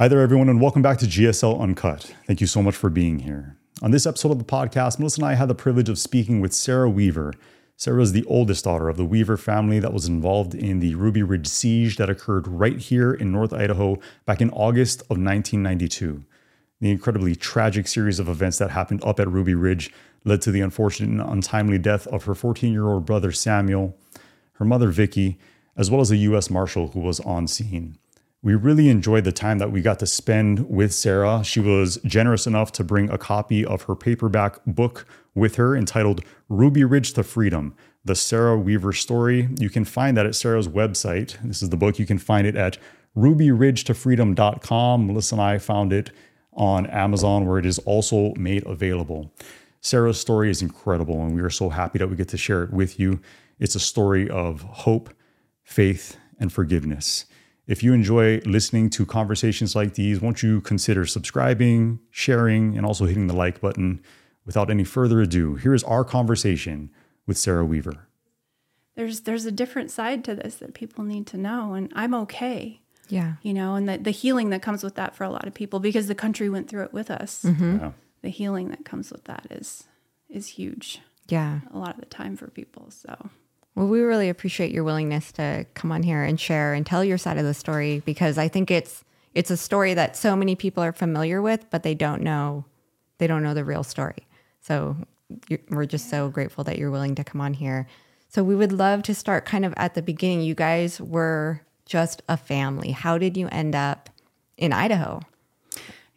Hi there, everyone, and welcome back to GSL Uncut. Thank you so much for being here. On this episode of the podcast, Melissa and I had the privilege of speaking with Sara Weaver. Sara is the oldest daughter of the Weaver family that was involved in the Ruby Ridge siege that occurred right here in North Idaho back in August of 1992. The incredibly tragic series of events that happened up at Ruby Ridge led to the unfortunate and untimely death of her 14 year old brother Samuel, her mother Vicki, as well as a U.S. Marshal who was on scene we really enjoyed the time that we got to spend with Sara. She was generous enough to bring a copy of her paperback book with her entitled Ruby Ridge to Freedom The Sara Weaver Story. You can find that at Sara's website. This is the book. You can find it at rubyridgetofreedom.com. Melissa and I found it on Amazon, where it is also made available. Sara's story is incredible, and we are so happy that we get to share it with you. It's a story of hope, faith, and forgiveness. If you enjoy listening to conversations like these, won't you consider subscribing, sharing, and also hitting the like button? Without any further ado, here is our conversation with Sara Weaver. There's there's a different side to this that people need to know, and I'm okay. Yeah. You know, and the, the healing that comes with that for a lot of people because the country went through it with us. Mm-hmm. Yeah. The healing that comes with that is is huge Yeah. a lot of the time for people. So Well, we really appreciate your willingness to come on here and share and tell your side of the story because I think it's it's a story that so many people are familiar with, but they don't know they don't know the real story. So we're just so grateful that you're willing to come on here. So we would love to start kind of at the beginning. You guys were just a family. How did you end up in Idaho?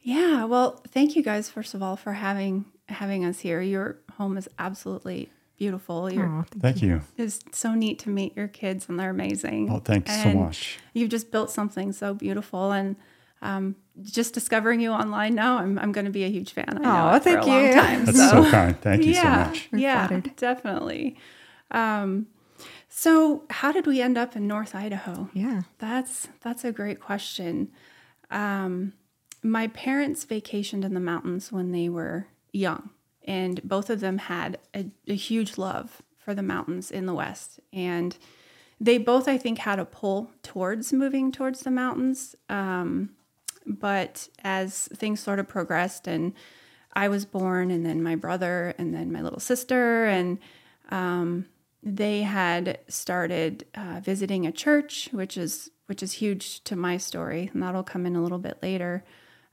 yeah, well, thank you guys first of all for having having us here. Your home is absolutely beautiful. You're Aw, Thank you. it's so neat to meet your kids and they're amazing. Oh, thank you so much. You've just built something so beautiful and um, just discovering you online now, I'm, I'm going to be a huge fan. I know for thank a long you. time. That's so kind. Thank you yeah, so much. We're yeah, flattered. definitely. Um, so, how did we end up in North Idaho? Yeah. That's that's a great question. Um, my parents vacationed in the mountains when they were young, and both of them had a, a huge love for the mountains in the West. And they both, I think, had a pull towards moving towards the mountains. Um, but as things sort of progressed, and I was born, and then my brother, and then my little sister, and um, they had started uh, visiting a church, which is which is huge to my story, and that'll come in a little bit later.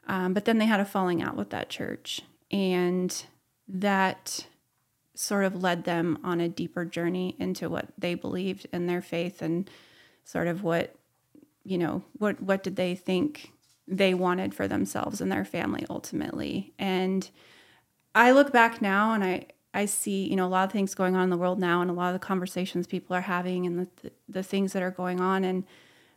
Um, but then they had a falling out with that church, and that sort of led them on a deeper journey into what they believed in their faith and sort of what you know what what did they think they wanted for themselves and their family ultimately. And i look back now and i i see you know a lot of things going on in the world now and a lot of the conversations people are having and the, the, the things that are going on. And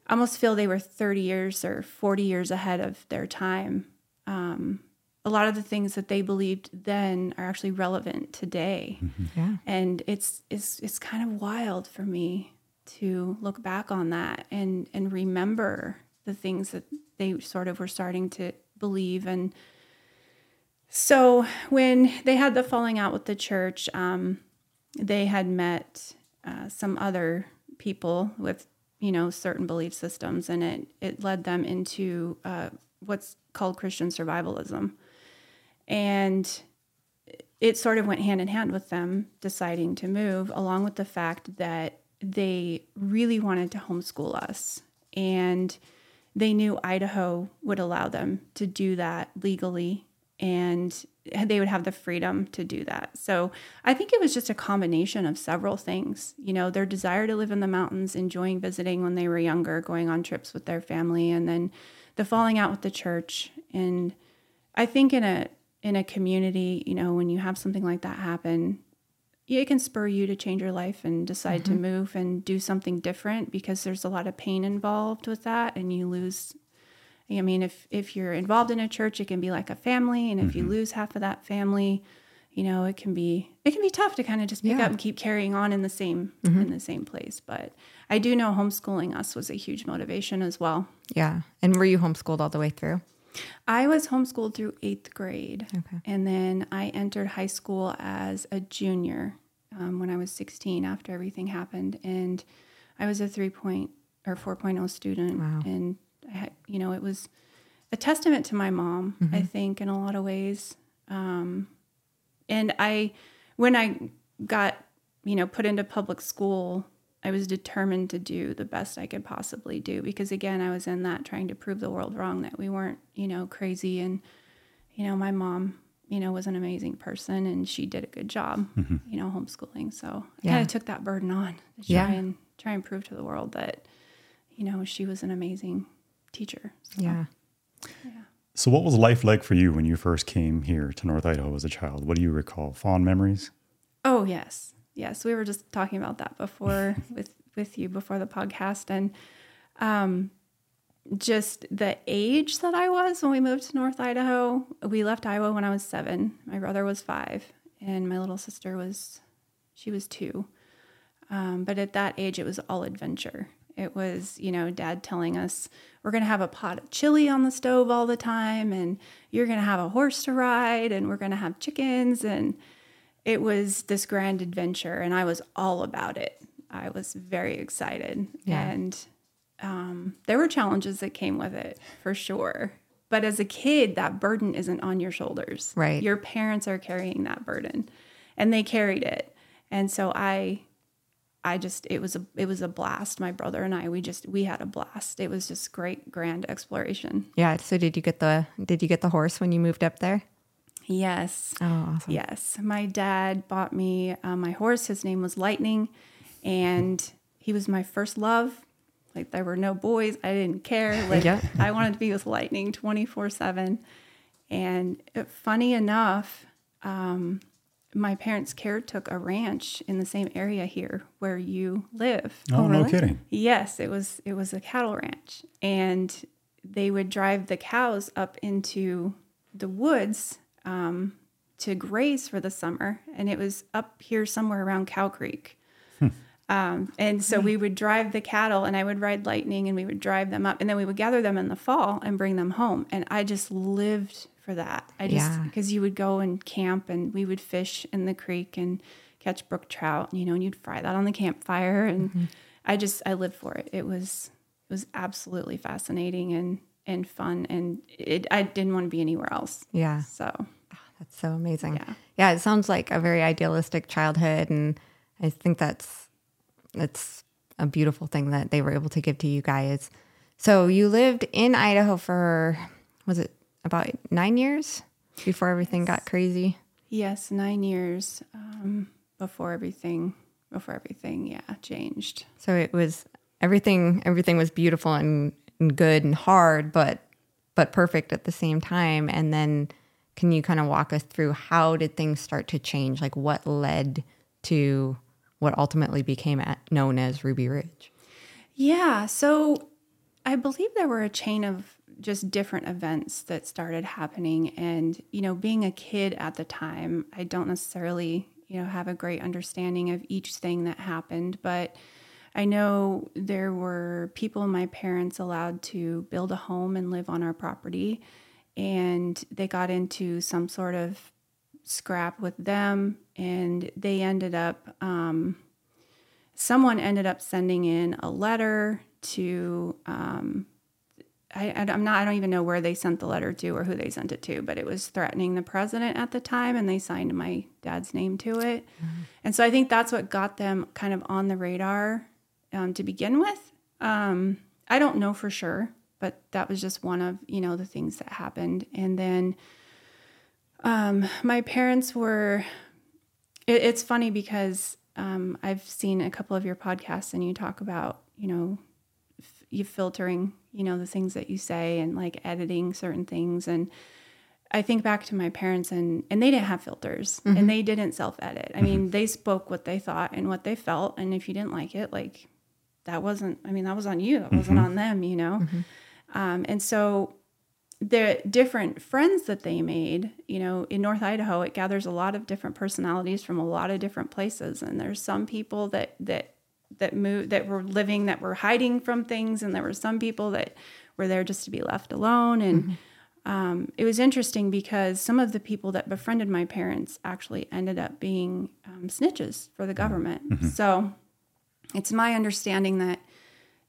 I almost feel they were 30 years or 40 years ahead of their time. Um, a lot of the things that they believed then are actually relevant today. Yeah. and it's it's it's kind of wild for me to look back on that and and remember the things that they sort of were starting to believe. And so when they had the falling out with the church um, they had met uh, some other people with you know certain belief systems and it it led them into uh, what's called christian survivalism and it sort of went hand in hand with them deciding to move, along with the fact that they really wanted to homeschool us. And they knew Idaho would allow them to do that legally and they would have the freedom to do that. So I think it was just a combination of several things. You know, their desire to live in the mountains, enjoying visiting when they were younger, going on trips with their family, and then the falling out with the church. And I think in a in a community, you know, when you have something like that happen, it can spur you to change your life and decide to mm-hmm. move and do something different because there's a lot of pain involved with that and you lose I mean if if you're involved in a church it can be like a family and if you mm-hmm. lose half of that family, you know, it can be it can be tough to kind of just pick Yeah. up and keep carrying on in the same mm-hmm. in the same place, but I do know homeschooling us was a huge motivation as well. Yeah. And were you homeschooled all the way through? I was homeschooled through eighth grade. Okay. And then I entered high school as a junior um, when I was 16 after everything happened. And I was a 3 point or 4.0 student. Wow. And, I had, you know, it was a testament to my mom, I think, in a lot of ways. Um, and I, when I got, you know, put into public school, I was determined to do the best I could possibly do because, again, I was in that trying to prove the world wrong that we weren't, you know, crazy. And, you know, my mom, you know, was an amazing person and she did a good job, mm-hmm. you know, homeschooling. So I kind of took that burden on to try Yeah. and try and prove to the world that, you know, she was an amazing teacher. So, Yeah. So, what was life like for you when you first came here to North Idaho as a child? What do you recall? Fond memories? Oh yes, yes. We were just talking about that before with with you before the podcast, and um, just the age that I was when we moved to North Idaho. We left Iowa when I was seven. My brother was five, and my little sister was she was two. Um, but at that age, it was all adventure. It was, you know, dad telling us we're going to have a pot of chili on the stove all the time, and you're going to have a horse to ride, and we're going to have chickens. And it was this grand adventure, and I was all about it. I was very excited. Yeah. And um, there were challenges that came with it for sure. But as a kid, that burden isn't on your shoulders. Right. Your parents are carrying that burden, and they carried it. And so I I just it was a it was a blast. My brother and I we just we had a blast. It was just great grand exploration. Yeah. So did you get the did you get the horse when you moved up there? Yes. Oh, awesome. Yes. My dad bought me uh, my horse. His name was Lightning and he was my first love. Like there were no boys. I didn't care. Like Yeah. I wanted to be with Lightning 24/7. And uh, funny enough, um, my parents care took a ranch in the same area here where you live. Oh, no really? kidding. Yes, it was it was a cattle ranch, and they would drive the cows up into the woods um, to graze for the summer, and it was up here somewhere around Cow Creek. Um, and so we would drive the cattle, and I would ride Lightning, and we would drive them up, and then we would gather them in the fall and bring them home. And I just lived for that. I just Yeah. because you would go and camp, and we would fish in the creek and catch brook trout, you know, and you'd fry that on the campfire, and I just I lived for it. It was it was absolutely fascinating and and fun, and it I didn't want to be anywhere else. Yeah. So That's so amazing. Yeah. Yeah, it sounds like a very idealistic childhood and I think that's that's a beautiful thing that they were able to give to you guys. So you lived in Idaho for was it about 9 years before everything got crazy? yes, nine years um, before everything before everything yeah changed. So it was everything everything was beautiful and, and good and hard but but perfect at the same time and then can you kind of walk us through how did things start to change like what led to what ultimately became at, known as Ruby Ridge Yeah. So I believe there were a chain of just different events that started happening. And, you know, being a kid at the time, I don't necessarily, you know, have a great understanding of each thing that happened. But I know there were people my parents allowed to build a home and live on our property. And they got into some sort of scrap with them. And they ended up, um, someone ended up sending in a letter to um, I, am not I don't even know where they sent the letter to or who they sent it to, but it was threatening the president at the time, and they signed my dad's name to it. And so I think that's what got them kind of on the radar um, to begin with. Um, I don't know for sure, but that was just one of you know the things that happened. And then um, my parents were. It, it's funny because um, I've seen a couple of your podcasts, and you talk about you know f- you filtering you know the things that you say and like editing certain things and I think back to my parents and and they didn't have filters and they didn't self edit. I mean, they spoke what they thought and what they felt and if you didn't like it, like that wasn't I mean, that was on you. That wasn't on them, you know. Um, and so the different friends that they made, you know, in North Idaho, it gathers a lot of different personalities from a lot of different places. And there's some people that that that moved that were living that were hiding from things. And there were some people that were there just to be left alone. And um, it was interesting because some of the people that befriended my parents actually ended up being um, snitches for the government. So it's my understanding that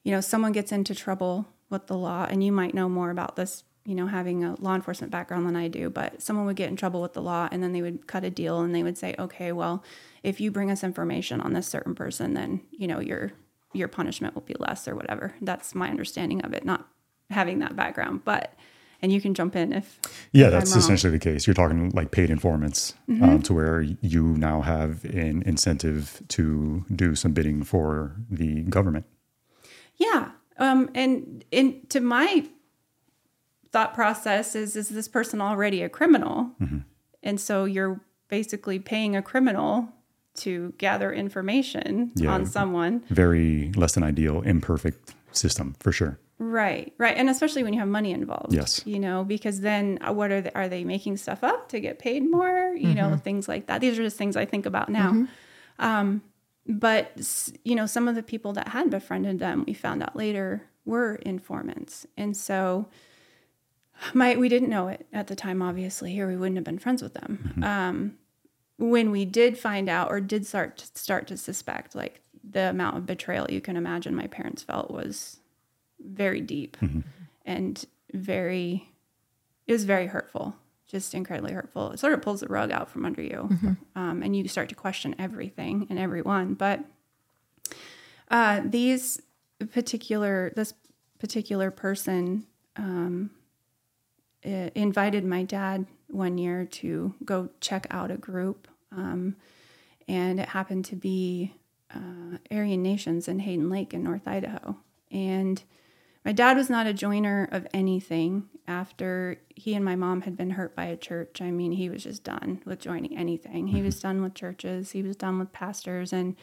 you know someone gets into trouble with the law and you might know more about this you know, having a law enforcement background than I do, but someone would get in trouble with the law and then they would cut a deal and they would say, okay, well, if you bring us information on this certain person, then, you know, your, your punishment will be less or whatever. That's my understanding of it, not having that background, but, and you can jump in if, Yeah, if that's essentially the case. You're talking like paid informants Mm-hmm. um, to where you now have an incentive to do some bidding for the government. Yeah. Um, and in to my thought process is is this person already a criminal? And so you're basically paying a criminal to gather information Yeah. on someone. Very less than ideal, imperfect system for sure. Right, right, and especially when you have money involved. Yes. you know, because then uh, what are they, are they making stuff up to get paid more? You know, things like that. These are just things I think about now. Um, but you know, some of the people that had befriended them, we found out later, were informants, and so my we didn't know it at the time, obviously, or we wouldn't have been friends with them. Um, when we did find out or did start to start to suspect, like the amount of betrayal you can imagine my parents felt was very deep and very it was very hurtful just incredibly hurtful. It sort of pulls the rug out from under you um, and you start to question everything and everyone. But uh, these particular this particular person um, uh, invited my dad one year to go check out a group um, and it happened to be uh, aryan nations in hayden lake in north idaho. And my dad was not a joiner of anything after he and my mom had been hurt by a church. I mean, he was just done with joining anything. He mm-hmm. was done with churches, he was done with pastors, and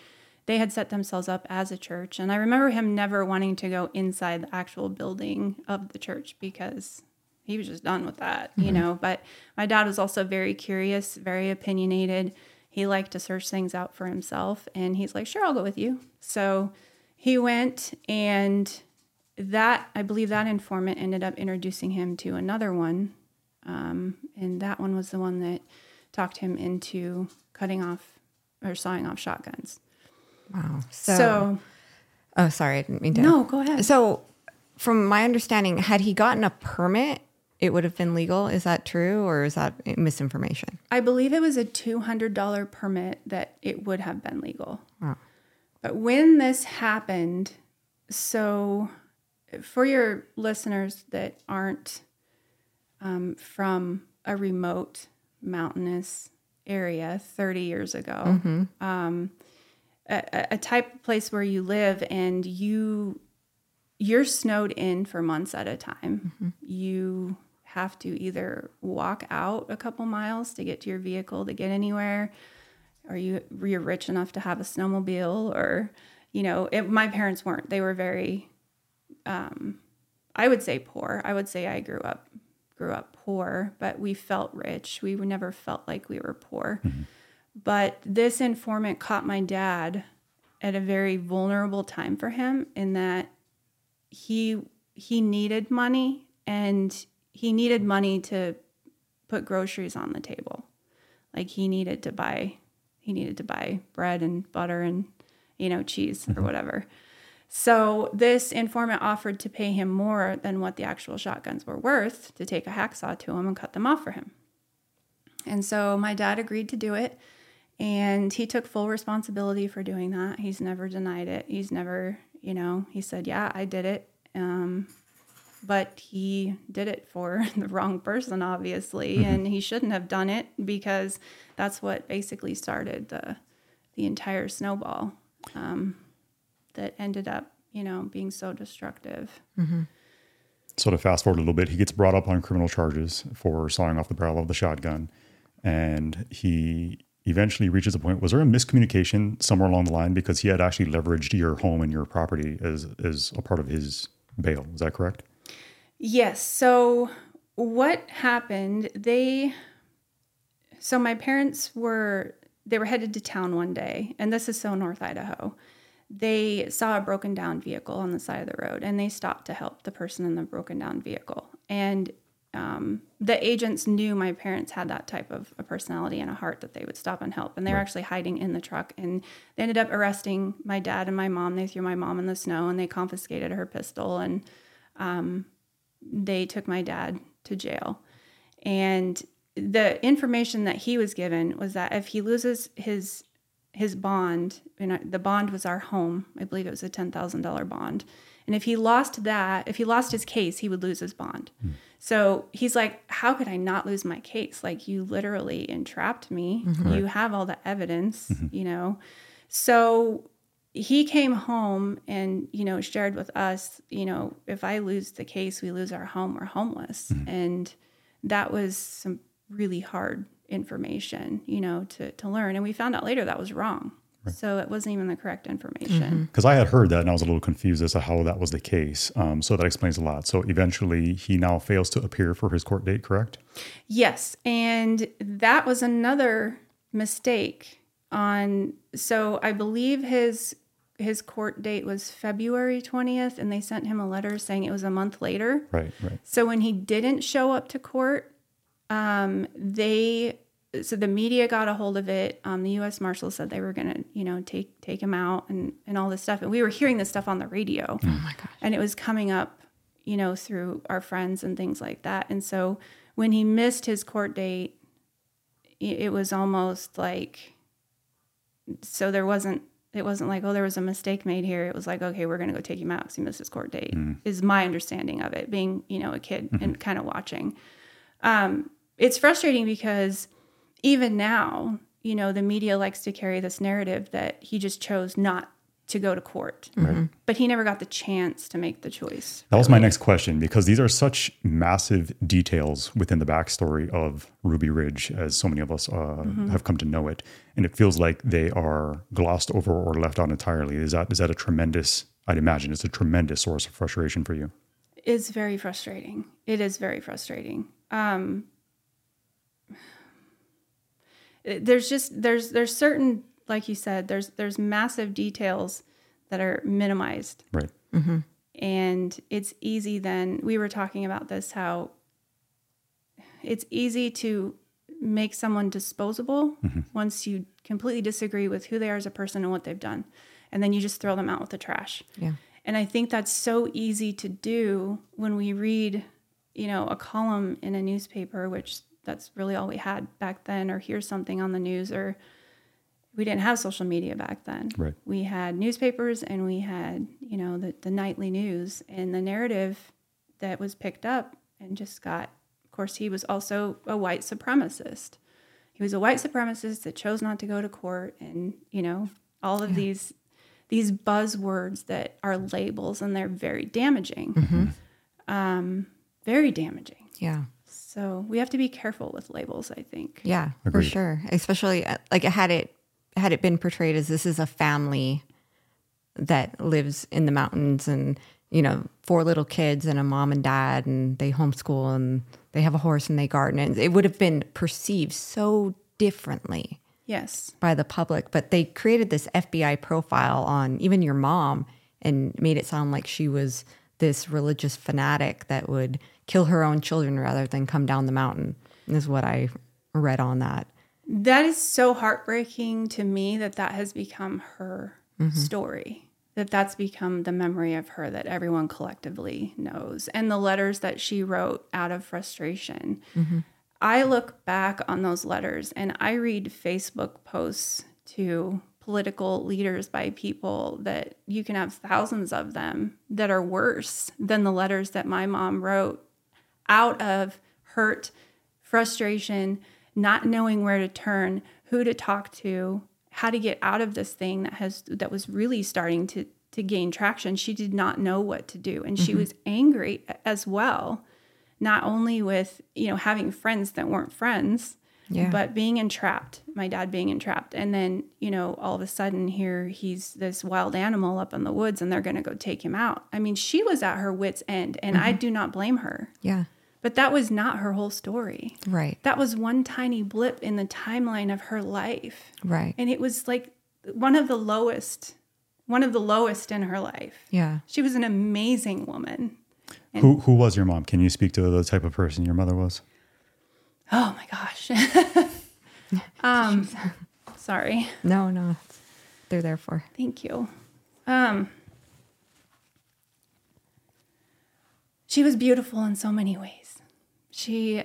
they had set themselves up as a church. And I remember him never wanting to go inside the actual building of the church because he was just done with that, you mm-hmm. know. But my dad was also very curious, very opinionated. He liked to search things out for himself. And he's like, sure, I'll go with you. So he went and that I believe that informant ended up introducing him to another one, um, and that one was the one that talked him into cutting off or sawing off shotguns. Wow. So, So, oh, sorry, I didn't mean to. no, go ahead. So, from my understanding, had he gotten a permit, it would have been legal. Is that true, or is that misinformation? I believe it was a two hundred dollar permit that it would have been legal. Wow. But when this happened, so for your listeners that aren't um, from a remote mountainous area 30 years ago, um, a, a- type of place where you live and you you're snowed in for months at a time. You have to either walk out a couple miles to get to your vehicle to get anywhere are you you're rich enough to have a snowmobile or you know it, my parents weren't. They were very um, i would say poor. I would say i grew up grew up poor but we felt rich. We never felt like we were poor. But this informant caught my dad at a very vulnerable time for him in that he he needed money and he needed money to put groceries on the table. Like he needed to buy he needed to buy bread and butter and you know cheese or whatever so this informant offered to pay him more than what the actual shotguns were worth to take a hacksaw to him and cut them off for him. And so my dad agreed to do it and he took full responsibility for doing that. He's never denied it. He's never you know he said yeah i did it. Um, but he did it for the wrong person obviously and he shouldn't have done it because that's what basically started the the entire snowball. Um, that ended up you know being so destructive mm-hmm. So to fast forward a little bit, he gets brought up on criminal charges for sawing off the barrel of the shotgun, and he eventually reaches a point. Was there a miscommunication somewhere along the line because he had actually leveraged your home and your property as as a part of his bail? Is that correct? Yes. So what happened? They so my parents were they were headed to town one day, and this is so North Idaho. They saw a broken down vehicle on the side of the road, and they stopped to help the person in the broken down vehicle. And um, the agents knew my parents had that type of a personality and a heart that they would stop and help. And they were actually hiding in the truck. And they ended up arresting my dad and my mom. They threw my mom in the snow and they confiscated her pistol. And they took my dad to jail. And the information that he was given was that if he loses his his bond, and the bond was our home. I believe it was a ten thousand dollar bond. And if he lost that, if he lost his case, he would lose his bond. Mm. So he's like, How could I not lose my case? Like, you literally entrapped me. Mm-hmm. You have all the evidence, mm-hmm. you know? So he came home and, you know, shared with us, you know, if I lose the case, we lose our home, we're homeless. Mm-hmm. And that was some really hard information, you know, to, to learn. And we found out later that was wrong. Right. So it wasn't even the correct information. Because mm-hmm. I had heard that and I was a little confused as to how that was the case. Um, so that explains a lot. So eventually he now fails to appear for his court date, correct? Yes. And that was another mistake on so I believe his his court date was February 20th and they sent him a letter saying it was a month later. Right, right. So when he didn't show up to court, um, they so the media got a hold of it. Um, the U.S. Marshals said they were going to, you know, take take him out and and all this stuff. And we were hearing this stuff on the radio. Oh my god! And it was coming up, you know, through our friends and things like that. And so when he missed his court date, it was almost like so there wasn't it wasn't like oh there was a mistake made here it was like okay we're going to go take him out because he missed his court date mm. is my understanding of it being you know a kid mm-hmm. and kind of watching um, it's frustrating because even now, you know, the media likes to carry this narrative that he just chose not to go to court. Right. But he never got the chance to make the choice. That was my next question because these are such massive details within the backstory of Ruby Ridge, as so many of us uh, mm-hmm. have come to know it, and it feels like they are glossed over or left out entirely. Is that is that a tremendous? I'd imagine it's a tremendous source of frustration for you. It's very frustrating. It is very frustrating. Um, there's just there's there's certain like you said there's there's massive details that are minimized. Right. Mm-hmm. and it's easy then we were talking about this how it's easy to make someone disposable mm-hmm. once you completely disagree with who they are as a person and what they've done. And then you just throw them out with the trash. Yeah. And i think that's so easy to do when we read you know a column in a newspaper which that's really all we had back then, or hear something on the news, or we didn't have social media back then. Right. We had newspapers and we had, you know, the, the nightly news and the narrative that was picked up and just got, of course, he was also a white supremacist. He was a white supremacist that chose not to go to court and, you know, all of yeah. these these buzzwords that are labels and they're very damaging. Mm-hmm. Um, very damaging. Yeah. So we have to be careful with labels, I think. Yeah, Agreed. for sure. Especially uh, like had it had it been portrayed as this is a family that lives in the mountains and you know four little kids and a mom and dad and they homeschool and they have a horse and they garden and it would have been perceived so differently yes by the public but they created this fbi profile on even your mom and made it sound like she was this religious fanatic that would kill her own children rather than come down the mountain, is what I read on that. That is so heartbreaking to me that that has become her mm-hmm. story. That that's become the memory of her that everyone collectively knows. And the letters that she wrote out of frustration. Mm-hmm. I look back on those letters and I read Facebook posts to political leaders by people that you can have thousands of them that are worse than the letters that my mom wrote out of hurt, frustration, not knowing where to turn, who to talk to, how to get out of this thing that has that was really starting to to gain traction. She did not know what to do and she mm-hmm. was angry as well, not only with, you know, having friends that weren't friends, yeah. But being entrapped, my dad being entrapped. And then, you know, all of a sudden here he's this wild animal up in the woods and they're going to go take him out. I mean, she was at her wits' end and mm-hmm. I do not blame her. Yeah. But that was not her whole story. Right. That was one tiny blip in the timeline of her life. Right. And it was like one of the lowest, one of the lowest in her life. Yeah. She was an amazing woman. And who who was your mom? Can you speak to the type of person your mother was? Oh my gosh. um, sorry. No, no, they're there for. Thank you. Um, she was beautiful in so many ways. She,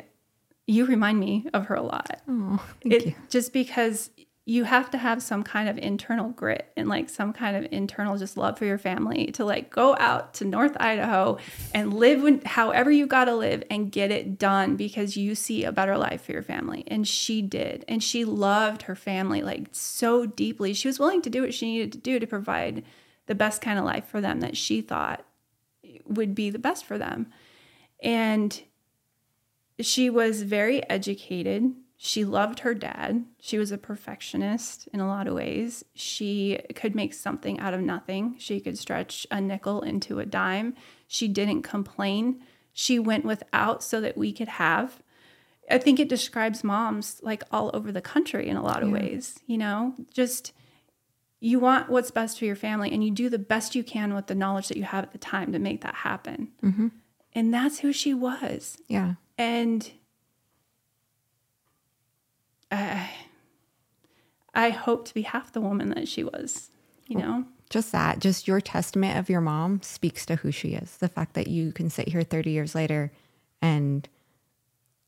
you remind me of her a lot. Oh, thank it you. just because you have to have some kind of internal grit and like some kind of internal just love for your family to like go out to North Idaho and live with however you got to live and get it done because you see a better life for your family. And she did. And she loved her family like so deeply. She was willing to do what she needed to do to provide the best kind of life for them that she thought would be the best for them. And she was very educated she loved her dad. She was a perfectionist in a lot of ways. She could make something out of nothing. She could stretch a nickel into a dime. She didn't complain. She went without so that we could have. I think it describes moms like all over the country in a lot of Yeah. ways, you know, just you want what's best for your family and you do the best you can with the knowledge that you have at the time to make that happen. Mm-hmm. And that's who she was Yeah. And I, I hope to be half the woman that she was. You know, Just that, just your testament of your mom speaks to who she is. The fact that you can sit here 30 years later and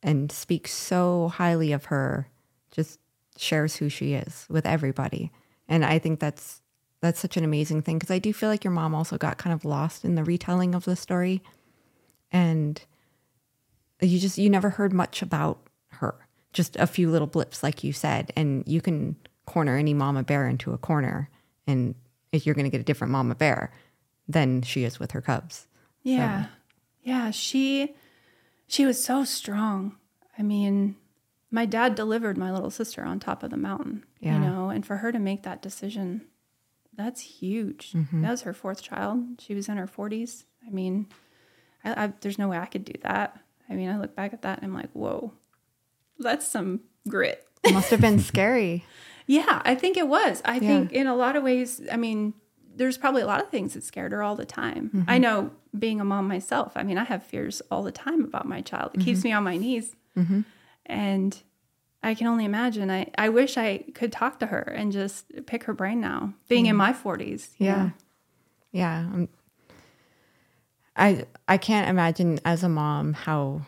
and speak so highly of her just shares who she is with everybody. And I think that's that's such an amazing thing because I do feel like your mom also got kind of lost in the retelling of the story and you just you never heard much about her. Just a few little blips like you said and you can corner any mama bear into a corner and if you're going to get a different mama bear than she is with her cubs. yeah, yeah. She, she was so strong. I mean, my dad delivered my little sister on top of the mountain. Yeah. You know, and for her to make that decision, that's huge. Mm-hmm. That was her fourth child. She was in her forties. I mean, I, I, there's no way I could do that. I mean, I look back at that and I'm like, whoa, that's some grit. It must have been scary. Yeah, I think it was. I think in a lot of ways, I mean, there's probably a lot of things that scared her all the time. Mm-hmm. I know being a mom myself, I mean, I have fears all the time about my child. It keeps mm-hmm. me on my knees. Mm-hmm. And I can only imagine. I, I wish I could talk to her and just pick her brain now, being in my 40s. Yeah. know? Yeah. um, I I can't imagine as a mom how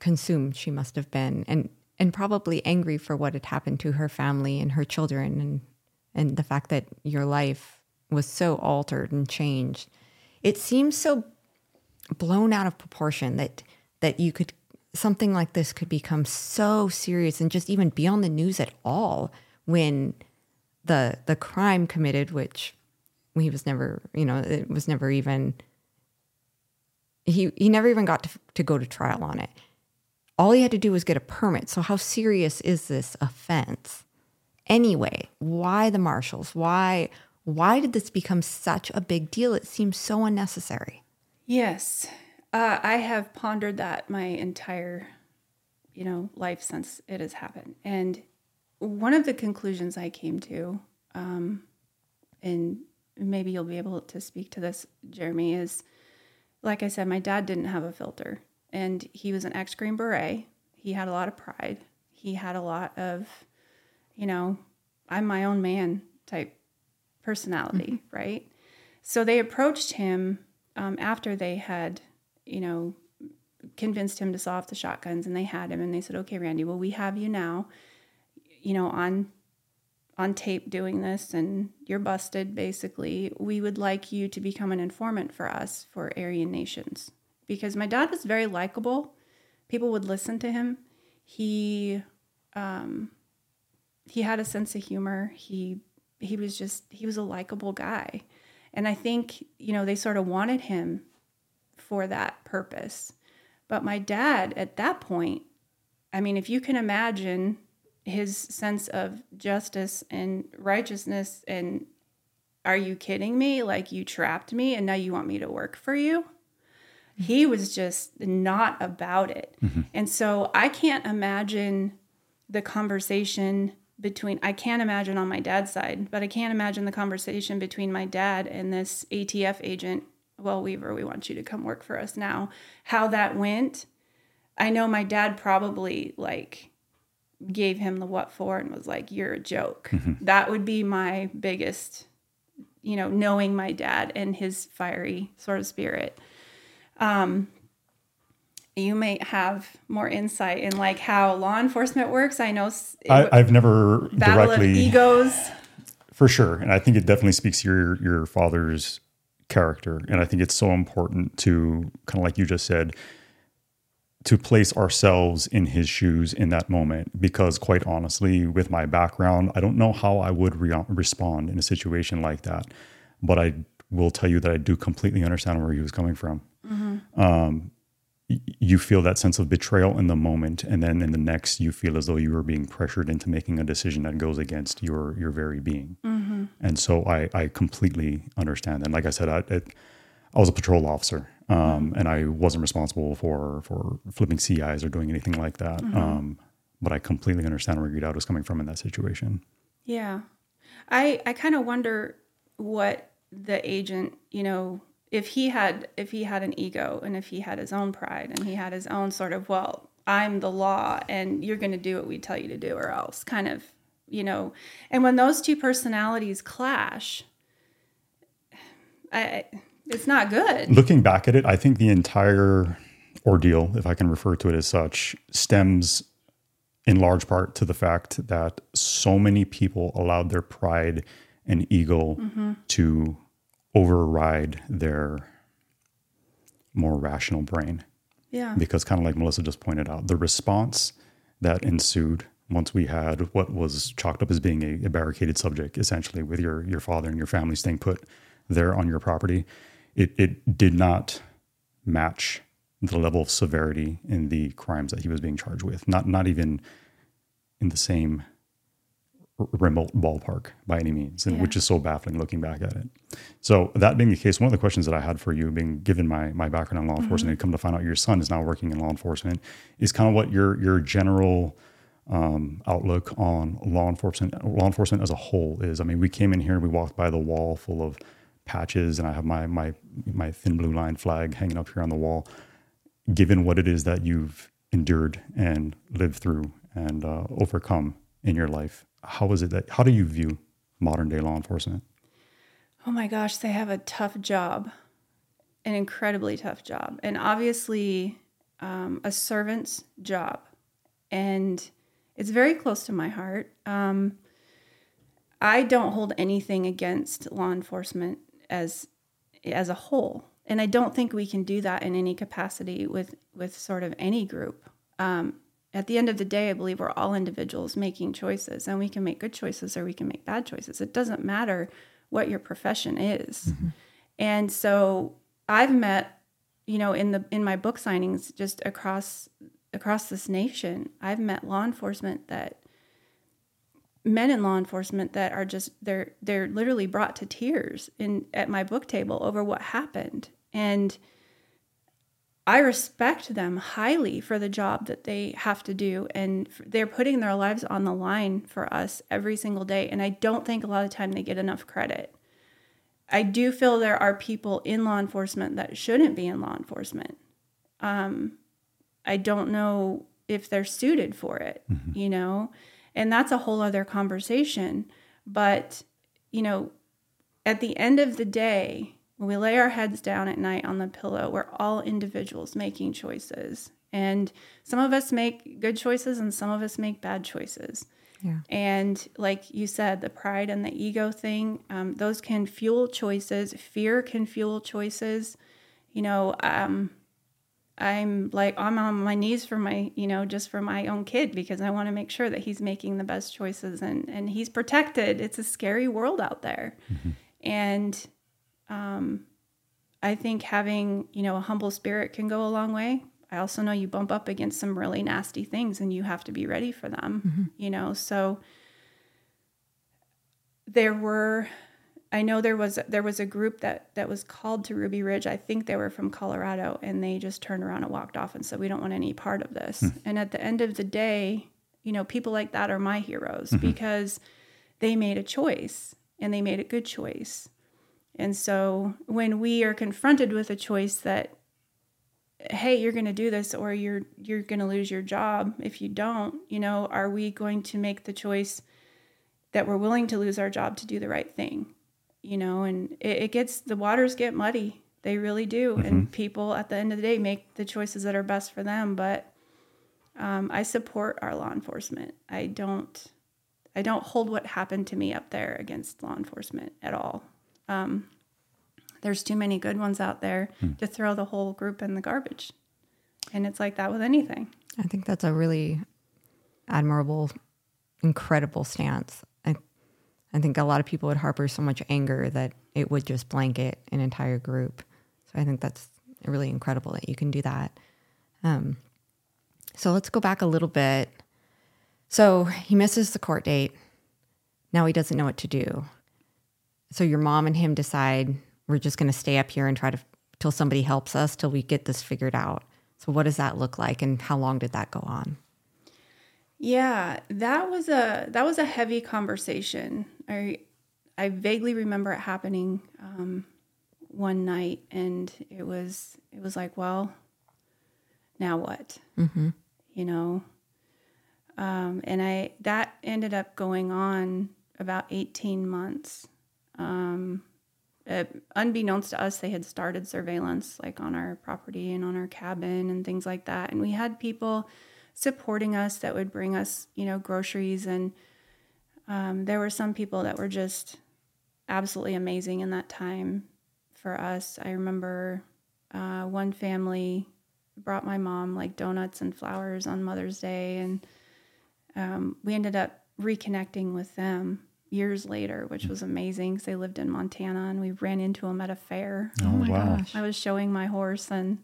consumed she must have been and and probably angry for what had happened to her family and her children and and the fact that your life was so altered and changed. It seems so blown out of proportion that that you could something like this could become so serious and just even be on the news at all when the the crime committed which he was never you know it was never even he he never even got to, to go to trial on it. All he had to do was get a permit. So how serious is this offense? Anyway why the marshals? Why why did this become such a big deal? It seems so unnecessary. Yes. Uh, I have pondered that my entire, you know, life since it has happened. And one of the conclusions I came to, um, and maybe you'll be able to speak to this, Jeremy, is like I said, my dad didn't have a filter and he was an ex Green Beret. He had a lot of pride. He had a lot of, you know, I'm my own man type personality, right? So they approached him um, after they had, you know, convinced him to saw off the shotguns, and they had him, and they said, "Okay, Randy, well, we have you now, you know, on on tape doing this, and you're busted. Basically, we would like you to become an informant for us for Aryan nations because my dad was very likable. People would listen to him. He um, he had a sense of humor. He he was just he was a likable guy. And I think, you know, they sort of wanted him for that purpose. But my dad at that point, I mean, if you can imagine his sense of justice and righteousness and are you kidding me? Like you trapped me and now you want me to work for you? He was just not about it. Mm-hmm. And so I can't imagine the conversation between I can't imagine on my dad's side, but I can't imagine the conversation between my dad and this ATF agent. Well, Weaver, we want you to come work for us now. How that went, I know my dad probably like gave him the what for and was like, "You're a joke." That would be my biggest, you know, knowing my dad and his fiery sort of spirit. Um, you may have more insight in like how law enforcement works. I know I, I've never battle directly of egos. For sure. And I think it definitely speaks to your your father's character. And I think it's so important to kind of like you just said, to place ourselves in his shoes in that moment. Because quite honestly, with my background, I don't know how I would re- respond in a situation like that. But I will tell you that I do completely understand where he was coming from. Um, y- you feel that sense of betrayal in the moment and then in the next you feel as though you are being pressured into making a decision that goes against your your very being and so i i completely understand and like i said i it, i was a patrol officer um, and i wasn't responsible for for flipping ci's or doing anything like that um, but i completely understand where your dad was coming from in that situation Yeah. I I kind of wonder what the agent, you know, if he had if he had an ego and if he had his own pride and he had his own sort of, well, I'm the law and you're going to do what we tell you to do or else kind of, you know. And when those two personalities clash, I it's not good. looking back at it i think the entire ordeal if i can refer to it as such stems in large part to the fact that so many people allowed their pride and ego to override their more rational brain Yeah. because kind of like melissa just pointed out the response that ensued once we had what was chalked up as being a, a barricaded subject essentially with your your father and your family staying put there on your property it, it did not match the level of severity in the crimes that he was being charged with. Not not even in the same remote ballpark by any means and Yeah. which is so baffling looking back at it. So that being the case one of the questions that i had for you being given my my background in law enforcement and come to find out your son is now working in law enforcement is kind of what your your general um, outlook on law enforcement law enforcement as a whole is. I mean we came in here and we walked by the wall full of patches and i have my my my thin blue line flag hanging up here on the wall given what it is that you've endured and lived through and uh, overcome in your life how is it that how do you view modern day law enforcement Oh my gosh, they have a tough job, an incredibly tough job, and obviously um, a servant's job. And it's very close to my heart. Um, I don't hold anything against law enforcement as as a whole, and I don't think we can do that in any capacity with with sort of any group. Um, at the end of the day, I believe we're all individuals making choices, and we can make good choices or we can make bad choices. It doesn't matter what your profession is. And so I've met, you know, in the in my book signings just across across this nation, I've met law enforcement that men in law enforcement that are just they're they're literally brought to tears in at my book table over what happened. And I respect them highly for the job that they have to do. And they're putting their lives on the line for us every single day. And I don't think a lot of time they get enough credit. I do feel there are people in law enforcement that shouldn't be in law enforcement. Um, I don't know if they're suited for it, you know, and that's a whole other conversation. But, you know, at the end of the day, when we lay our heads down at night on the pillow, we're all individuals making choices. And some of us make good choices and some of us make bad choices. Yeah. And like you said, the pride and the ego thing, um, those can fuel choices. Fear can fuel choices. You know, um, I'm like, I'm on my knees for my, you know, just for my own kid because I want to make sure that he's making the best choices and, and he's protected. It's a scary world out there. And um, I think having, you know, a humble spirit can go a long way. I also know you bump up against some really nasty things and you have to be ready for them, you know. So there were I know there was there was a group that that was called to Ruby Ridge. I think they were from Colorado and they just turned around and walked off and said we don't want any part of this. Hmm. And at the end of the day, you know, people like that are my heroes mm-hmm. because they made a choice and they made a good choice. And so when we are confronted with a choice that hey, you're going to do this or you're you're going to lose your job if you don't, you know, are we going to make the choice that we're willing to lose our job to do the right thing? You know, and it, it gets the waters get muddy They really do. And people at the end of the day make the choices that are best for them. But um, I support our law enforcement. I don't. I don't hold what happened to me up there against law enforcement at all. Um, there's too many good ones out there to throw the whole group in the garbage. And it's like that with anything. I think that's a really admirable, incredible stance. I, think a lot of people would harbor so much anger that it would just blanket an entire group. So I think that's really incredible that you can do that. Um, so let's go back a little bit. So he misses the court date. Now he doesn't know what to do. So your mom and him decide we're just going to stay up here and try to till somebody helps us till we get this figured out. So what does that look like and how long did that go on? Yeah, that was a that was a heavy conversation. I I vaguely remember it happening um, one night, and it was it was like, well, now what? Mm-hmm. You know, um, and I that ended up going on about eighteen months. Um, uh, unbeknownst to us, they had started surveillance like on our property and on our cabin and things like that, and we had people supporting us that would bring us, you know, groceries. And um, there were some people that were just absolutely amazing in that time for us. I remember uh, one family brought my mom like donuts and flowers on Mother's Day, and um, we ended up reconnecting with them years later, which was amazing because they lived in Montana, and we ran into them at a fair. Oh, my wow. I was showing my horse and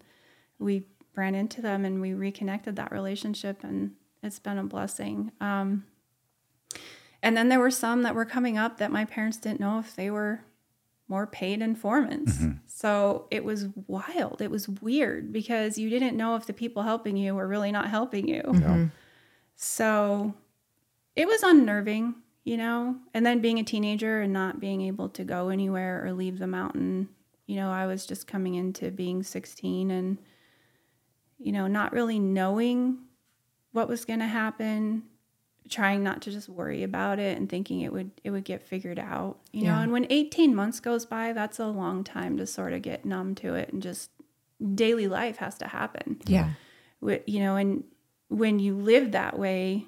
we ran into them and we reconnected that relationship and it's been a blessing. Um, and then there were some that were coming up that my parents didn't know if they were more paid informants. Mm-hmm. So it was wild. It was weird because you didn't know if the people helping you were really not helping you. Yeah. Mm-hmm. So it was unnerving, you know. And then being a teenager and not being able to go anywhere or leave the mountain, you know, I was just coming into being 16 and, you know, not really knowing what was going to happen, trying not to just worry about it and thinking it would it would get figured out, you know. And when 18 months goes by, that's a long time to sort of get numb to it and just daily life has to happen. Yeah. You know and when you live that way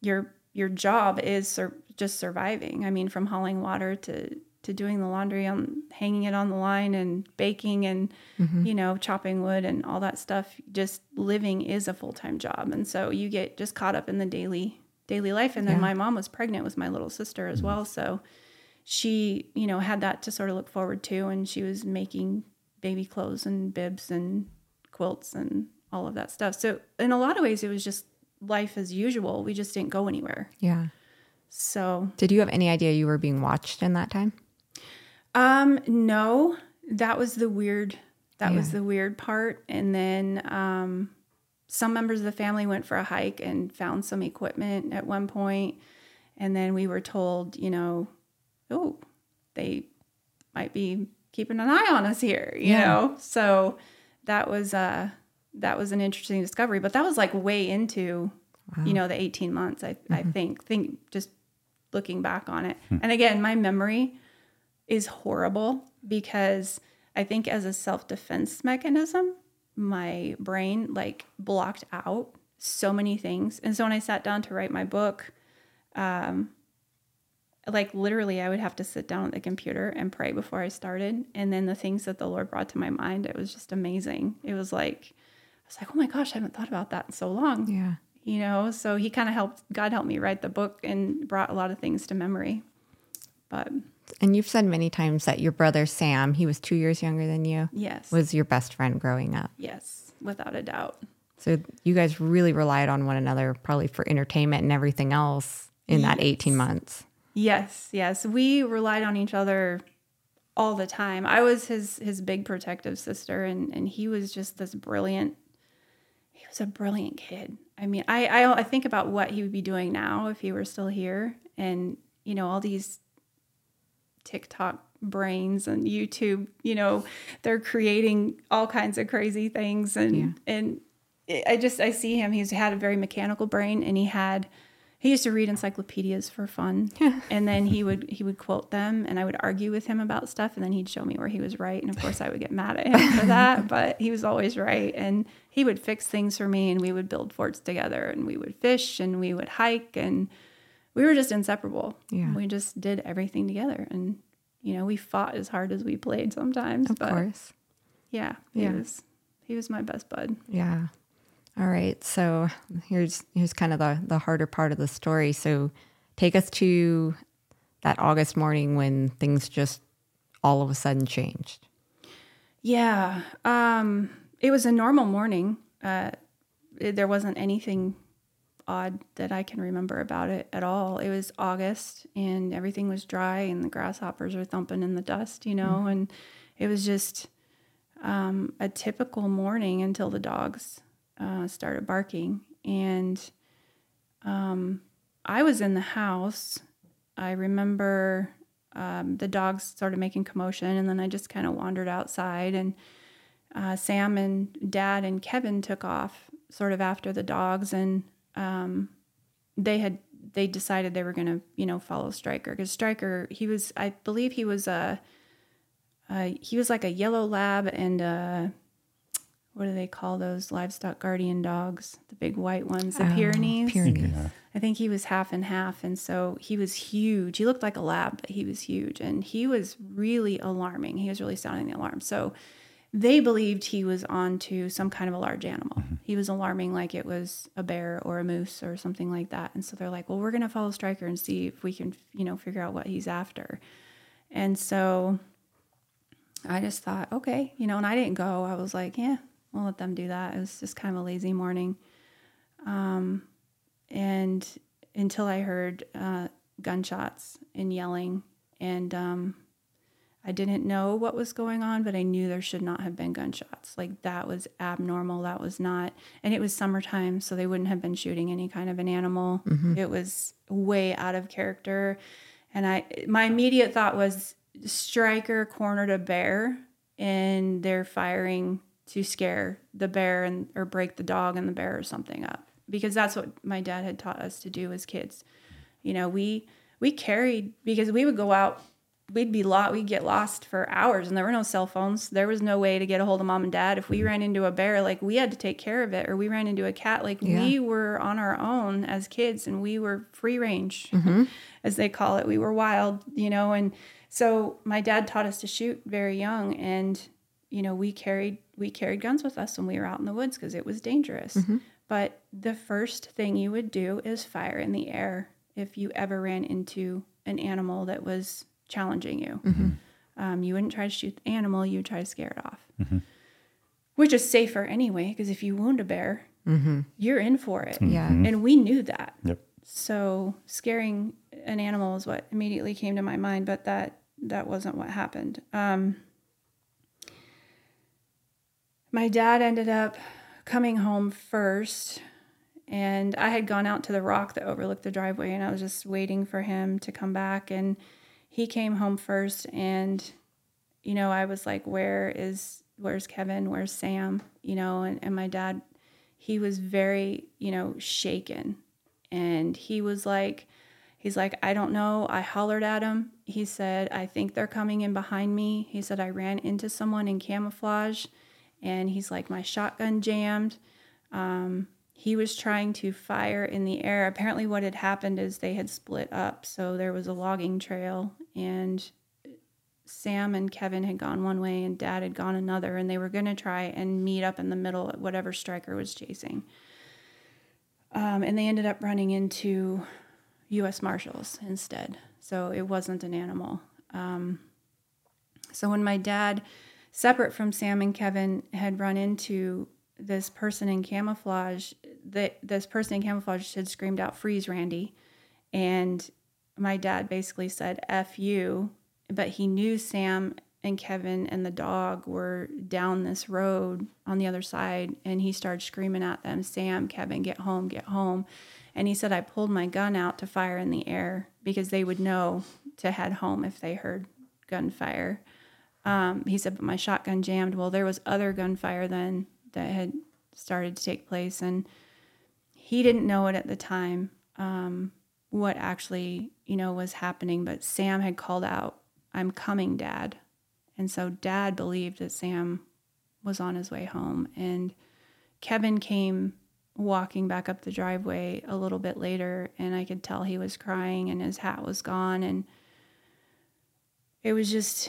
your your job is sur- just surviving. I mean from hauling water to to doing the laundry on hanging it on the line and baking and mm-hmm. you know chopping wood and all that stuff just living is a full-time job. And so you get just caught up in the daily daily life. And then Yeah. my mom was pregnant with my little sister as well. So she you know had that to sort of look forward to. And she was making baby clothes and bibs and quilts and all of that stuff. So in a lot of ways it was just life as usual. We just didn't go anywhere. Yeah. so Did you have any idea you were being watched in that time? um no. That was the weird that was the weird part. And then um some members of the family went for a hike and found some equipment at one point. And then we were told you know oh they might be keeping an eye on us here you Yeah. know? So that was uh that was an interesting discovery but that was like way into you know the 18 months i, I think think just looking back on it. And again my memory is horrible because i think as a self-defense mechanism my brain like blocked out so many things. And so when i sat down to write my book um like literally i would have to sit down at the computer and pray before i started. And then the things that the lord brought to my mind it was just amazing. It was like i was like oh my gosh i haven't thought about that in so long. Yeah. you know so he kind of helped god helped me write the book and brought a lot of things to memory. But And you've said many times that your brother Sam, he was two years younger than you, yes. was your best friend growing up. yes without a doubt. So you guys really relied on one another, probably for entertainment and everything else in that 18 months. yes yes. We relied on each other all the time. I was his his big protective sister and and he was just this brilliant he was a brilliant kid. I mean i i, I think about what he would be doing now if he were still here and you know all these TikTok brains and YouTube, you know, they're creating all kinds of crazy things. And Yeah. and I just I see him he's had a very mechanical brain and he had he used to read encyclopedias for fun. And then he would he would quote them and i would argue with him about stuff and then he'd show me where he was right. And of course i would get mad at him for that but he was always right. And he would fix things for me and we would build forts together and we would fish and we would hike and we were just inseparable Yeah. we just did everything together and you know we fought as hard as we played sometimes Of but course. yeah he Yeah. was he was my best bud Yeah. All right. So here's here's kind of the the harder part of the story. So take us to that August morning when things just all of a sudden changed. Yeah. Um, it was a normal morning. Uh, it- there wasn't anything odd that I can remember about it at all. It was August and everything was dry and the grasshoppers are thumping in the dust, you know, and it was just um, a typical morning until the dogs uh, started barking. And um, I was in the house. I remember um, the dogs started making commotion, and then I just kind of wandered outside. And uh, Sam and Dad and Kevin took off sort of after the dogs, and um, they had they decided they were going to you know follow Striker because Striker he was I believe he was a uh, he was like a yellow lab and a, what do they call those livestock guardian dogs? The big white ones, the Oh, Pyrenees. Pyrenees. Yeah. I think he was half and half. And so he was huge. He looked like a lab, but he was huge. And he was really alarming. He was really sounding the alarm. So they believed he was onto some kind of a large animal. He was alarming like it was a bear or a moose or something like that. And so they're like, well, we're going to follow Striker and see if we can, you know, figure out what he's after. And so I just thought, okay, you know, and I didn't go. I was like, yeah, we'll let them do that. It was just kind of a lazy morning. Um, and until I heard uh, gunshots and yelling, and um, I didn't know what was going on, but I knew there should not have been gunshots. Like that was abnormal. That was not, and it was summertime, so they wouldn't have been shooting any kind of an animal. Mm-hmm. It was way out of character, and I my immediate thought was Striker cornered a bear, and they're firing to scare the bear and or break the dog and the bear or something up because that's what my dad had taught us to do as kids. You know, we we carried because we would go out we'd be lost we'd get lost for hours and there were no cell phones. There was no way to get a hold of mom and dad. If we ran into a bear like we had to take care of it or we ran into a cat. Like Yeah. we were on our own as kids and we were free range mm-hmm. as they call it. We were wild you know and so my dad taught us to shoot very young and you know we carried we carried guns with us when we were out in the woods because it was dangerous. Mm-hmm. But the first thing you would do is fire in the air if you ever ran into an animal that was challenging you. Um, you wouldn't try to shoot the animal you would try to scare it off. Which is safer anyway because if you wound a bear you're in for it. Yeah. and we knew that. Yep. so scaring an animal is what immediately came to my mind, but that that wasn't what happened. Um, my dad ended up coming home first, and I had gone out to the rock that overlooked the driveway, and I was just waiting for him to come back, and he came home first, and you know I was like, "Where is where's Kevin? Where's Sam?" You know, and, and my dad, he was very you know shaken. And he was like he's like i don't know. I hollered at him. He said i think they're coming in behind me. He said i ran into someone in camouflage. And he's like my shotgun jammed. Um, he was trying to fire in the air apparently what had happened is they had split up so there was a logging trail and sam and kevin had gone one way and dad had gone another and they were going to try and meet up in the middle at whatever striker was chasing um, and they ended up running into U.S. Marshals instead. So it wasn't an animal. Um, so when my dad, separate from Sam and Kevin, had run into this person in camouflage, that this person in camouflage had screamed out, "Freeze, Randy!" And my dad basically said, "F you," but he knew Sam and Kevin and the dog were down this road on the other side, and he started screaming at them, "Sam, Kevin, get home, get home!" And he said, "I pulled my gun out to fire in the air because they would know to head home if they heard gunfire." Um, he said, "But my shotgun jammed." Well, there was other gunfire then that had started to take place, and he didn't know it at the time. um, what actually, you know, was happening. But Sam had called out, I'm coming, Dad. And so Dad believed that Sam was on his way home. And Kevin came walking back up the driveway a little bit later, and I could tell he was crying and his hat was gone. And it was just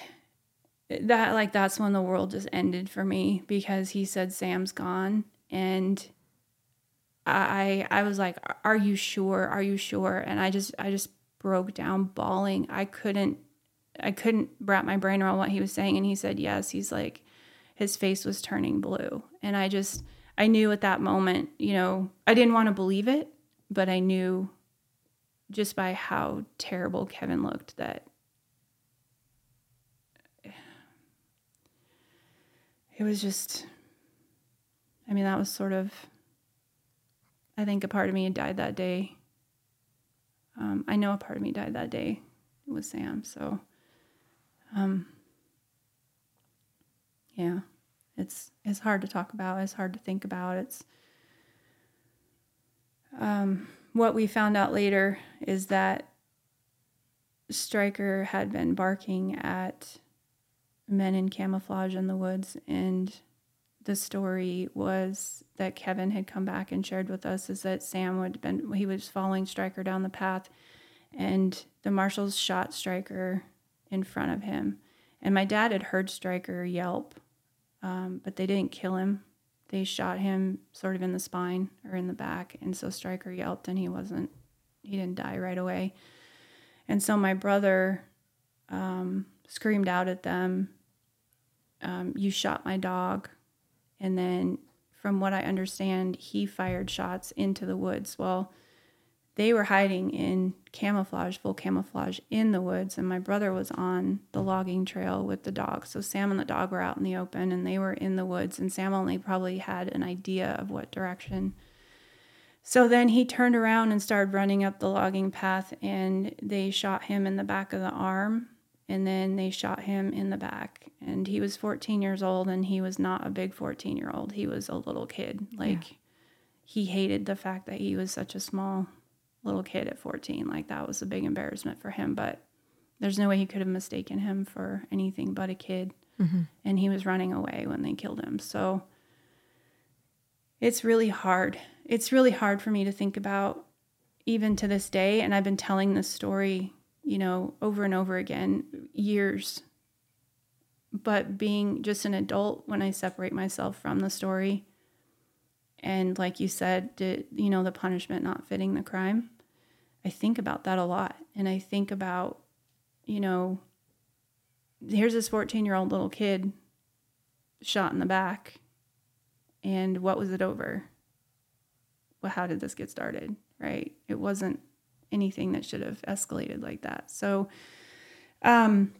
that, like, that's when the world just ended for me because he said, Sam's gone. And I, I was like, "Are you sure? Are you sure?" And I just, I just broke down bawling. I couldn't, I couldn't wrap my brain around what he was saying. And he said, "Yes." He's like, his face was turning blue, and I just, I knew at that moment, you know, I didn't want to believe it, but I knew just by how terrible Kevin looked that it was just, I mean, that was sort of I think a part of me died that day. Um, I know a part of me died that day with Sam. So, um, yeah, it's it's hard to talk about. It's hard to think about. It's um, what we found out later is that Striker had been barking at men in camouflage in the woods and the story was that Kevin had come back and shared with us is that Sam would been he was following Striker down the path and the marshals shot Striker in front of him. And my dad had heard Striker yelp, um, but they didn't kill him. They shot him sort of in the spine or in the back. And so Striker yelped and he wasn't, he didn't die right away. And so my brother um, screamed out at them, um, You shot my dog. And then, from what I understand, he fired shots into the woods. Well, they were hiding in camouflage, full camouflage in the woods, and my brother was on the logging trail with the dog. So Sam and the dog were out in the open and they were in the woods, and Sam only probably had an idea of what direction. So then he turned around and started running up the logging path, and they shot him in the back of the arm and then they shot him in the back. And he was 14 years old and he was not a big 14 year old he was a little kid. Like yeah. he hated the fact that he was such a small little kid at 14 like that was a big embarrassment for him. But there's no way he could have mistaken him for anything but a kid. Mm-hmm. and he was running away when they killed him. So it's really hard. It's really hard for me to think about even to this day. And i've been telling this story you know, over and over again, years. But being just an adult when I separate myself from the story, and like you said, did, you know, the punishment not fitting the crime, I think about that a lot. And I think about, you know, here's this 14 year old little kid shot in the back. And what was it over? Well, how did this get started? Right? It wasn't anything that should have escalated like that. So um,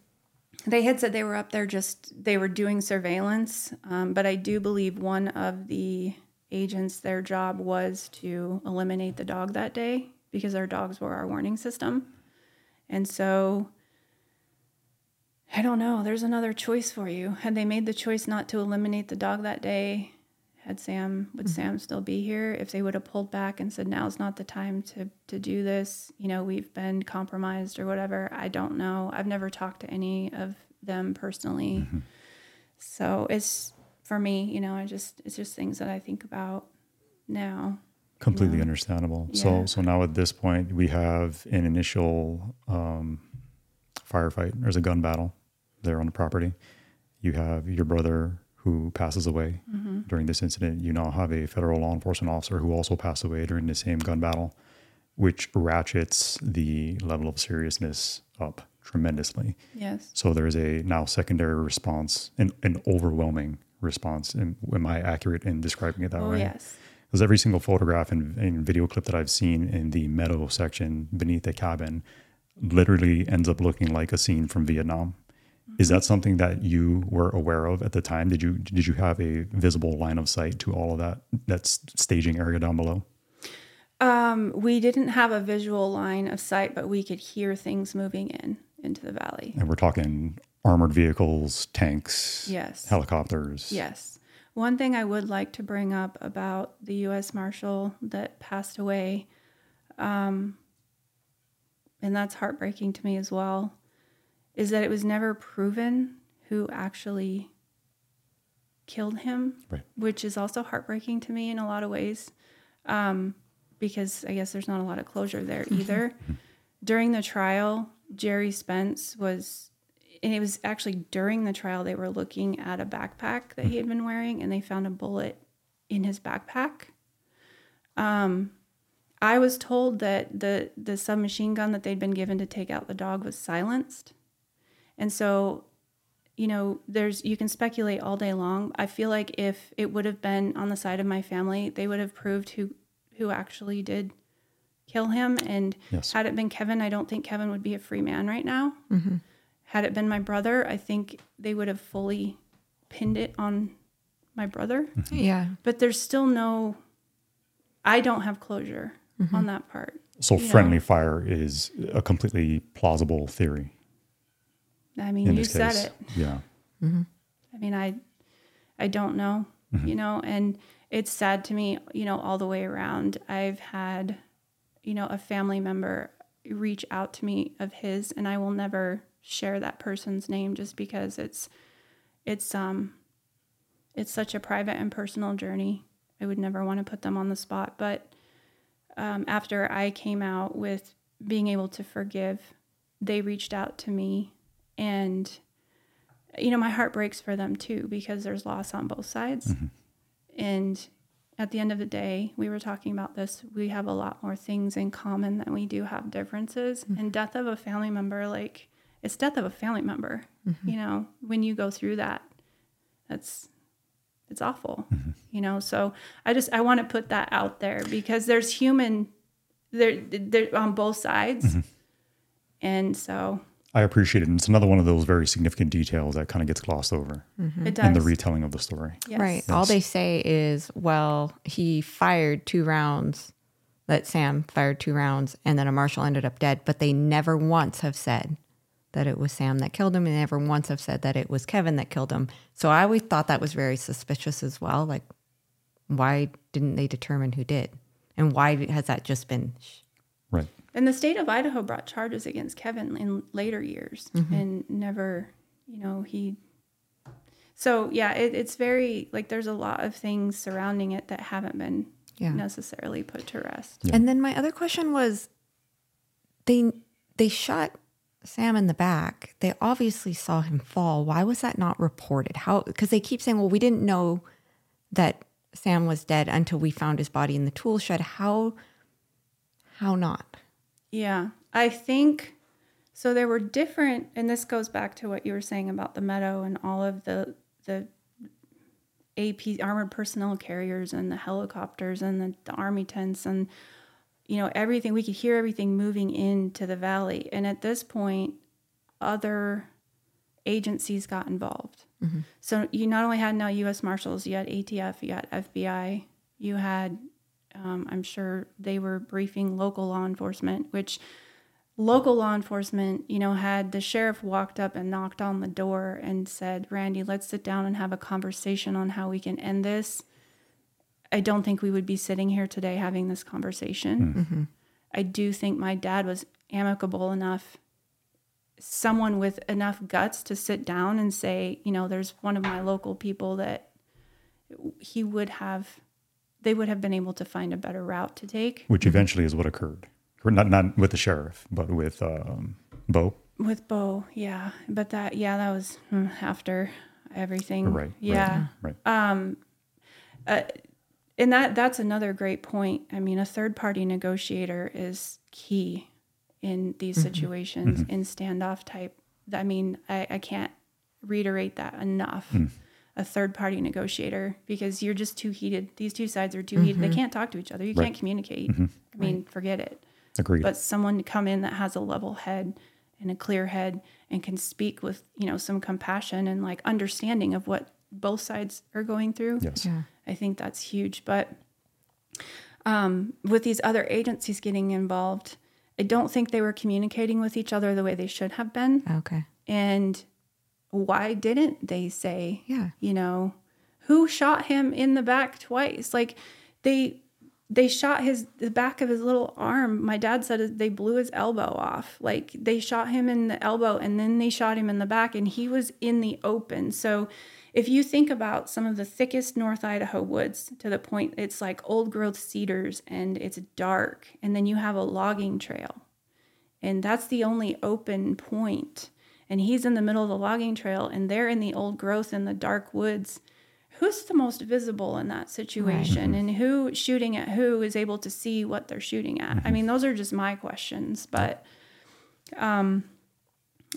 they had said they were up there just, they were doing surveillance. Um, but I do believe one of the agents, their job was to eliminate the dog that day because our dogs were our warning system. And so I don't know. There's another choice for you. Had they made the choice not to eliminate the dog that day, had Sam would mm-hmm. Sam still be here if they would have pulled back and said now's not the time to to do this you know we've been compromised or whatever I don't know I've never talked to any of them personally mm-hmm. so it's for me you know I just it's just things that I think about now completely you know? understandable yeah. so so now at this point we have an initial um, firefight there's a gun battle there on the property you have your brother who passes away mm-hmm. during this incident. You now have a federal law enforcement officer who also passed away during the same gun battle, which ratchets the level of seriousness up tremendously. Yes. So there's a now secondary response, an, an overwhelming response. And am I accurate in describing it that oh, way? Yes. Because every single photograph and, and video clip that I've seen in the meadow section beneath the cabin literally ends up looking like a scene from Vietnam. Is that something that you were aware of at the time? Did you did you have a visible line of sight to all of that that staging area down below? Um, we didn't have a visual line of sight, but we could hear things moving in into the valley. And we're talking armored vehicles, tanks, yes, helicopters. Yes. One thing I would like to bring up about the U.S. Marshal that passed away um, and that's heartbreaking to me as well, is that it was never proven who actually killed him, Right. which is also heartbreaking to me in a lot of ways, um, because I guess there's not a lot of closure there mm-hmm. either. During the trial, Gerry Spence was, and it was actually during the trial they were looking at a backpack that he had mm-hmm. been wearing, and they found a bullet in his backpack. Um, I was told that the the submachine gun that they'd been given to take out the dog was silenced. And so, you know, there's you can speculate all day long. I feel like if it would have been on the side of my family, they would have proved who who actually did kill him and Yes. had it been Kevin, I don't think Kevin would be a free man right now. Mm-hmm. Had it been my brother, I think they would have fully pinned it on my brother mm-hmm. Yeah. but there's still no i don't have closure mm-hmm. on that part So You know. friendly fire is a completely plausible theory i mean you said case. it Yeah. i mean i i don't know you know and it's sad to me you know all the way around i've had you know a family member reach out to me of his and i will never share that person's name just because it's it's um it's such a private and personal journey i would never want to put them on the spot but um, after i came out with being able to forgive they reached out to me and you know my heart breaks for them too because there's loss on both sides. Mm-hmm. And at the end of the day we were talking about this we have a lot more things in common than we do have differences. Mm-hmm. And death of a family member like it's death of a family member mm-hmm. you know when you go through that that's it's awful you know? So i just i want to put that out there because there's human there they're on both sides. And so I appreciate it. And it's another one of those very significant details that kind of gets glossed over mm-hmm. it does in the retelling of the story. Yes. Right. All they say is, well, he fired two rounds, that Sam fired two rounds, and then a marshal ended up dead. But they never once have said that it was Sam that killed him, and never once have said that it was Kevin that killed him. So I always thought that was very suspicious as well. Like, why didn't they determine who did? And why has that just been? Right. And the state of Idaho brought charges against Kevin in later years mm-hmm. and never, you know, he. So, yeah, it, it's very, like, there's a lot of things surrounding it that haven't been Yeah. necessarily put to rest. Yeah. And then my other question was, they they shot Sam in the back. They obviously saw him fall. Why was that not reported? How? Because they keep saying, well, we didn't know that Sam was dead until we found his body in the tool shed. How? How not? Yeah, I think so. There were different, and this goes back to what you were saying about the meadow and all of the the AP armored personnel carriers and the helicopters and the, the army tents and you know everything. We could hear everything moving into the valley, and at this point, other agencies got involved. Mm-hmm. So you not only had now U.S. Marshals, you had ATF, you had FBI, you had um, I'm sure they were briefing local law enforcement, which local law enforcement, you know, had the sheriff walked up and knocked on the door and said, Randy, let's sit down and have a conversation on how we can end this. I don't think we would be sitting here today having this conversation. I do think my dad was amicable enough, someone with enough guts to sit down and say, you know, there's one of my local people that he would have they would have been able to find a better route to take Which eventually is what occurred. Not not with the sheriff, but with um, Bo. with Bo. Yeah, but that yeah, that was mm, after everything. Right. Yeah, right, Yeah, Right. Um, uh, and that that's another great point. I mean, a third party negotiator is key in these mm-hmm. situations mm-hmm. in standoff type. I mean, I, I can't reiterate that enough. Mm. A third party negotiator because you're just too heated. These two sides are too heated. They can't talk to each other. You Right. can't communicate. I mean, forget it. Agreed. but someone to come in that has a level head and a clear head and can speak with you know some compassion and like understanding of what both sides are going through yes. Yeah. i think that's huge but um, with these other agencies getting involved i don't think they were communicating with each other the way they should have been Okay. and why didn't they say Yeah. you know who shot him in the back twice like they they shot his the back of his little arm. My dad said they blew his elbow off. Like they shot him in the elbow and then they shot him in the back and he was in the open. So if you think about some of the thickest North Idaho woods to the point it's like old growth cedars and it's dark and then you have a logging trail. And that's the only open point. And he's in the middle of the logging trail and they're in the old growth in the dark woods. Who's the most visible in that situation? Right. and who shooting at who is able to see what they're shooting at? Mm-hmm. i mean those are just my questions but um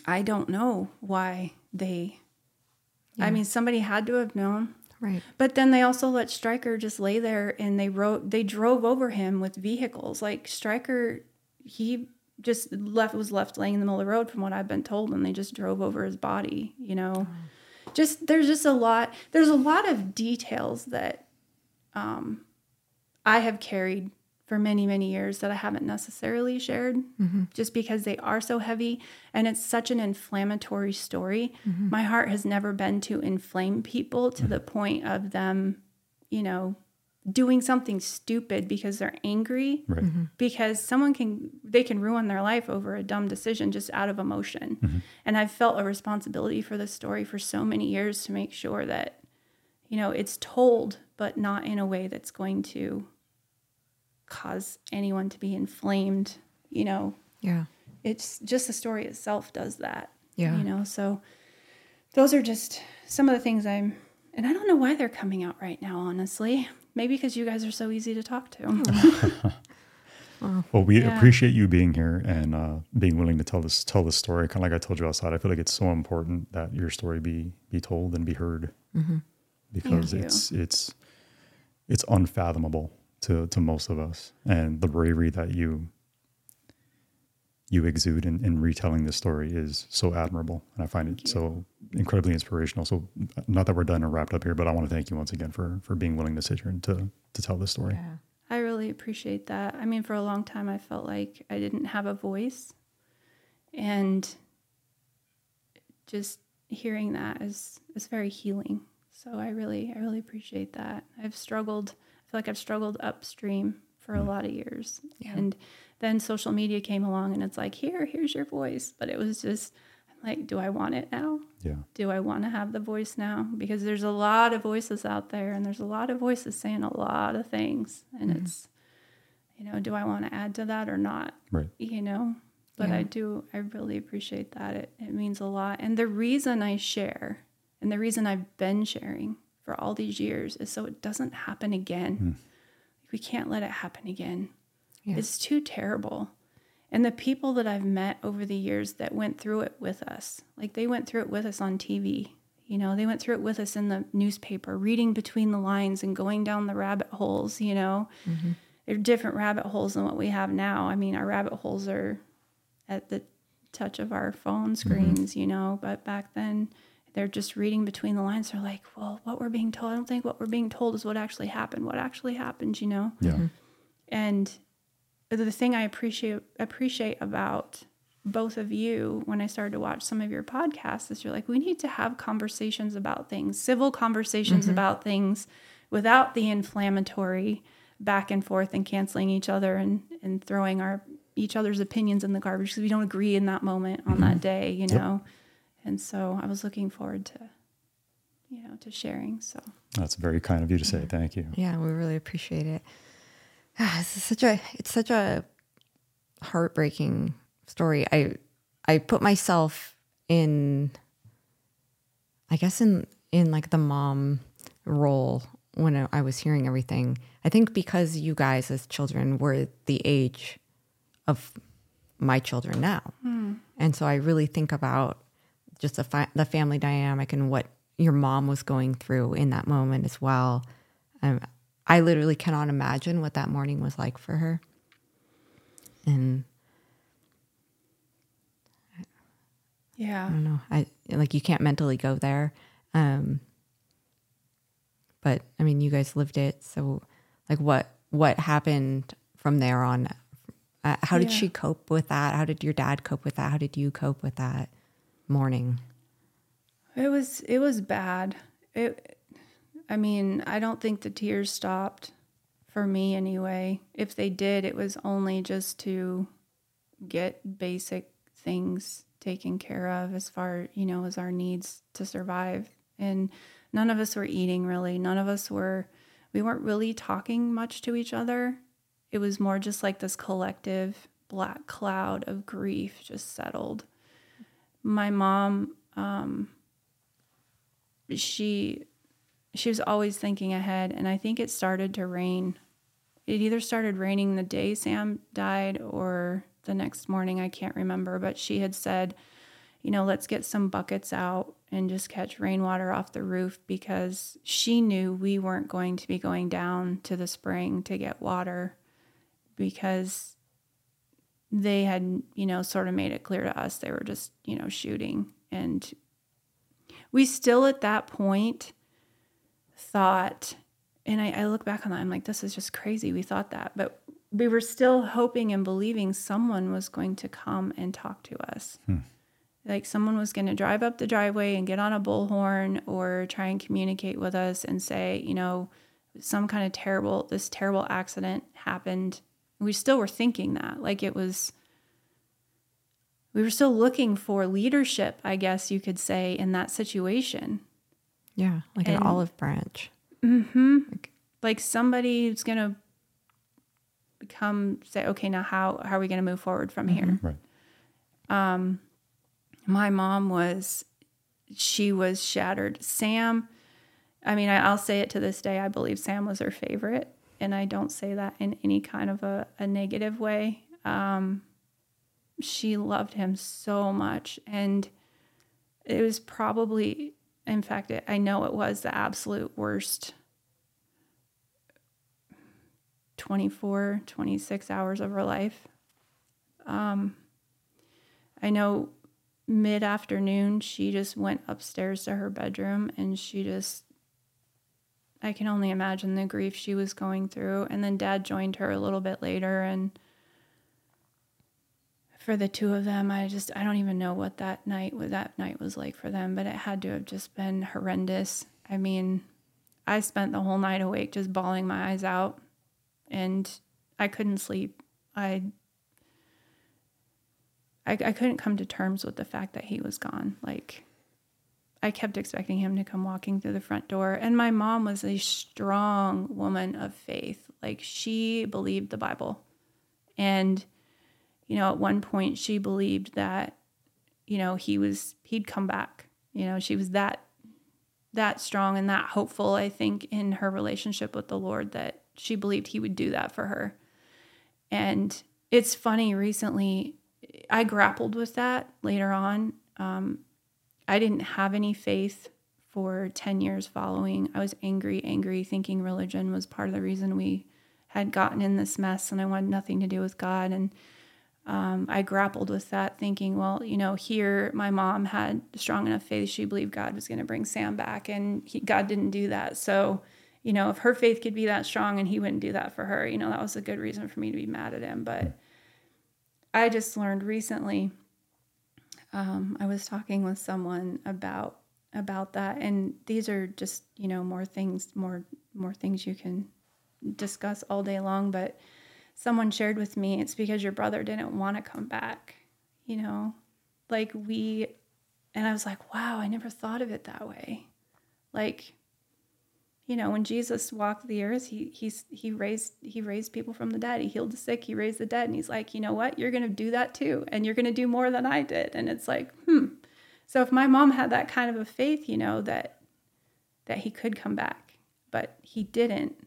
i don't know why they yeah. i mean somebody had to have known. Right. But then they also let Striker just lay there and they wrote they drove over him with vehicles. Like Striker he just left was left laying in the middle of the road from what i've been told and they just drove over his body you know oh just there's just a lot there's a lot of details that um, I have carried for many many years that I haven't necessarily shared mm-hmm. just because they are so heavy and it's such an inflammatory story. Mm-hmm. My heart has never been to inflame people to mm-hmm. the point of them, you know, doing something stupid because they're angry. Right. mm-hmm. because someone can they can ruin their life over a dumb decision just out of emotion. Mm-hmm. and i've felt a responsibility for this story for so many years to make sure that you know it's told but not in a way that's going to cause anyone to be inflamed you know? Yeah. It's just the story itself does that yeah. you know? So those are just some of the things i'm and i don't know why they're coming out right now honestly Maybe because you guys are so easy to talk to. well, we yeah. appreciate you being here and uh, being willing to tell this tell this story. Kind of like I told you outside, I feel like it's so important that your story be be told and be heard mm-hmm. because it's it's it's unfathomable to to most of us, and the bravery that you you exude in, in retelling this story is so admirable. And I find it so incredibly inspirational. So not that we're done or wrapped up here, but I want to thank you once again for for being willing to sit here and to to tell this story. Yeah. I really appreciate that. I mean, for a long time I felt like I didn't have a voice. And just hearing that is is very healing. So I really I really appreciate that. I've struggled I feel like I've struggled upstream for mm. a lot of years. Yeah. And then social media came along and it's like, here, here's your voice. But it was just like, do I want it now? Yeah. Do I want to have the voice now? Because there's a lot of voices out there and there's a lot of voices saying a lot of things. And mm-hmm. it's, you know, do I want to add to that or not? Right. You know? But yeah. I do, I really appreciate that. It, it means a lot. And the reason I share and the reason I've been sharing for all these years is so it doesn't happen again. Mm. We can't let it happen again. Yeah. It's too terrible. And the people that I've met over the years that went through it with us, like they went through it with us on TV. You know, they went through it with us in the newspaper, reading between the lines and going down the rabbit holes, you know. Mm-hmm. They're different rabbit holes than what we have now. I mean, our rabbit holes are at the touch of our phone mm-hmm. screens, mm-hmm. you know, but back then they're just reading between the lines. They're like, well, what we're being told, I don't think what we're being told is what actually happened. What actually happened, you know? Yeah. Mm-hmm. And the thing I appreciate appreciate about both of you when I started to watch some of your podcasts is you're like, we need to have conversations about things, civil conversations mm-hmm. about things without the inflammatory back and forth and canceling each other and, and throwing our each other's opinions in the garbage because we don't agree in that moment on mm-hmm. that day, you know. Yep. And so I was looking forward to you know, to sharing. So that's very kind of you to say. Thank you. Yeah, we really appreciate it. It's such a it's such a heartbreaking story. I I put myself in I guess in in like the mom role when I was hearing everything. I think because you guys as children were the age of my children now. Mm. And so I really think about just the, fi- the family dynamic and what your mom was going through in that moment as well. Um, I literally cannot imagine what that morning was like for her. And yeah, I don't know. I like you can't mentally go there. Um, but I mean, you guys lived it. So like what, what happened from there on? Uh, how did yeah. she cope with that? How did your dad cope with that? How did you cope with that morning? It was, it was bad. It, I mean, I don't think the tears stopped for me anyway. If they did, it was only just to get basic things taken care of as far, you know, as our needs to survive. And none of us were eating really. None of us were we weren't really talking much to each other. It was more just like this collective black cloud of grief just settled. My mom um she she was always thinking ahead and i think it started to rain. It either started raining the day sam died or the next morning i can't remember but she had said you know let's get some buckets out and just catch rainwater off the roof because she knew we weren't going to be going down to the spring to get water because they had you know sort of made it clear to us they were just you know shooting. And we still at that point thought, and I, I look back on that, I'm like, this is just crazy. We thought that, but we were still hoping and believing someone was going to come and talk to us. Hmm. Like someone was going to drive up the driveway and get on a bullhorn or try and communicate with us and say, you know, some kind of terrible, this terrible accident happened. We still were thinking that. Like it was, we were still looking for leadership, I guess you could say, in that situation. Yeah, like and, an olive branch. Mm-hmm. Like, like somebody who's gonna become say, okay, now how how are we gonna move forward from mm-hmm. here? Right. Um, my mom was, she was shattered. Sam, I mean, I, will say it to this day. I believe Sam was her favorite, and I don't say that in any kind of a, a negative way. Um, she loved him so much, and it was probably in fact, it, I know it was the absolute worst 24, 26 hours of her life. Um, I know mid afternoon, she just went upstairs to her bedroom and she just, I can only imagine the grief she was going through. And then dad joined her a little bit later and for the two of them. I just I don't even know what that night what that night was like for them, but it had to have just been horrendous. I mean, I spent the whole night awake just bawling my eyes out and I couldn't sleep. I I, I couldn't come to terms with the fact that he was gone. Like I kept expecting him to come walking through the front door. And my mom was a strong woman of faith. Like she believed the Bible. And you know, at one point she believed that, you know, he was he'd come back. You know, she was that that strong and that hopeful, I think, in her relationship with the Lord that she believed he would do that for her. And it's funny, recently, I grappled with that later on. Um, I didn't have any faith for 10 years following. I was angry, angry, thinking religion was part of the reason we had gotten in this mess and I wanted nothing to do with God. And um, I grappled with that, thinking, well, you know, here my mom had strong enough faith she believed God was going to bring Sam back, and he, God didn't do that. So, you know, if her faith could be that strong and he wouldn't do that for her, you know, that was a good reason for me to be mad at him. But I just learned recently. Um, I was talking with someone about about that, and these are just you know more things, more more things you can discuss all day long, but someone shared with me, it's because your brother didn't want to come back, you know? Like we, and I was like, wow, I never thought of it that way. Like, you know, when Jesus walked the earth, he he's he raised he raised people from the dead. He healed the sick, he raised the dead, and he's like, you know what? You're gonna do that too, and you're gonna do more than I did. And it's like, hmm. So if my mom had that kind of a faith, you know, that that he could come back, but he didn't,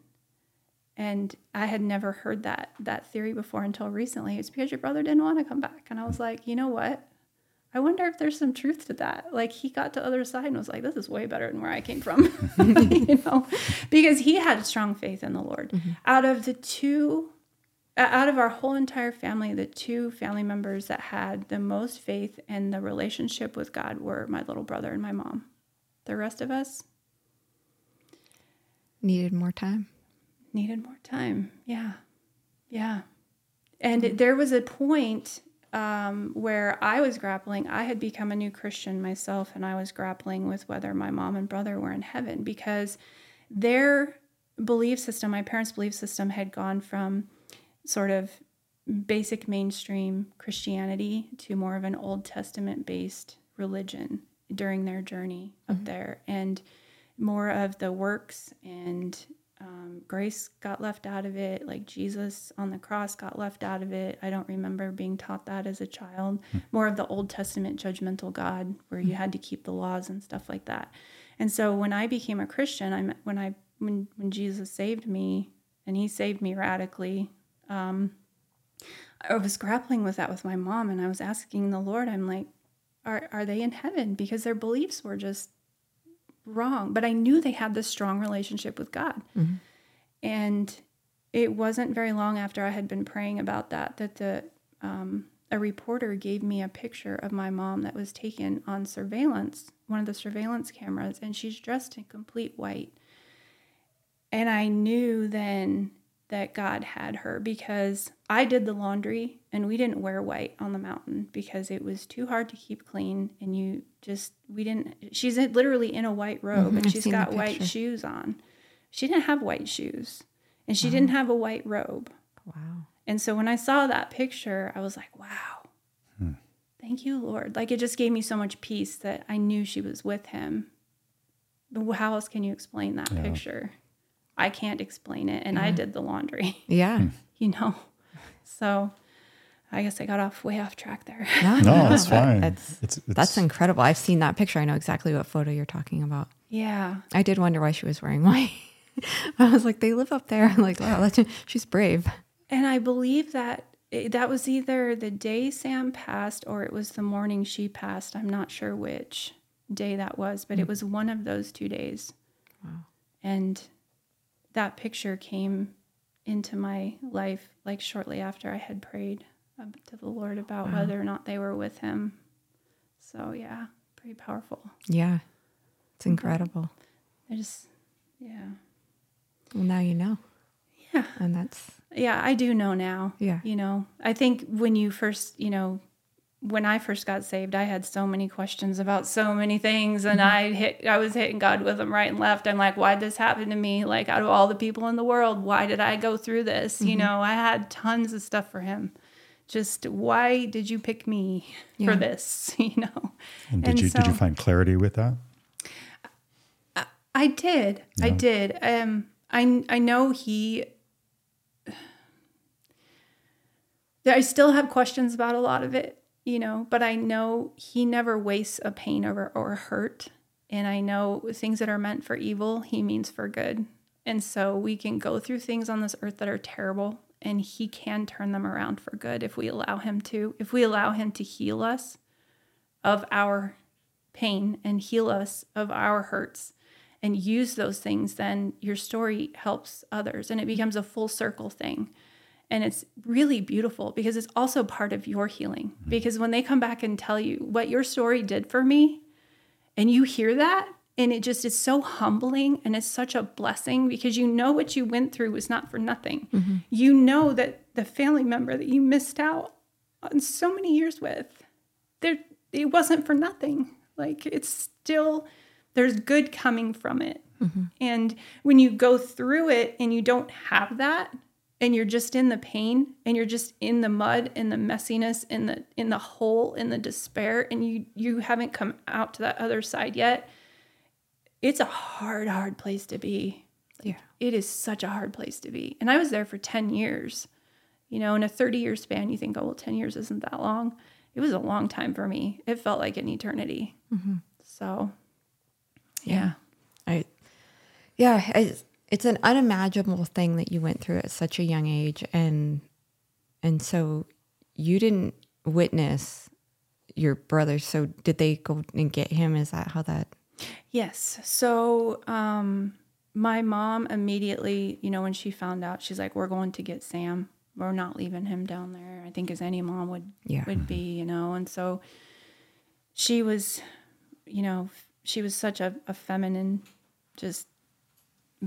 and I had never heard that that theory before until recently. It's because your brother didn't want to come back. And I was like, you know what? I wonder if there's some truth to that. Like he got to the other side and was like, this is way better than where I came from. you know, because he had strong faith in the Lord. Mm-hmm. Out of the two out of our whole entire family, the two family members that had the most faith and the relationship with God were my little brother and my mom. The rest of us needed more time needed more time. Yeah. Yeah. And mm-hmm. there was a point um, where I was grappling. I had become a new Christian myself, and I was grappling with whether my mom and brother were in heaven because their belief system, my parents' belief system had gone from sort of basic mainstream Christianity to more of an Old Testament based religion during their journey up there. And more of the works and um, grace got left out of it. Like Jesus on the cross got left out of it. I don't remember being taught that as a child. More of the Old Testament judgmental God, where you had to keep the laws and stuff like that. And so when I became a Christian, I when I when when Jesus saved me, and He saved me radically. Um, I was grappling with that with my mom, and I was asking the Lord. I'm like, are are they in heaven? Because their beliefs were just wrong. But I knew they had this strong relationship with God. And it wasn't very long after I had been praying about that that the um, a reporter gave me a picture of my mom that was taken on surveillance, one of the surveillance cameras, and she's dressed in complete white. And I knew then that God had her because I did the laundry and we didn't wear white on the mountain because it was too hard to keep clean. And you just, we didn't, she's literally in a white robe mm-hmm. and I've she's seen the got white shoes on. She didn't have white shoes and she didn't have a white robe. Wow. And so when I saw that picture, I was like, wow, hmm. thank you, Lord. Like it just gave me so much peace that I knew she was with him. How else can you explain that picture? I can't explain it. And I mm-hmm. did the laundry, Yeah. Hmm. you know? So I guess I got off way off track there. No, No, that's fine. That's it's, it's, that's incredible. I've seen that picture. I know exactly what photo you're talking about. yeah. I did wonder why she was wearing white. I was like, they live up there. I'm like, wow, that's, she's brave. And I believe that it, that was either the day Sam passed or it was the morning she passed. I'm not sure which day that was, but it mm. was one of those two days. Wow. And that picture came into my life like shortly after I had prayed um, to the Lord about whether or not they were with him. So, yeah, pretty powerful. Yeah. It's incredible. I just, yeah. Well, now you know. Yeah. And that's, Yeah, I do know now. Yeah. You know, I think when you first, you know, when I first got saved, I had so many questions about so many things, and I hit, I was hitting God with them right and left. I'm like, why did this happen to me? Like, out of all the people in the world, why did I go through this? You know, I had tons of stuff for Him. Just why did you pick me Yeah. for this? You know, and did and you did you find clarity with that? I did. I did. Um, I I know he. I still have questions about a lot of it, you know, but I know he never wastes a pain or or hurt, and I know things that are meant for evil, he means for good, and so we can go through things on this earth that are terrible, and he can turn them around for good if we allow him to. If we allow him to heal us of our pain and heal us of our hurts and use those things, then your story helps others and it becomes a full circle thing. And it's really beautiful because it's also part of your healing. Mm-hmm. Because when they come back and tell you what your story did for me, and you hear that, and it just is so humbling and it's such a blessing because you know what you went through was not for nothing. Mm-hmm. You know that the family member that you missed out on so many years with, there it wasn't for nothing. Like it's still there's good coming from it. Mm-hmm. And when you go through it and you don't have that and you're just in the pain and you're just in the mud and the messiness in the in the hole in the despair and you you haven't come out to that other side yet, it's a hard hard place to be. yeah. It is such a hard place to be. And I was there for 10 years. You know, in a 30 year span, you think, oh, well, 10 years isn't that long. It was a long time for me. It felt like an eternity. Mm-hmm. So, yeah. I, yeah, it's, it's an unimaginable thing that you went through at such a young age, and and so you didn't witness your brother. So did they go and get him? Is that how that? Yes. So, um, my mom immediately, you know, when she found out, she's like, "We're going to get Sam. We're not leaving him down there." I think as any mom would Yeah. would be, you know. And so, she was, you know, she was such a, a feminine, just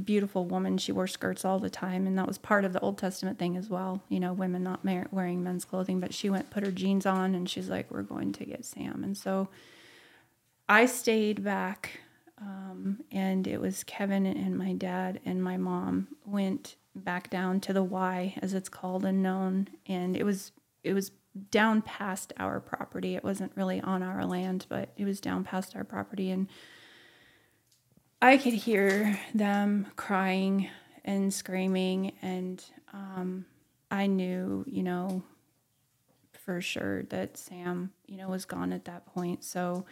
beautiful woman. She wore skirts all the time, and that was part of the Old Testament thing as well. You know, women not mar- wearing men's clothing. But she went, put her jeans on, and she's like, "We're going to get Sam." And so, I stayed back Um, and it was Kevin and my dad and my mom went back down to the Y, as it's called and known, and it was it was down past our property. It wasn't really on our land, but it was down past our property, and I could hear them crying and screaming, and um, I knew, you know, for sure that Sam, you know, was gone at that point. So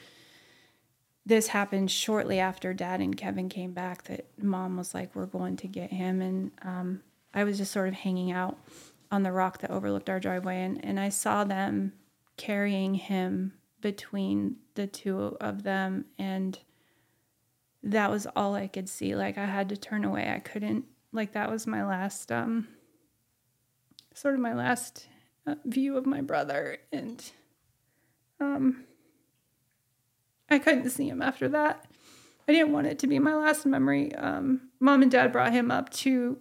this happened shortly after Dad and Kevin came back. That Mom was like, "We're going to get him," and um, I was just sort of hanging out on the rock that overlooked our driveway, and and I saw them carrying him between the two of them and that was all I could see. Like I had to turn away. I couldn't like that was my last um sort of my last uh, view of my brother and um I couldn't see him after that. I didn't want it to be my last memory. Um mom and dad brought him up to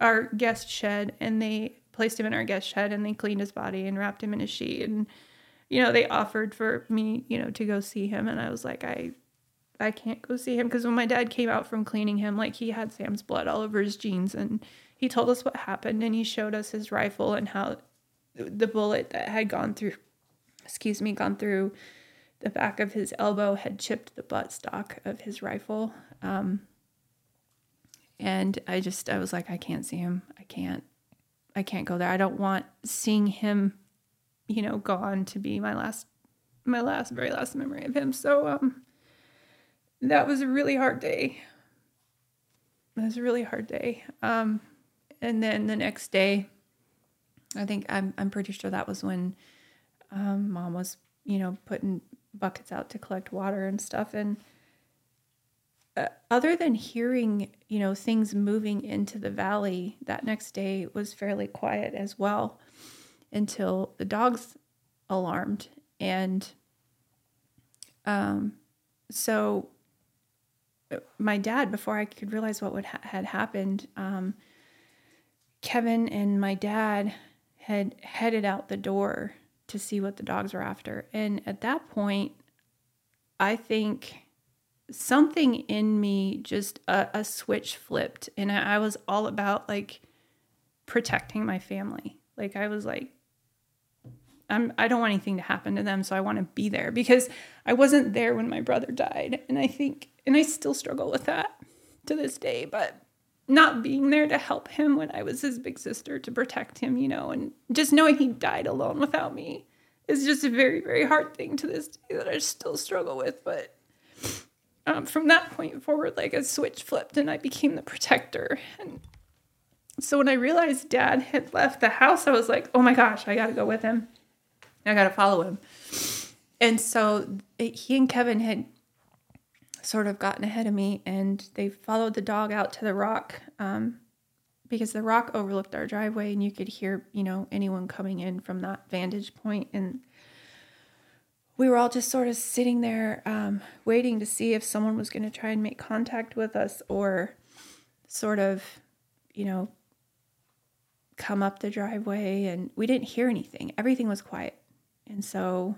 our guest shed and they placed him in our guest shed and they cleaned his body and wrapped him in a sheet and you know they offered for me you know to go see him and I was like I I can't go see him because when my dad came out from cleaning him, like he had Sam's blood all over his jeans, and he told us what happened, and he showed us his rifle and how the bullet that had gone through, excuse me, gone through the back of his elbow had chipped the buttstock of his rifle. Um, and I just, I was like, I can't see him. I can't, I can't go there. I don't want seeing him, you know, gone to be my last, my last, very last memory of him. So, um, that was a really hard day. It was a really hard day. Um, and then the next day, I think I'm I'm pretty sure that was when um, mom was you know putting buckets out to collect water and stuff. And uh, other than hearing you know things moving into the valley, that next day was fairly quiet as well until the dogs alarmed and um so my dad before I could realize what would ha- had happened. Um, Kevin and my dad had headed out the door to see what the dogs were after, and at that point, I think something in me just a, a switch flipped, and I, I was all about like protecting my family. Like I was like, I'm I don't want anything to happen to them, so I want to be there because I wasn't there when my brother died, and I think and I still struggle with that to this day, but not being there to help him when I was his big sister to protect him, you know, and just knowing he died alone without me is just a very, very hard thing to this day that I still struggle with. But um, from that point forward, like a switch flipped and I became the protector. And so when I realized dad had left the house, I was like, oh my gosh, I got to go with him. I got to follow him. And so it, he and Kevin had sort of gotten ahead of me and they followed the dog out to the rock um, because the rock overlooked our driveway and you could hear, you know, anyone coming in from that vantage point. And we were all just sort of sitting there um, waiting to see if someone was going to try and make contact with us or sort of, you know, come up the driveway. And we didn't hear anything, everything was quiet. And so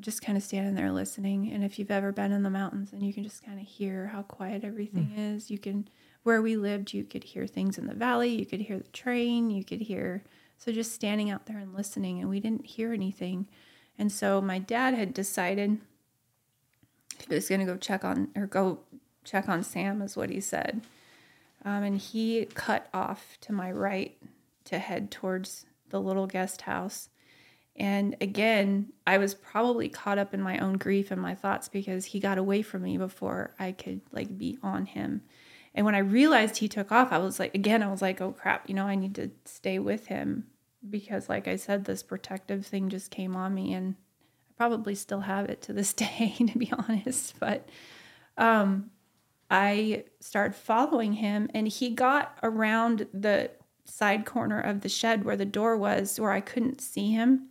just kind of standing there listening. And if you've ever been in the mountains and you can just kind of hear how quiet everything mm. is, you can, where we lived, you could hear things in the valley, you could hear the train, you could hear, so just standing out there and listening. And we didn't hear anything. And so my dad had decided he was going to go check on, or go check on Sam, is what he said. Um, and he cut off to my right to head towards the little guest house. And again, I was probably caught up in my own grief and my thoughts because he got away from me before I could like be on him. And when I realized he took off, I was like, again, I was like, oh crap, you know, I need to stay with him because, like I said, this protective thing just came on me, and I probably still have it to this day, to be honest. But um, I started following him, and he got around the side corner of the shed where the door was, where I couldn't see him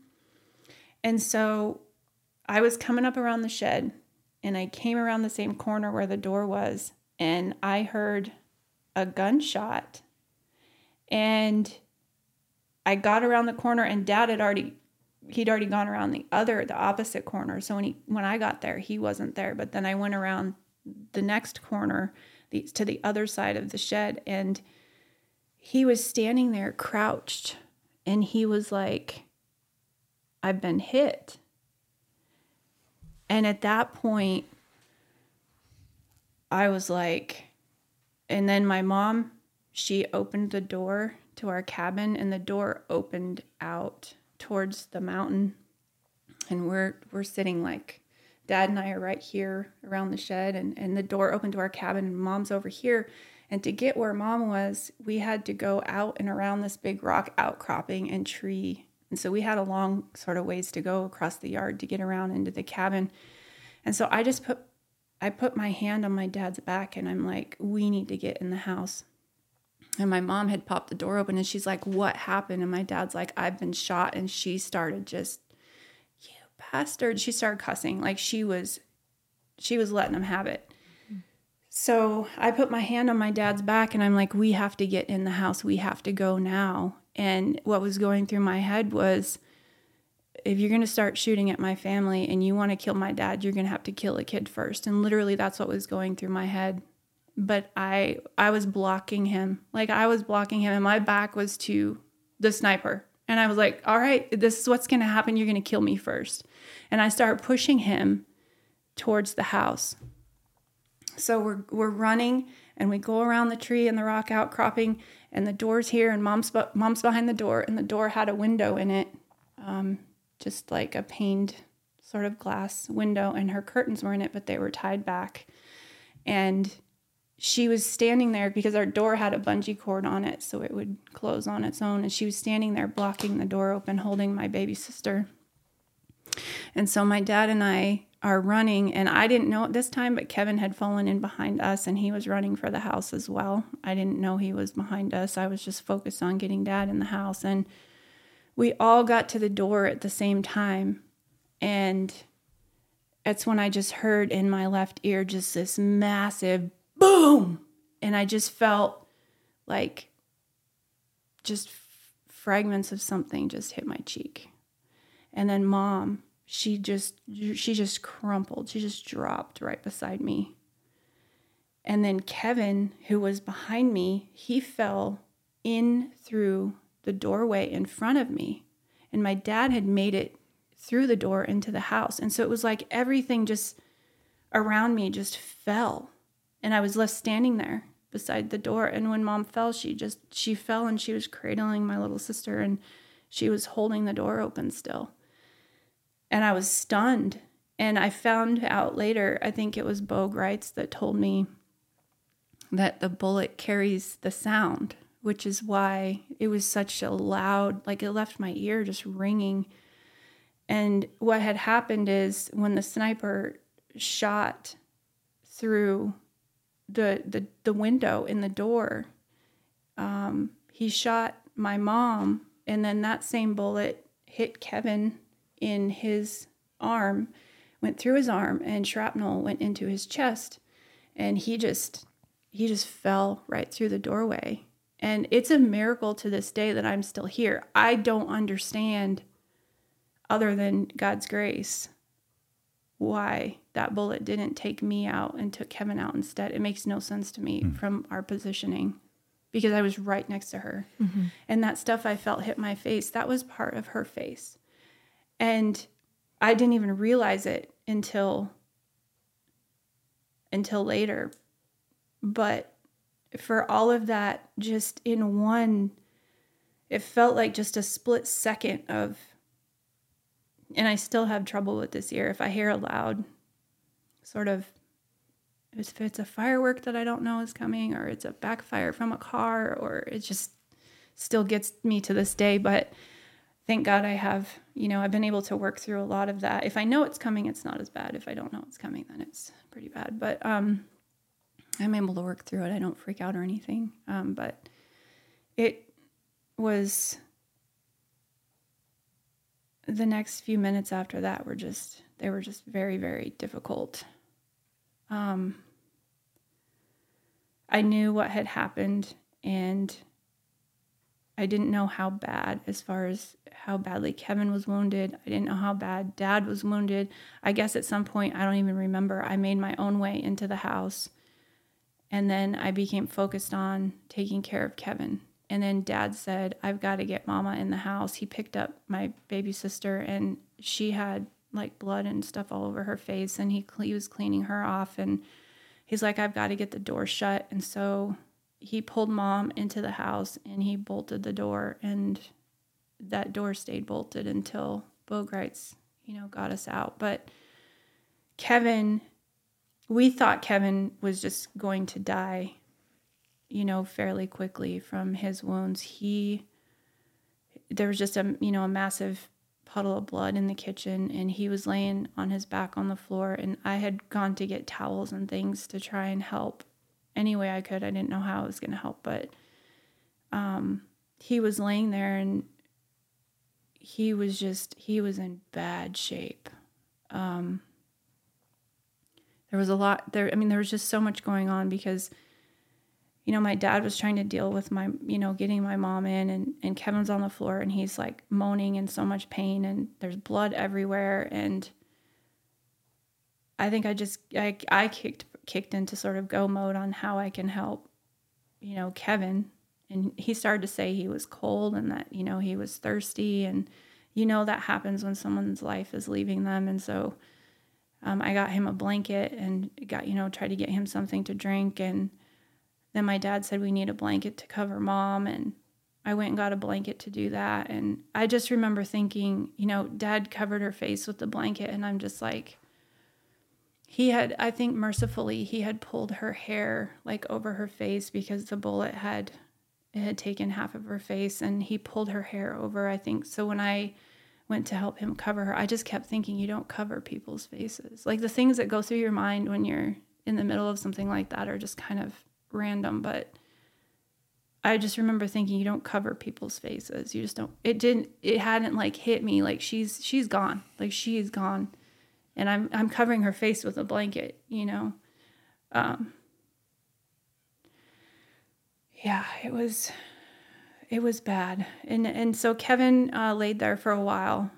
and so I was coming up around the shed and I came around the same corner where the door was and I heard a gunshot. And I got around the corner and dad had already he'd already gone around the other the opposite corner so when he when i got there he wasn't there but then i went around the next corner the, to the other side of the shed and he was standing there crouched and he was like i've been hit. And at that point i was like and then my mom she opened the door to our cabin and the door opened out towards the mountain. And we're we're sitting like dad and I are right here around the shed and, and the door opened to our cabin and mom's over here. And to get where mom was we had to go out and around this big rock outcropping and tree and so we had a long sort of ways to go across the yard to get around into the cabin and so I just put I put my hand on my dad's back and I'm like we need to get in the house and my mom had popped the door open and she's like, What happened? And my dad's like, I've been shot. And she started just, You bastard. She started cussing. Like she was, she was letting him have it. So I put my hand on my dad's back and I'm like, We have to get in the house. We have to go now. And what was going through my head was, if you're going to start shooting at my family and you want to kill my dad, you're going to have to kill a kid first. And literally, that's what was going through my head but I I was blocking him. Like I was blocking him and my back was to the sniper. And I was like, "All right, this is what's going to happen. You're going to kill me first. And I start pushing him towards the house. So we're we're running and we go around the tree and the rock outcropping and the door's here and mom's mom's behind the door and the door had a window in it. Um, just like a paned sort of glass window and her curtains were in it but they were tied back. And she was standing there because our door had a bungee cord on it so it would close on its own and she was standing there blocking the door open holding my baby sister and so my dad and i are running and i didn't know at this time but kevin had fallen in behind us and he was running for the house as well i didn't know he was behind us i was just focused on getting dad in the house and we all got to the door at the same time and it's when i just heard in my left ear just this massive boom. And I just felt like just fragments of something just hit my cheek. And then mom, she just she just crumpled. She just dropped right beside me. And then Kevin, who was behind me, he fell in through the doorway in front of me. And my dad had made it through the door into the house. And so it was like everything just around me just fell and I was left standing there beside the door. And when mom fell, she just she fell and she was cradling my little sister and she was holding the door open still. And I was stunned. And I found out later, I think it was Bo Gritz that told me that the bullet carries the sound, which is why it was such a loud, like it left my ear just ringing. And what had happened is when the sniper shot through the the the window in the door. Um, he shot my mom, and then that same bullet hit Kevin in his arm, went through his arm, and shrapnel went into his chest, and he just he just fell right through the doorway. And it's a miracle to this day that I'm still here. I don't understand, other than God's grace, why that bullet didn't take me out and took Kevin out instead. It makes no sense to me mm. from our positioning because I was right next to her. Mm-hmm. And that stuff I felt hit my face, that was part of her face. And I didn't even realize it until until later. But for all of that just in one it felt like just a split second of and I still have trouble with this ear. If I hear a loud sort of if it's a firework that I don't know is coming or it's a backfire from a car or it just still gets me to this day. But thank God I have, you know, I've been able to work through a lot of that. If I know it's coming, it's not as bad. If I don't know it's coming, then it's pretty bad. But um, I'm able to work through it. I don't freak out or anything. Um, but it was the next few minutes after that were just they were just very very difficult um, i knew what had happened and I didn't know how bad, as far as how badly Kevin was wounded. I didn't know how bad dad was wounded. I guess at some point, I don't even remember, I made my own way into the house. And then I became focused on taking care of Kevin. And then dad said, I've got to get mama in the house. He picked up my baby sister, and she had like blood and stuff all over her face. And he, he was cleaning her off. And he's like, I've got to get the door shut. And so he pulled mom into the house and he bolted the door and that door stayed bolted until Bo Gritz, you know, got us out. But Kevin, we thought Kevin was just going to die, you know, fairly quickly from his wounds. He, there was just a, you know, a massive puddle of blood in the kitchen and he was laying on his back on the floor and I had gone to get towels and things to try and help any way I could. I didn't know how I was going to help, but um, he was laying there and he was just, he was in bad shape. Um, there was a lot there. I mean, there was just so much going on because, you know, my dad was trying to deal with my, you know, getting my mom in and, and Kevin's on the floor and he's like moaning in so much pain and there's blood everywhere. And I think I just, I, I kicked kicked into sort of go mode on how I can help, you know, Kevin. And he started to say he was cold and that, you know, he was thirsty. And, you know, that happens when someone's life is leaving them. And so um, I got him a blanket and got, you know, tried to get him something to drink. And then my dad said, we need a blanket to cover mom. And I went and got a blanket to do that. And I just remember thinking, you know, dad covered her face with the blanket. And I'm just like, he had i think mercifully he had pulled her hair like over her face because the bullet had it had taken half of her face and he pulled her hair over i think. So when i went to help him cover her i just kept thinking you don't cover people's faces. Like the things that go through your mind when you're in the middle of something like that are just kind of random but i just remember thinking you don't cover people's faces. You just don't it didn't it hadn't like hit me like she's she's gone. Like she is gone and I'm I'm covering her face with a blanket, you know. Um, yeah, it was it was bad, and and so Kevin uh, laid there for a while,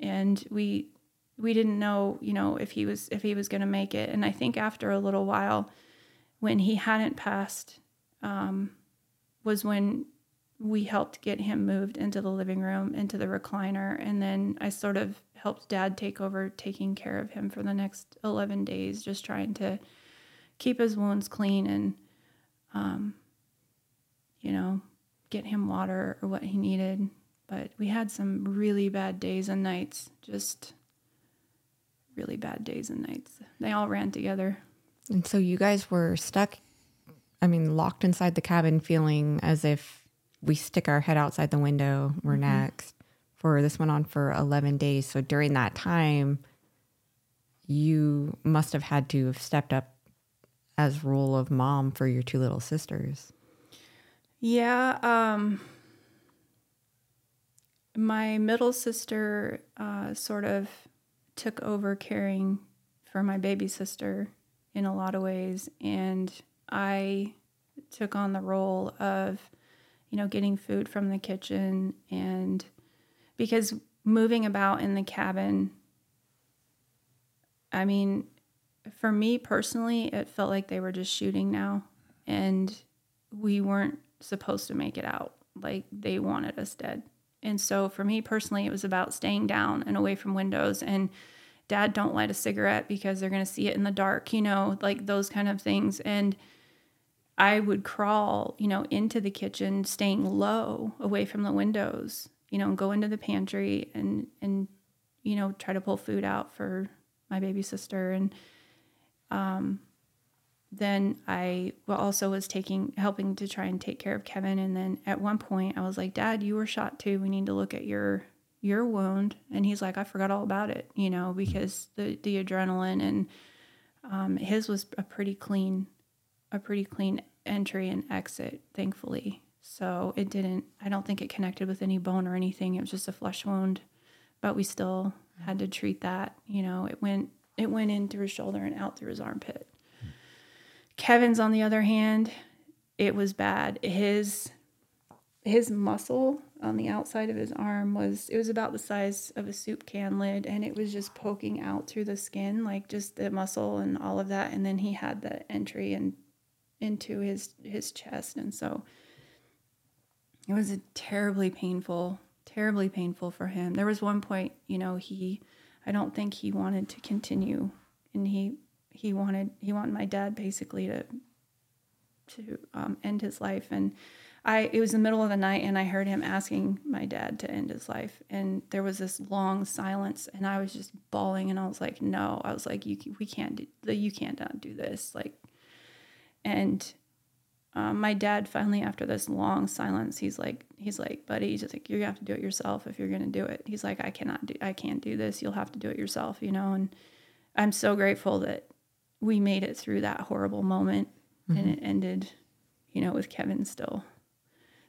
and we we didn't know, you know, if he was if he was going to make it, and I think after a little while, when he hadn't passed, um, was when we helped get him moved into the living room, into the recliner, and then I sort of helped dad take over taking care of him for the next 11 days, just trying to keep his wounds clean and, um, you know, get him water or what he needed. But we had some really bad days and nights, just really bad days and nights. They all ran together. And so you guys were stuck, I mean, locked inside the cabin, feeling as if we stick our head outside the window, we're mm-hmm. next for this went on for 11 days. So during that time, you must have had to have stepped up as role of mom for your two little sisters. Yeah, um, my middle sister uh, sort of took over caring for my baby sister in a lot of ways, and I took on the role of, you know, getting food from the kitchen and because moving about in the cabin, I mean, for me personally, it felt like they were just shooting now, and we weren't supposed to make it out. Like they wanted us dead. And so for me personally, it was about staying down and away from windows. And dad, don't light a cigarette because they're going to see it in the dark, you know, like those kind of things. And I would crawl, you know, into the kitchen, staying low away from the windows you know, and go into the pantry and and you know try to pull food out for my baby sister. And um then I also was taking helping to try and take care of Kevin. And then at one point I was like dad you were shot too. We need to look at your your wound. And he's like I forgot all about it you know because the the adrenaline and um, his was a pretty clean a pretty clean entry and exit thankfully so it didn't, I don't think it connected with any bone or anything. It was just a flesh wound, but we still had to treat that. You know, it went, it went in through his shoulder and out through his armpit. Hmm. Kevin's, on the other hand, it was bad. His, his muscle on the outside of his arm was it was about the size of a soup can lid and it was just poking out through the skin like just the muscle and all of that and then he had the entry and into his his chest and so it was terribly painful terribly painful for him. There was one point you know he i don't think he wanted to continue and he he wanted he wanted my dad basically to to um, end his life. And I it was the middle of the night and I heard him asking my dad to end his life. And there was this long silence and I was just bawling and I was like no. I was like you we can't do you can't do this. Like and um, my dad finally after this long silence he's like he's like buddy he's just like you're gonna have to do it yourself if you're gonna do it he's like I cannot do I can't do this you'll have to do it yourself you know and I'm so grateful that we made it through that horrible moment mm-hmm. and it ended you know with Kevin still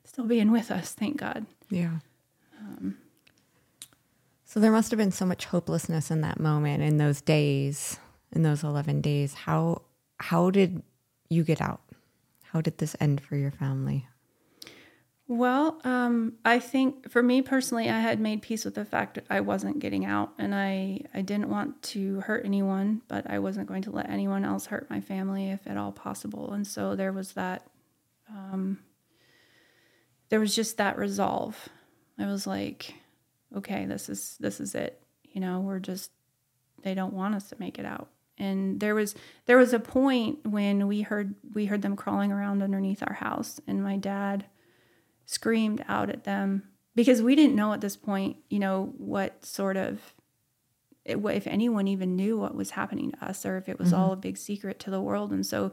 still being with us, thank God. Yeah. Um, so there must have been so much hopelessness in that moment, in those days, in those 11 days. How how did you get out? How did this end for your family? Well, um, I think for me personally, I had made peace with the fact that I wasn't getting out, and I I didn't want to hurt anyone, but I wasn't going to let anyone else hurt my family if at all possible. And so there was that um, there was just that resolve. I was like, okay, this is this is it. You know, we're just they don't want us to make it out. And there was there was a point when we heard we heard them crawling around underneath our house and my dad screamed out at them because we didn't know at this point, you know, what sort of if anyone even knew what was happening to us or if it was mm-hmm. all a big secret to the world. And so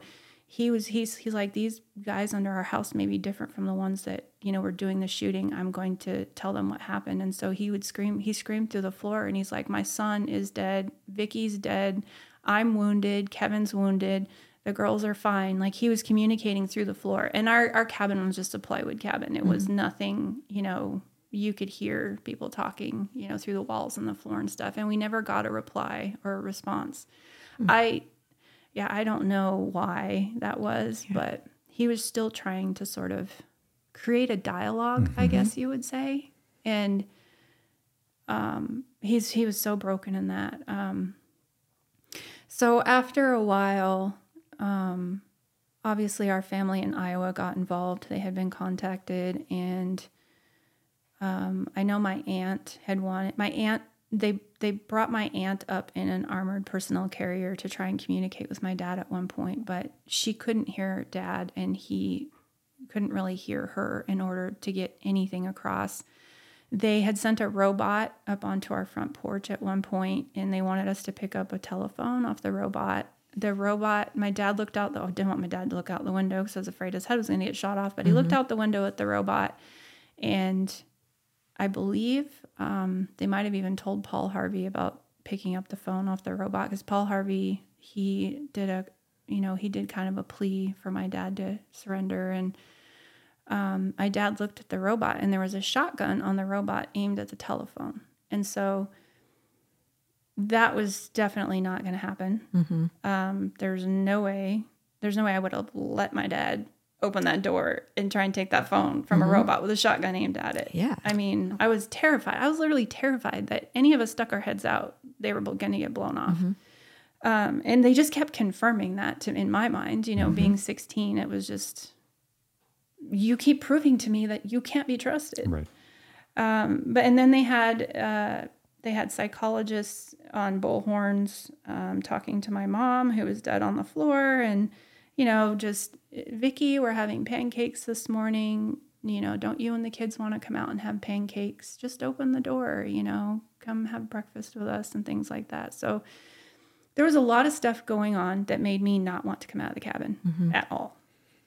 he was he's he's like these guys under our house may be different from the ones that you know were doing the shooting i'm going to tell them what happened and so he would scream he screamed through the floor and he's like my son is dead vicki's dead i'm wounded kevin's wounded the girls are fine like he was communicating through the floor and our, our cabin was just a plywood cabin it mm-hmm. was nothing you know you could hear people talking you know through the walls and the floor and stuff and we never got a reply or a response mm-hmm. i yeah, I don't know why that was, yeah. but he was still trying to sort of create a dialog mm-hmm. I guess you would say. And um, he's he was so broken in that. Um, so after a while, um, obviously our family in Iowa got involved. They had been contacted, and um, I know my aunt had wanted. My aunt they they brought my aunt up in an armored personnel carrier to try and communicate with my dad at one point, but she couldn't hear dad and he couldn't really hear her in order to get anything across. They had sent a robot up onto our front porch at one point and they wanted us to pick up a telephone off the robot. The robot, my dad looked out the, oh, didn't want my dad to look out the window because I was afraid his head was going to get shot off, but he mm-hmm. looked out the window at the robot and I believe um, they might have even told Paul Harvey about picking up the phone off the robot because Paul Harvey he did a you know he did kind of a plea for my dad to surrender and um, my dad looked at the robot and there was a shotgun on the robot aimed at the telephone and so that was definitely not going to happen mm-hmm. um, there's no way there's no way i would have let my dad open that door and try and take that phone from mm-hmm. a robot with a shotgun aimed at it. Yeah. I mean, I was terrified. I was literally terrified that any of us stuck our heads out, they were going to get blown off. Mm-hmm. Um, and they just kept confirming that to in my mind. You know, mm-hmm. being 16, it was just you keep proving to me that you can't be trusted. Right. Um, but and then they had uh, they had psychologists on bullhorns um, talking to my mom who was dead on the floor and you know, just Vicki, we're having pancakes this morning. You know, don't you and the kids want to come out and have pancakes? Just open the door, you know, come have breakfast with us and things like that. So there was a lot of stuff going on that made me not want to come out of the cabin mm-hmm. at all.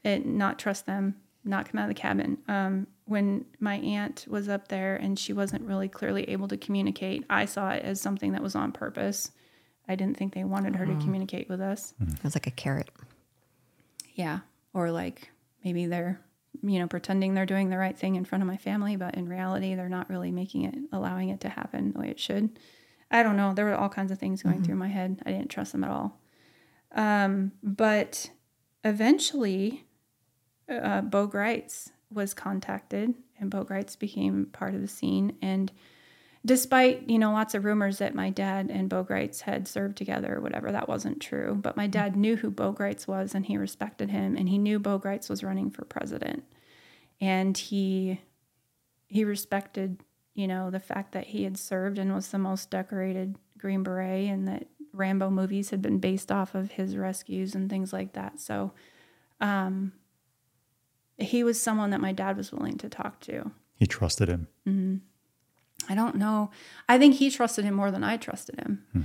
And not trust them, not come out of the cabin. Um, when my aunt was up there and she wasn't really clearly able to communicate, I saw it as something that was on purpose. I didn't think they wanted her to communicate with us. It was like a carrot. Yeah. Or like maybe they're, you know, pretending they're doing the right thing in front of my family, but in reality, they're not really making it, allowing it to happen the way it should. I don't know. There were all kinds of things going mm-hmm. through my head. I didn't trust them at all. Um, but eventually, uh, Bo Gritz was contacted and Bo Gritz became part of the scene. And despite, you know, lots of rumors that my dad and Bo Gritz had served together or whatever, that wasn't true. But my dad knew who Bo Gritz was and he respected him and he knew Bo Gritz was running for president. And he he respected, you know, the fact that he had served and was the most decorated Green Beret and that Rambo movies had been based off of his rescues and things like that. So um he was someone that my dad was willing to talk to. He trusted him. Mm-hmm. I don't know. I think he trusted him more than I trusted him. Hmm.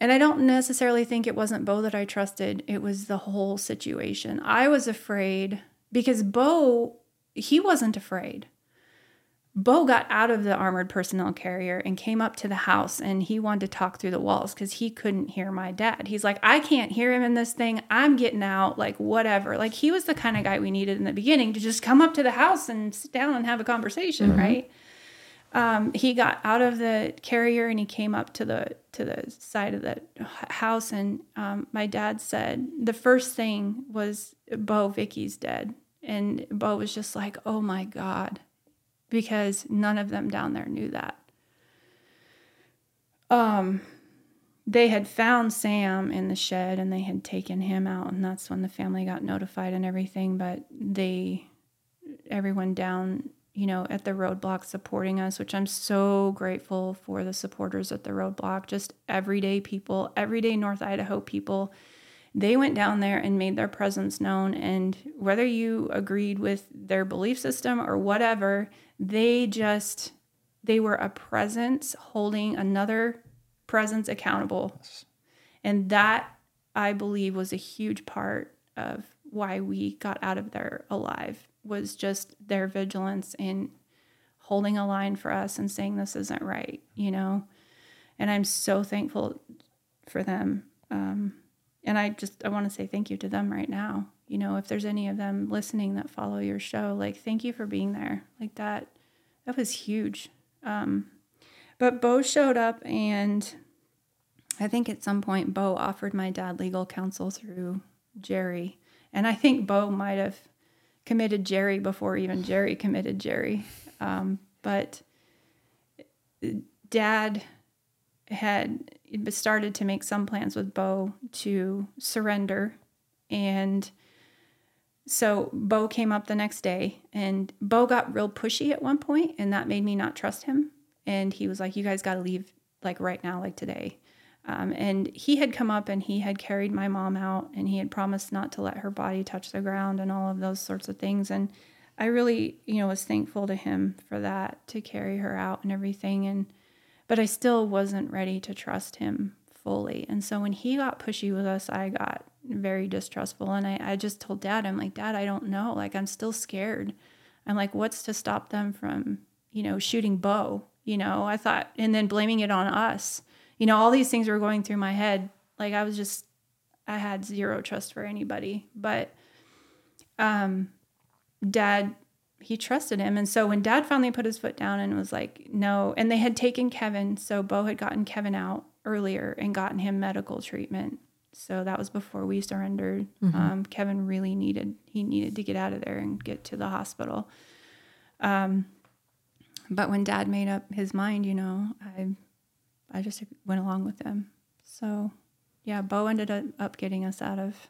And I don't necessarily think it wasn't Bo that I trusted. It was the whole situation. I was afraid because Bo, he wasn't afraid. Bo got out of the armored personnel carrier and came up to the house and he wanted to talk through the walls because he couldn't hear my dad. He's like, I can't hear him in this thing. I'm getting out, like, whatever. Like, he was the kind of guy we needed in the beginning to just come up to the house and sit down and have a conversation, mm-hmm. right? Um, he got out of the carrier and he came up to the to the side of the house and um, my dad said the first thing was bo vicki's dead and bo was just like oh my god because none of them down there knew that. Um, they had found Sam in the shed and they had taken him out, and that's when the family got notified and everything. But they, everyone down, you know, at the roadblock supporting us, which I'm so grateful for the supporters at the roadblock, just everyday people, everyday North Idaho people. They went down there and made their presence known. And whether you agreed with their belief system or whatever, they just they were a presence holding another presence accountable. And that I believe was a huge part of why we got out of there alive was just their vigilance in holding a line for us and saying this isn't right, you know. And I'm so thankful for them. Um, and I just I want to say thank you to them right now you know, if there's any of them listening that follow your show, like thank you for being there. Like that, that was huge. Um, but Bo showed up, and I think at some point Bo offered my dad legal counsel through Gerry, and I think Bo might have committed Gerry before even Gerry committed Gerry. Um, but dad had started to make some plans with Bo to surrender and so Bo came up the next day and Bo got real pushy at one point and that made me not trust him. And he was like, You guys got to leave like right now, like today. Um, and he had come up and he had carried my mom out and he had promised not to let her body touch the ground and all of those sorts of things. And I really, you know, was thankful to him for that to carry her out and everything. And, but I still wasn't ready to trust him fully. And so when he got pushy with us, I got very distrustful. And I, I just told dad, I'm like, Dad, I don't know. Like, I'm still scared. I'm like, what's to stop them from, you know, shooting Bo? You know, I thought, and then blaming it on us. You know, all these things were going through my head. Like, I was just, I had zero trust for anybody. But, um, dad, he trusted him. And so when dad finally put his foot down and was like, no, and they had taken Kevin, so Bo had gotten Kevin out earlier and gotten him medical treatment. So that was before we surrendered. Mm-hmm. Um, Kevin really needed he needed to get out of there and get to the hospital. Um, but when Dad made up his mind, you know, I I just went along with him. So yeah, Bo ended up getting us out of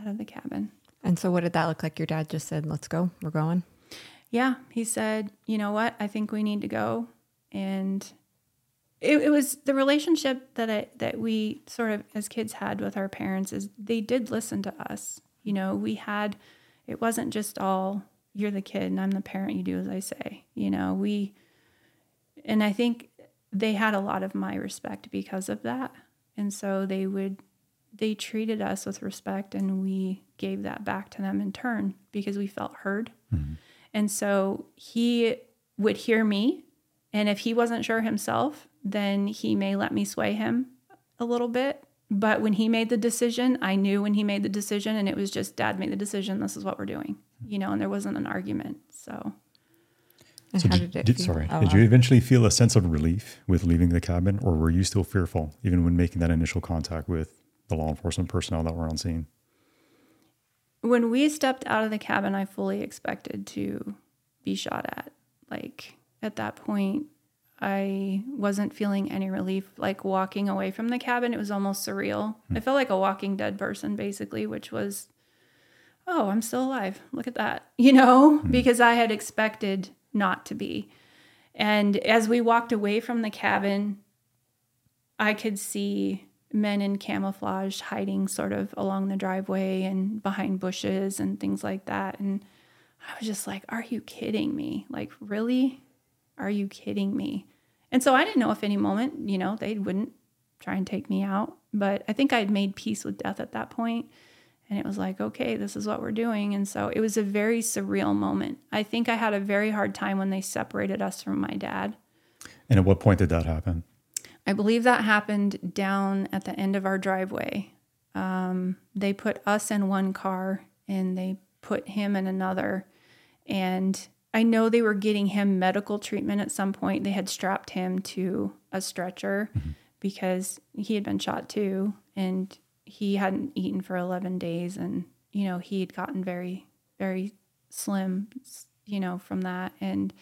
out of the cabin. And so, what did that look like? Your dad just said, "Let's go. We're going." Yeah, he said, "You know what? I think we need to go." And it, it was the relationship that I, that we sort of as kids had with our parents is they did listen to us. You know, we had it wasn't just all you're the kid and I'm the parent, you do as I say. You know, we and I think they had a lot of my respect because of that. And so they would they treated us with respect and we gave that back to them in turn because we felt heard. Mm-hmm. And so he would hear me and if he wasn't sure himself, then he may let me sway him a little bit. But when he made the decision, I knew when he made the decision, and it was just dad made the decision. This is what we're doing, you know, and there wasn't an argument. So, so did, did, did sorry, oh, did you eventually feel a sense of relief with leaving the cabin, or were you still fearful even when making that initial contact with the law enforcement personnel that were on scene? When we stepped out of the cabin, I fully expected to be shot at. Like at that point, I wasn't feeling any relief. Like walking away from the cabin, it was almost surreal. Hmm. I felt like a walking dead person, basically, which was, oh, I'm still alive. Look at that, you know, hmm. because I had expected not to be. And as we walked away from the cabin, I could see men in camouflage hiding sort of along the driveway and behind bushes and things like that. And I was just like, are you kidding me? Like, really? Are you kidding me? And so I didn't know if any moment, you know, they wouldn't try and take me out. But I think I'd made peace with death at that point. And it was like, okay, this is what we're doing. And so it was a very surreal moment. I think I had a very hard time when they separated us from my dad. And at what point did that happen? I believe that happened down at the end of our driveway. Um, they put us in one car and they put him in another. And I know they were getting him medical treatment at some point. They had strapped him to a stretcher mm-hmm. because he had been shot too. And he hadn't eaten for 11 days. And, you know, he had gotten very, very slim, you know, from that. And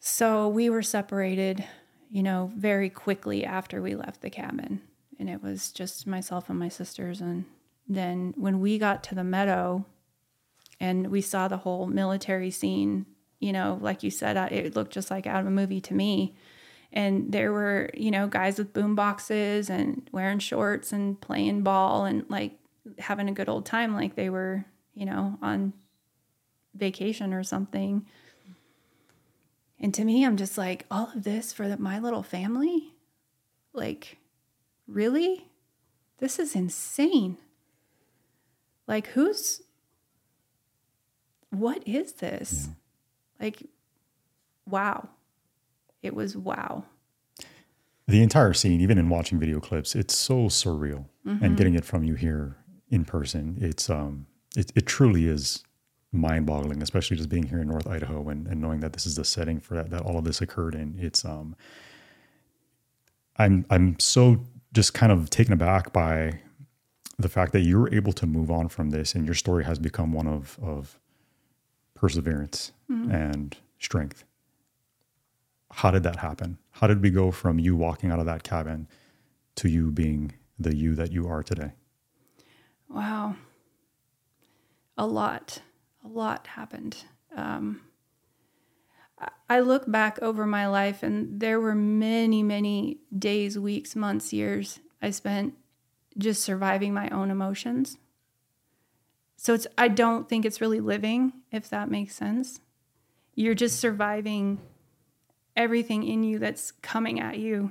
so we were separated you know, very quickly after we left the cabin. And it was just myself and my sisters. And then when we got to the meadow and we saw the whole military scene, you know, like you said, uh, it looked just like out of a movie to me. And there were, you know, guys with boom boxes and wearing shorts and playing ball and like having a good old time, like they were, you know, on vacation or something. And to me, I'm just like, all of this for the, my little family? Like, really? This is insane. Like, who's, what is this? Yeah. Like, wow. It was wow. The entire scene, even in watching video clips, it's so surreal. Mm-hmm. And getting it from you here in person, it's, um, it, it truly is mind boggling, especially just being here in North Idaho and, and knowing that this is the setting for that, that all of this occurred in. It's um I'm I'm so just kind of taken aback by the fact that you were able to move on from this and your story has become one of of perseverance mm-hmm. and strength. How did that happen? How did we go from you walking out of that cabin to you being the you that you are today? Wow. A lot a lot happened. Um, I look back over my life, and there were many, many days, weeks, months, years I spent just surviving my own emotions. So it's I don't think it's really living, if that makes sense. You're just surviving everything in you that's coming at you,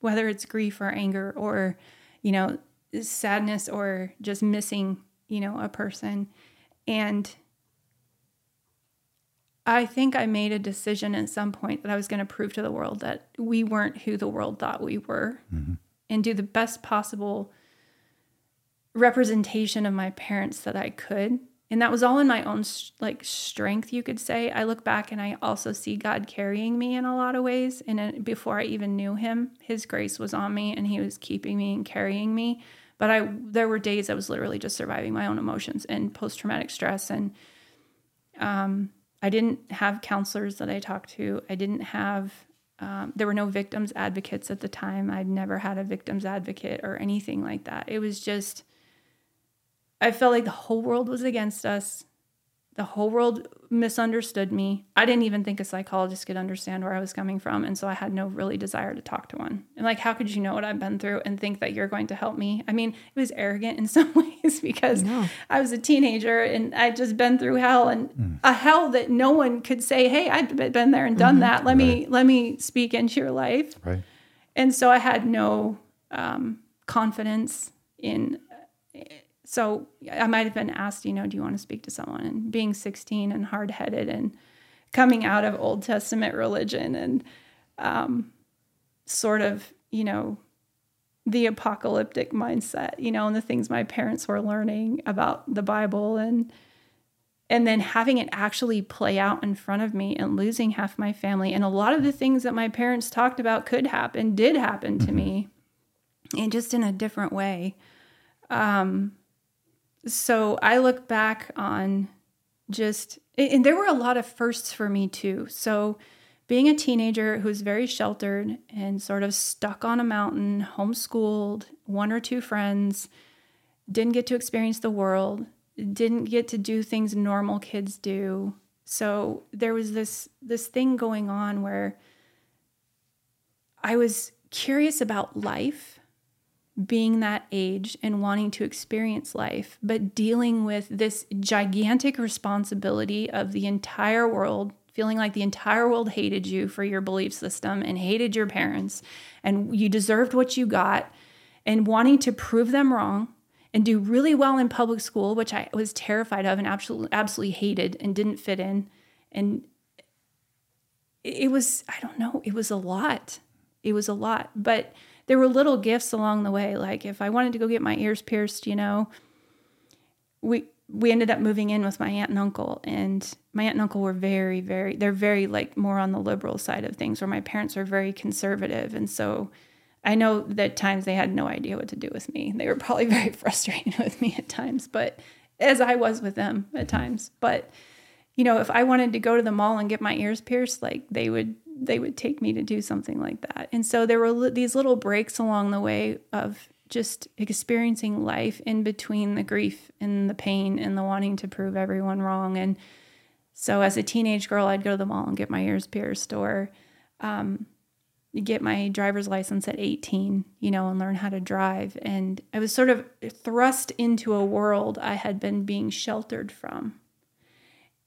whether it's grief or anger or, you know, sadness or just missing, you know, a person. And I think I made a decision at some point that I was going to prove to the world that we weren't who the world thought we were mm-hmm. and do the best possible representation of my parents that I could. And that was all in my own like strength, you could say. I look back and I also see God carrying me in a lot of ways. And before I even knew Him, His grace was on me, and He was keeping me and carrying me. But I, there were days I was literally just surviving my own emotions and post traumatic stress and um, I didn't have counselors that I talked to. I didn't have, um, there were no victims advocates at the time. I'd never had a victims advocate or anything like that. It was just, I felt like the whole world was against us the whole world misunderstood me. I didn't even think a psychologist could understand where I was coming from. And so I had no really desire to talk to one. And like, how could you know what I've been through and think that you're going to help me? I mean, it was arrogant in some ways because no. I was a teenager and I'd just been through hell and mm. a hell that no one could say, Hey, I've been there and done mm-hmm. that. Let right. me, let me speak into your life. Right. And so I had no um, confidence in so I might have been asked, you know, do you want to speak to someone? And being 16 and hard headed and coming out of Old Testament religion and um, sort of, you know, the apocalyptic mindset, you know, and the things my parents were learning about the Bible and and then having it actually play out in front of me and losing half my family and a lot of the things that my parents talked about could happen did happen to mm-hmm. me and just in a different way um, so I look back on just and there were a lot of firsts for me too. So being a teenager who's very sheltered and sort of stuck on a mountain, homeschooled, one or two friends, didn't get to experience the world, didn't get to do things normal kids do. So there was this this thing going on where I was curious about life being that age and wanting to experience life, but dealing with this gigantic responsibility of the entire world, feeling like the entire world hated you for your belief system and hated your parents, and you deserved what you got, and wanting to prove them wrong and do really well in public school, which I was terrified of and absolutely absolutely hated and didn't fit in. And it was, I don't know, it was a lot. It was a lot. But there were little gifts along the way. Like if I wanted to go get my ears pierced, you know, we we ended up moving in with my aunt and uncle and my aunt and uncle were very very they're very like more on the liberal side of things where my parents are very conservative and so i know that times they had no idea what to do with me they were probably very frustrated with me at times but as i was with them at times but you know if i wanted to go to the mall and get my ears pierced like they would they would take me to do something like that. And so there were these little breaks along the way of just experiencing life in between the grief and the pain and the wanting to prove everyone wrong. And so as a teenage girl, I'd go to the mall and get my ears pierced or um, get my driver's license at 18, you know, and learn how to drive. And I was sort of thrust into a world I had been being sheltered from.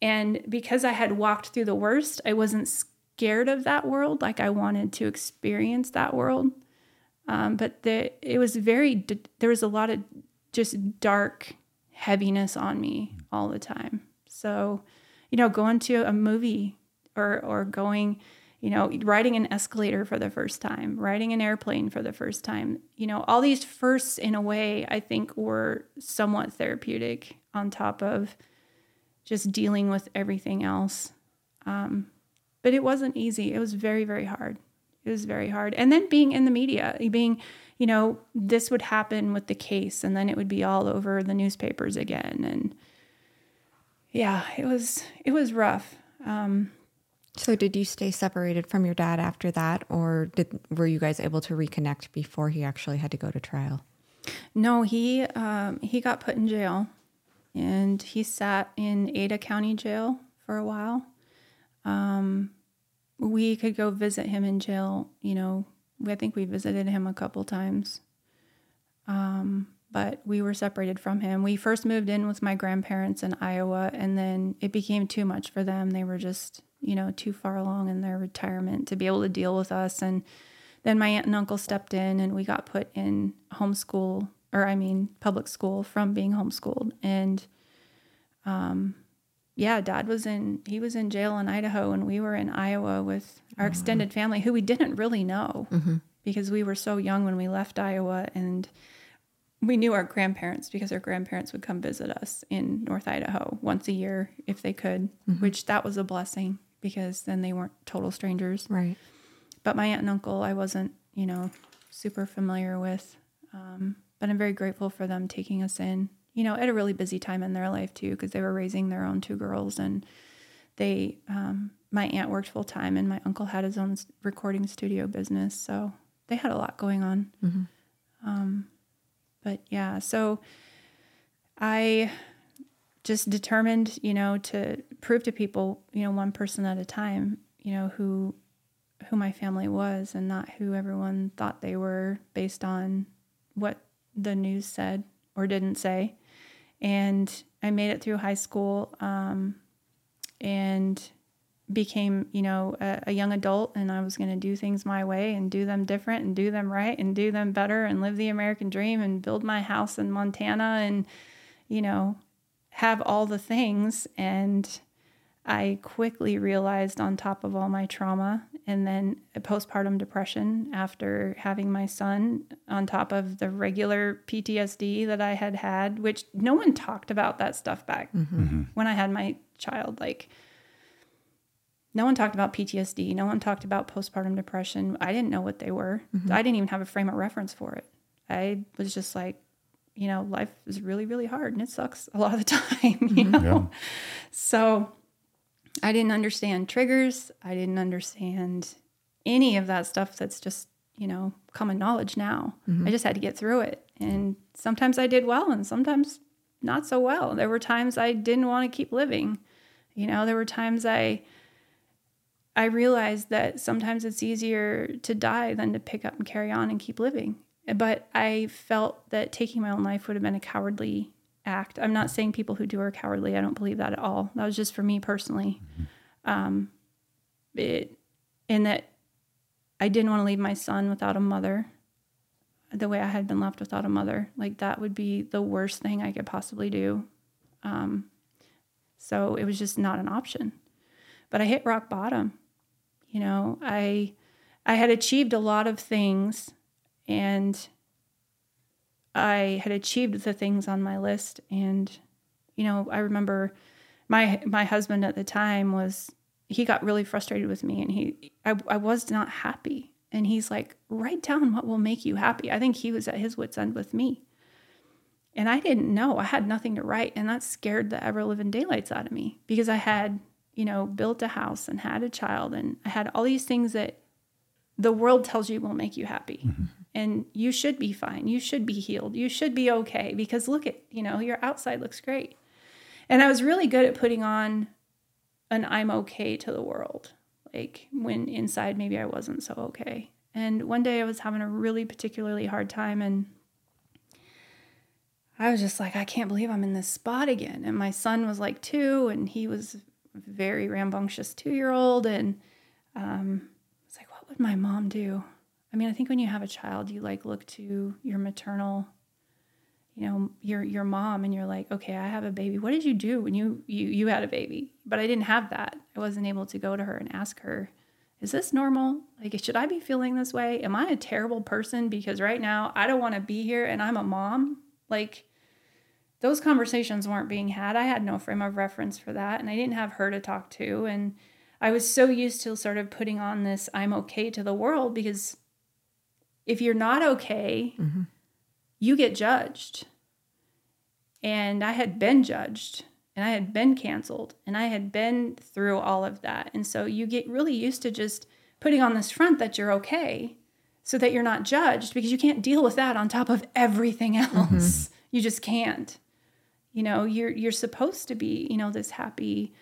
And because I had walked through the worst, I wasn't scared of that world. Like I wanted to experience that world. Um, but the, it was very, there was a lot of just dark heaviness on me all the time. So, you know, going to a movie or, or going, you know, riding an escalator for the first time, riding an airplane for the first time, you know, all these firsts in a way I think were somewhat therapeutic on top of just dealing with everything else. Um, but it wasn't easy. It was very, very hard. It was very hard. And then being in the media, being, you know, this would happen with the case and then it would be all over the newspapers again. And yeah, it was, it was rough. Um, so did you stay separated from your dad after that or did were you guys able to reconnect before he actually had to go to trial? No, he um, he got put in jail and he sat in Ada County jail for a while. Um, we could go visit him in jail. You know, I think we visited him a couple times. Um, but we were separated from him. We first moved in with my grandparents in Iowa, and then it became too much for them. They were just, you know, too far along in their retirement to be able to deal with us. And then my aunt and uncle stepped in, and we got put in homeschool, or I mean, public school from being homeschooled. And um, yeah, dad was in he was in jail in Idaho and we were in Iowa with our mm-hmm. extended family who we didn't really know mm-hmm. because we were so young when we left Iowa and we knew our grandparents because our grandparents would come visit us in North Idaho once a year if they could, mm-hmm. which that was a blessing because then they weren't total strangers. Right. But my aunt and uncle, I wasn't, you know, super familiar with. Um, but I'm very grateful for them taking us in you know, at a really busy time in their life too, because they were raising their own two girls and they, um, my aunt worked full time and my uncle had his own recording studio business. So they had a lot going on. Mm-hmm. Um, but yeah, so I just determined, you know, to prove to people, you know, one person at a time, you know, who who my family was and not who everyone thought they were based on what the news said or didn't say. And I made it through high school um, and became, you know, a, a young adult, and I was going to do things my way and do them different and do them right and do them better and live the American dream and build my house in Montana and, you know, have all the things. And I quickly realized, on top of all my trauma and then postpartum depression after having my son, on top of the regular PTSD that I had had, which no one talked about that stuff back mm-hmm. mm-hmm. when I had my child. Like, no one talked about PTSD. No one talked about postpartum depression. I didn't know what they were. Mm-hmm. I didn't even have a frame of reference for it. I was just like, you know, life is really, really hard and it sucks a lot of the time, you know? Yeah. So I didn't understand triggers. I didn't understand any of that stuff that's just, you know, common knowledge now. Mm-hmm. I just had to get through it. And sometimes I did well and sometimes not so well. There were times I didn't want to keep living. You know, there were times I I realized that sometimes it's easier to die than to pick up and carry on and keep living. But I felt that taking my own life would have been a cowardly act. I'm not saying people who do are cowardly. I don't believe that at all. That was just for me personally. Um, it, in that I didn't want to leave my son without a mother the way I had been left without a mother. Like that would be the worst thing I could possibly do. Um, so it was just not an option. But I hit rock bottom. You know, I I had achieved a lot of things and I had achieved the things on my list. And you know, I remember my my husband at the time was he got really frustrated with me and he I, I was not happy. And he's like write down what will make you happy. I think he was at his wits end with me. And i didn't know. I had nothing to write. And that scared the ever living daylights out of me because i had you know built a house and had a child and i had all these things that the world tells you will make you happy mm-hmm. And you should be fine you should be healed you should be okay because look at you know your outside looks great and i was really good at putting on an i'm okay to the world like when inside maybe I wasn't so okay. And one day I was having a really particularly hard time and I was just like, I can't believe I'm in this spot again. And my son was like two and he was very rambunctious two year old. And um, it's like, what would my mom do? I mean, I think when you have a child, you like look to your maternal you know your your mom and you're like okay i have a baby. What did you do when you you you had a baby? But i didn't have that. I wasn't able to go to her and ask her is this normal? Like should i be feeling this way? Am i a terrible person? Because right now i don't want to be here and i'm a mom. Like those conversations weren't being had. I had no frame of reference for that and i didn't have her to talk to. And i was so used to sort of putting on this i'm okay to the world because if you're not okay mm-hmm. you get judged. And I had been judged and I had been canceled and I had been through all of that. And so you get really used to just putting on this front that you're okay so that you're not judged because you can't deal with that on top of everything mm-hmm. else. You just can't. You know, you're you're supposed to be, you know, this happy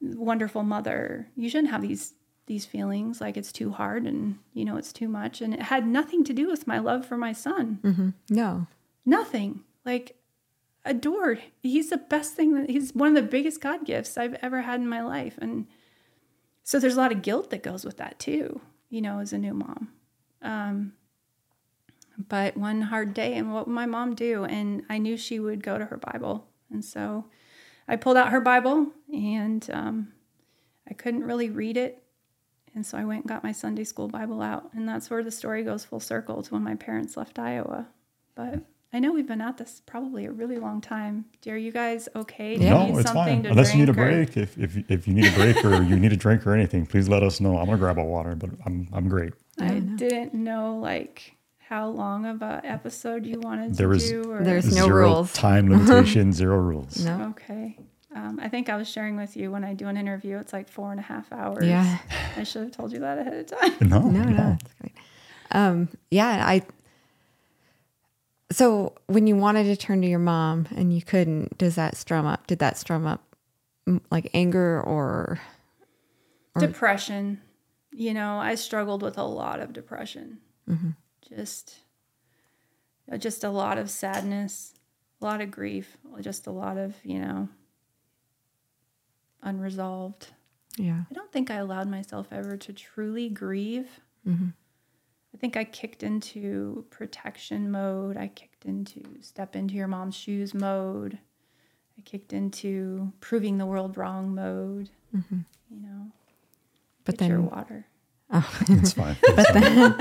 wonderful mother. You shouldn't have these these feelings like it's too hard and you know it's too much. And it had nothing to do with my love for my son. No. nothing. Like adored. He's the best thing that he's one of the biggest god gifts i've ever had in my life. And so there's a lot of guilt that goes with that too you know as a new mom. Um, but one hard day and what would my mom do? And i knew she would go to her bible. And so i pulled out her bible and um, i couldn't really read it and so I went and got my Sunday school Bible out. And that's where the story goes full circle to when my parents left Iowa. But I know we've been at this probably a really long time. Are you guys okay? Do you No, need it's something fine. to Unless you need a drink or- break. If, if if you need a break or you need a drink or anything, please let us know. I'm gonna grab a water, but I'm I'm great. I didn't know like how long of a episode you wanted There to was- do. Or... There's no zero rules. time limitation, zero rules. No. Okay. Um, I think I was sharing with you when I do an interview, it's like four and a half hours. Yeah. I should have told you that ahead of time. No, No, no, that's great. Um, yeah, I. So when you wanted to turn to your mom and you couldn't, does that strum up? Did that strum up like anger or? depression you know i struggled with a lot of depression just uh, just a lot of sadness a lot of grief just a lot of you know unresolved Yeah. i don't think i allowed myself ever to truly grieve mm-hmm. i think i kicked into protection mode i kicked into step into your mom's shoes mode i kicked into proving the world wrong mode mm-hmm. you know But Get your then, water oh. It's fine. It's fine.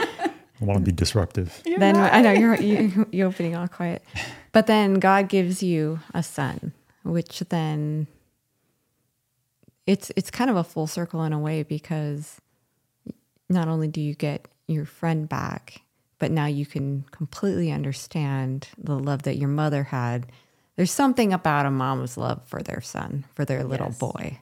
I want to be disruptive. then I know you're you, you're opening all quiet. But then God gives you a son, which then it's it's kind of a full circle in a way because not only do you get your friend back, but now you can completely understand the love that your mother had. There's something about a mom's love for their son, for their little Yes. boy.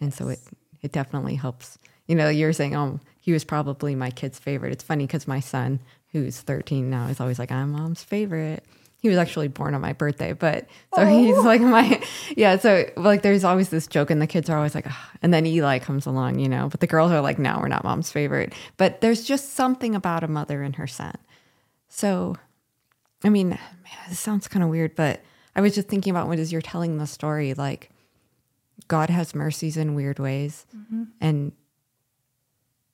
And so it, it definitely helps. You know, you're saying, oh, he was probably my kid's favorite. It's funny because my son, who's 13 now, is always like, I'm mom's favorite. He was actually born on my birthday, but so he's like my, yeah. So like, there's always this joke, and the kids are always like, and then Eli comes along, you know, but the girls are like, no, we're not mom's favorite. But there's just something about a mother and her son. So, I mean, man, this sounds kind of weird, but I was just thinking about when as you're telling the story, like God has mercies in weird ways, mm-hmm. and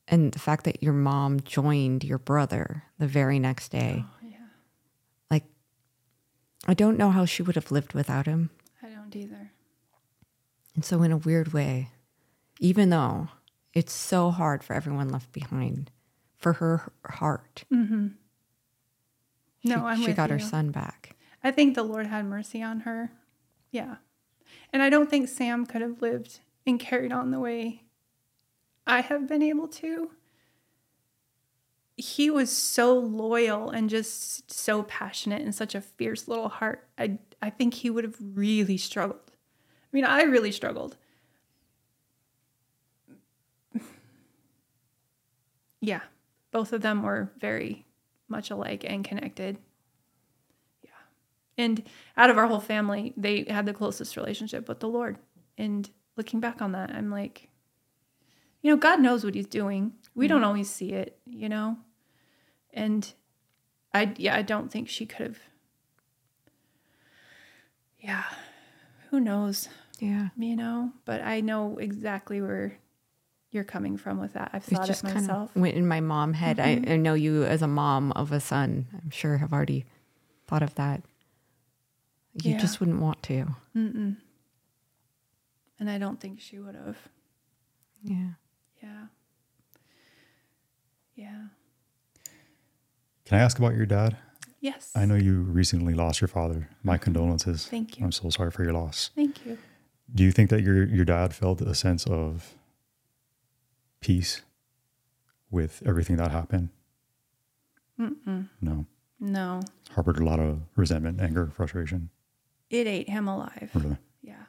and the fact that your mom joined your brother the very next day, yeah. I don't know how she would have lived without him. I don't either. And so, in a weird way, even though it's so hard for everyone left behind, for her heart, mm-hmm. No, she, I'm she got her son back. I think the Lord had mercy on her. Yeah. And I don't think Sam could have lived and carried on the way I have been able to. He was so loyal and just so passionate and such a fierce little heart. I I think he would have really struggled. I mean, I really struggled. Yeah. Both of them were very much alike and connected. Yeah. And out of our whole family, they had the closest relationship with the Lord. And looking back on that, I'm like, you know, God knows what He's doing. We don't mm-hmm. always see it, you know? And I, yeah, I don't think she could have. Yeah. Who knows, Yeah. you know? But I know exactly where you're coming from with that. I've It thought just it kind myself. of went in my mom head. I, mm-hmm. I know you as a mom of a son. I'm sure have already thought of that. You Yeah. just wouldn't want to. Mm-mm. And I don't think she would have. Yeah. Yeah. Yeah. Can I ask about your dad? Yes. I know you recently lost your father. My condolences. Thank you. I'm so sorry for your loss. Thank you. Do you think that your your dad felt a sense of peace with everything that happened? Mm-mm. No. No, Harbored a lot of resentment, anger, frustration. it ate him alive. Really? Yeah.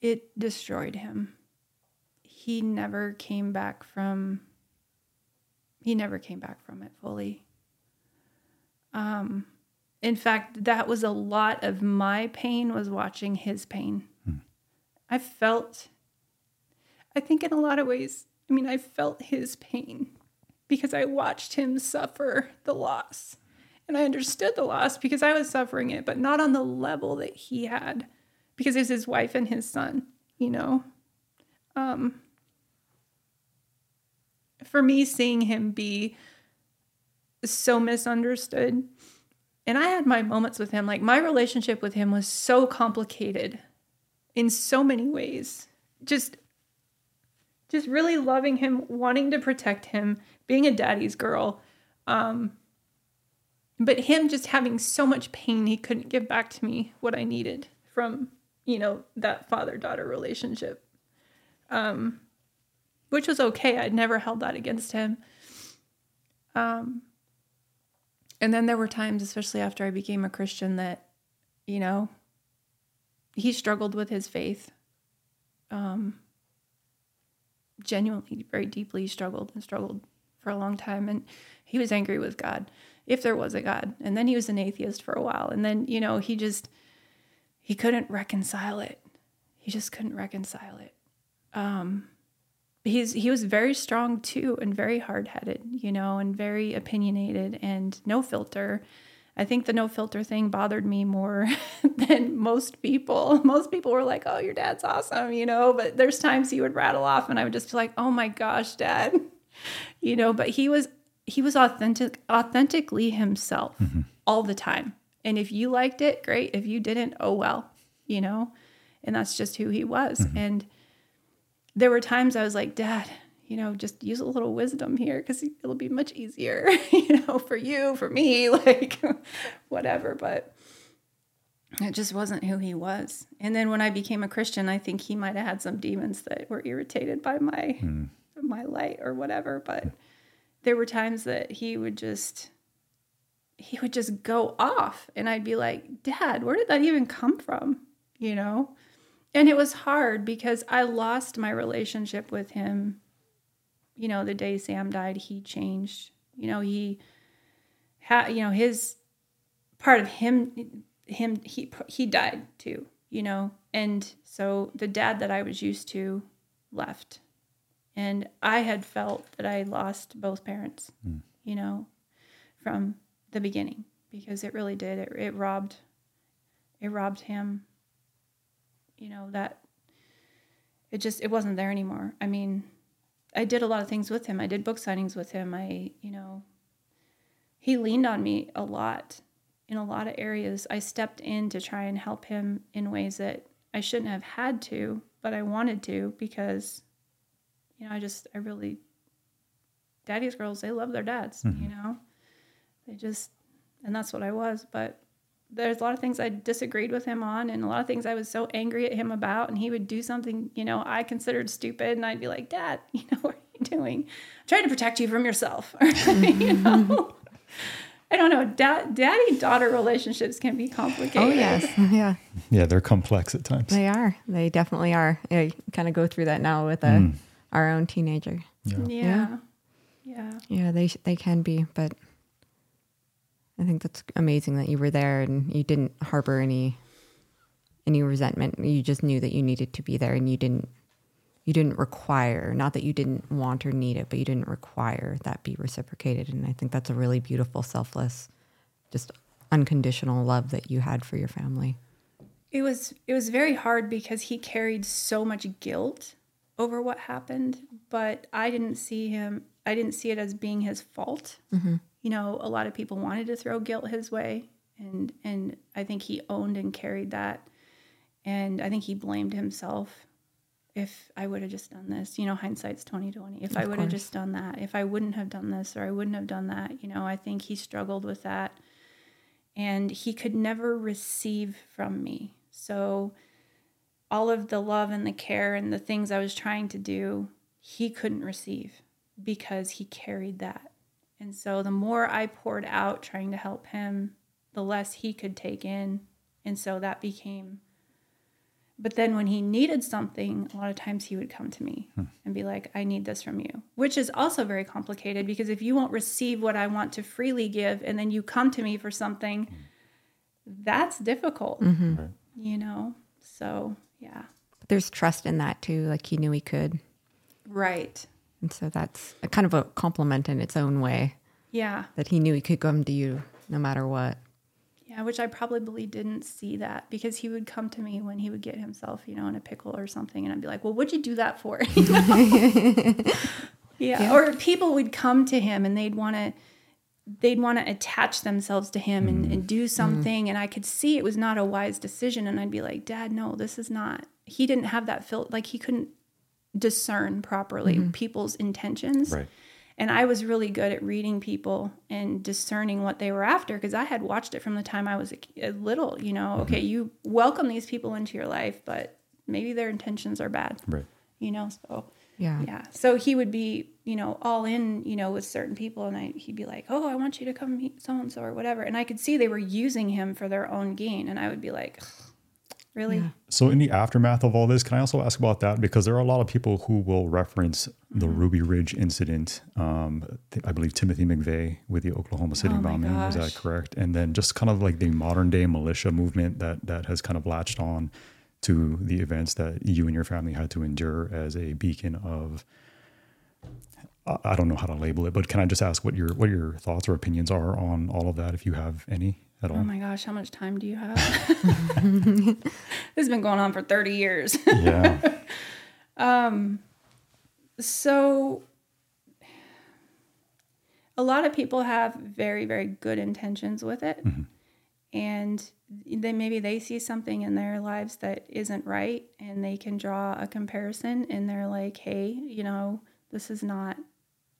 It destroyed him. He never came back from he never came back from it fully. Um in fact, that was a lot of my pain was watching his pain. I felt I think in a lot of ways, I mean, I felt his pain because I watched him suffer the loss. And I understood the loss because I was suffering it, but not on the level that he had because it's his wife and his son, you know. Um for me seeing him be so misunderstood and I had my moments with him like my relationship with him was so complicated in so many ways. Just just really loving him, wanting to protect him, being a daddy's girl. Um but him just having so much pain he couldn't give back to me what I needed from, you know, that father-daughter relationship. Um which was okay. I'd never held that against him. Um and then there were times especially after I became a Christian that you know he struggled with his faith. Um genuinely very deeply struggled and struggled for a long time and he was angry with God if there was a God. And then he was an atheist for a while and then you know he just he couldn't reconcile it. He just couldn't reconcile it. Um he's he was very strong too and very hard-headed, you know, and very opinionated and no filter. I think the no filter thing bothered me more than most people. Most people were like, "Oh, your dad's awesome," you know, but there's times he would rattle off and I would just be like, "Oh my gosh, dad." You know, but he was he was authentic authentically himself mm-hmm. all the time. And if you liked it, great. If you didn't, oh well, you know. And that's just who he was. Mm-hmm. And there were times I was like, Dad, you know, just use a little wisdom here because it'll be much easier, you know, for you, for me, like whatever. But it just wasn't who he was. And then when I became a Christian, I think he might have had some demons that were irritated by my hmm. my light or whatever. But there were times that he would just he would just go off and I'd be like, "Dad, where did that even come from?" You know? And it was hard because I lost my relationship with him. You know, the day Sam died, he changed. You know, he had, you know, his part of him him he he died too, you know. And so the dad that I was used to left. And I had felt that I lost both parents, mm. you know, from the beginning because it really did. It, it robbed it robbed him you know that it just it wasn't there anymore. I mean i did a lot of things with him. I did book signings with him. I you know he leaned on me a lot in a lot of areas. I stepped in to try and help him in ways that i shouldn't have had to but i wanted to because you know i just i really daddy's girls they love their dads mm-hmm. you know? They just and that's what i was but there's a lot of things I disagreed with him on, and a lot of things I was so angry at him about. And he would do something, you know, I considered stupid, and I'd be like, "Dad, you know, what are you doing? I'm trying to protect you from yourself." you know, I don't know. Da- daddy daughter relationships can be complicated. Oh yes, yeah, yeah, they're complex at times. They are. They definitely are. I kind of go through that now with a, uh, mm. our own teenager. Yeah. yeah, yeah, yeah. They they can be, but I think that's amazing that you were there and you didn't harbor any any resentment. You just knew that you needed to be there and you didn't you didn't require, not that you didn't want or need it, but you didn't require that be reciprocated. And I think that's a really beautiful, selfless, just unconditional love that you had for your family. It was it was very hard because he carried so much guilt over what happened, but I didn't see him I didn't see it as being his fault. Mm-hmm you know, a lot of people wanted to throw guilt his way, and and I think he owned and carried that, and I think he blamed himself. If I would have just done this, you know, hindsight's twenty twenty. If of I would have just done that, if I wouldn't have done this or I wouldn't have done that, you know, I think he struggled with that, and he could never receive from me. So, all of the love and the care and the things I was trying to do, he couldn't receive because he carried that and so the more I poured out trying to help him, the less he could take in. And so that became. But then when he needed something, a lot of times he would come to me hmm. and be like, I need this from you, which is also very complicated because if you won't receive what I want to freely give and then you come to me for something, hmm. that's difficult, mm-hmm. right. you know? So, yeah. But there's trust in that too. Like he knew he could. Right. And so that's a kind of a compliment in its own way. Yeah. That he knew he could come to you no matter what. Yeah, which I probably didn't see that because he would come to me when he would get himself, you know, in a pickle or something, and I'd be like, "Well, what'd you do that for?" yeah. yeah. Or people would come to him and they'd want to, they'd want to attach themselves to him and, and do mm-hmm. something, mm. and I could see it was not a wise decision, and I'd be like, "Dad, no, this is not." He didn't have that feel like he couldn't discern properly mm-hmm. people's intentions. Right. And I was really good at reading people and discerning what they were after because I had watched it from the time I was a, a little, you know, mm-hmm. okay, you welcome these people into your life, but maybe their intentions are bad. Right. You know, so yeah. Yeah. So he would be, you know, all in, you know, with certain people and I he'd be like, "Oh, I want you to come meet so and so or whatever." And I could see they were using him for their own gain and I would be like, Really? Yeah. So, in the aftermath of all this, can I also ask about that? Because there are a lot of people who will reference mm-hmm. the Ruby Ridge incident. Um, I believe Timothy McVeigh with the Oklahoma City oh bombing. Is that correct? And then just kind of like the modern day militia movement that that has kind of latched on to the events that you and your family had to endure as a beacon of. I don't know how to label it, but can I just ask what your what your thoughts or opinions are on all of that, if you have any? At all. Oh my gosh, how much time do you have? this has been going on for 30 years. yeah. Um so a lot of people have very very good intentions with it. Mm-hmm. And then maybe they see something in their lives that isn't right and they can draw a comparison and they're like, "Hey, you know, this is not,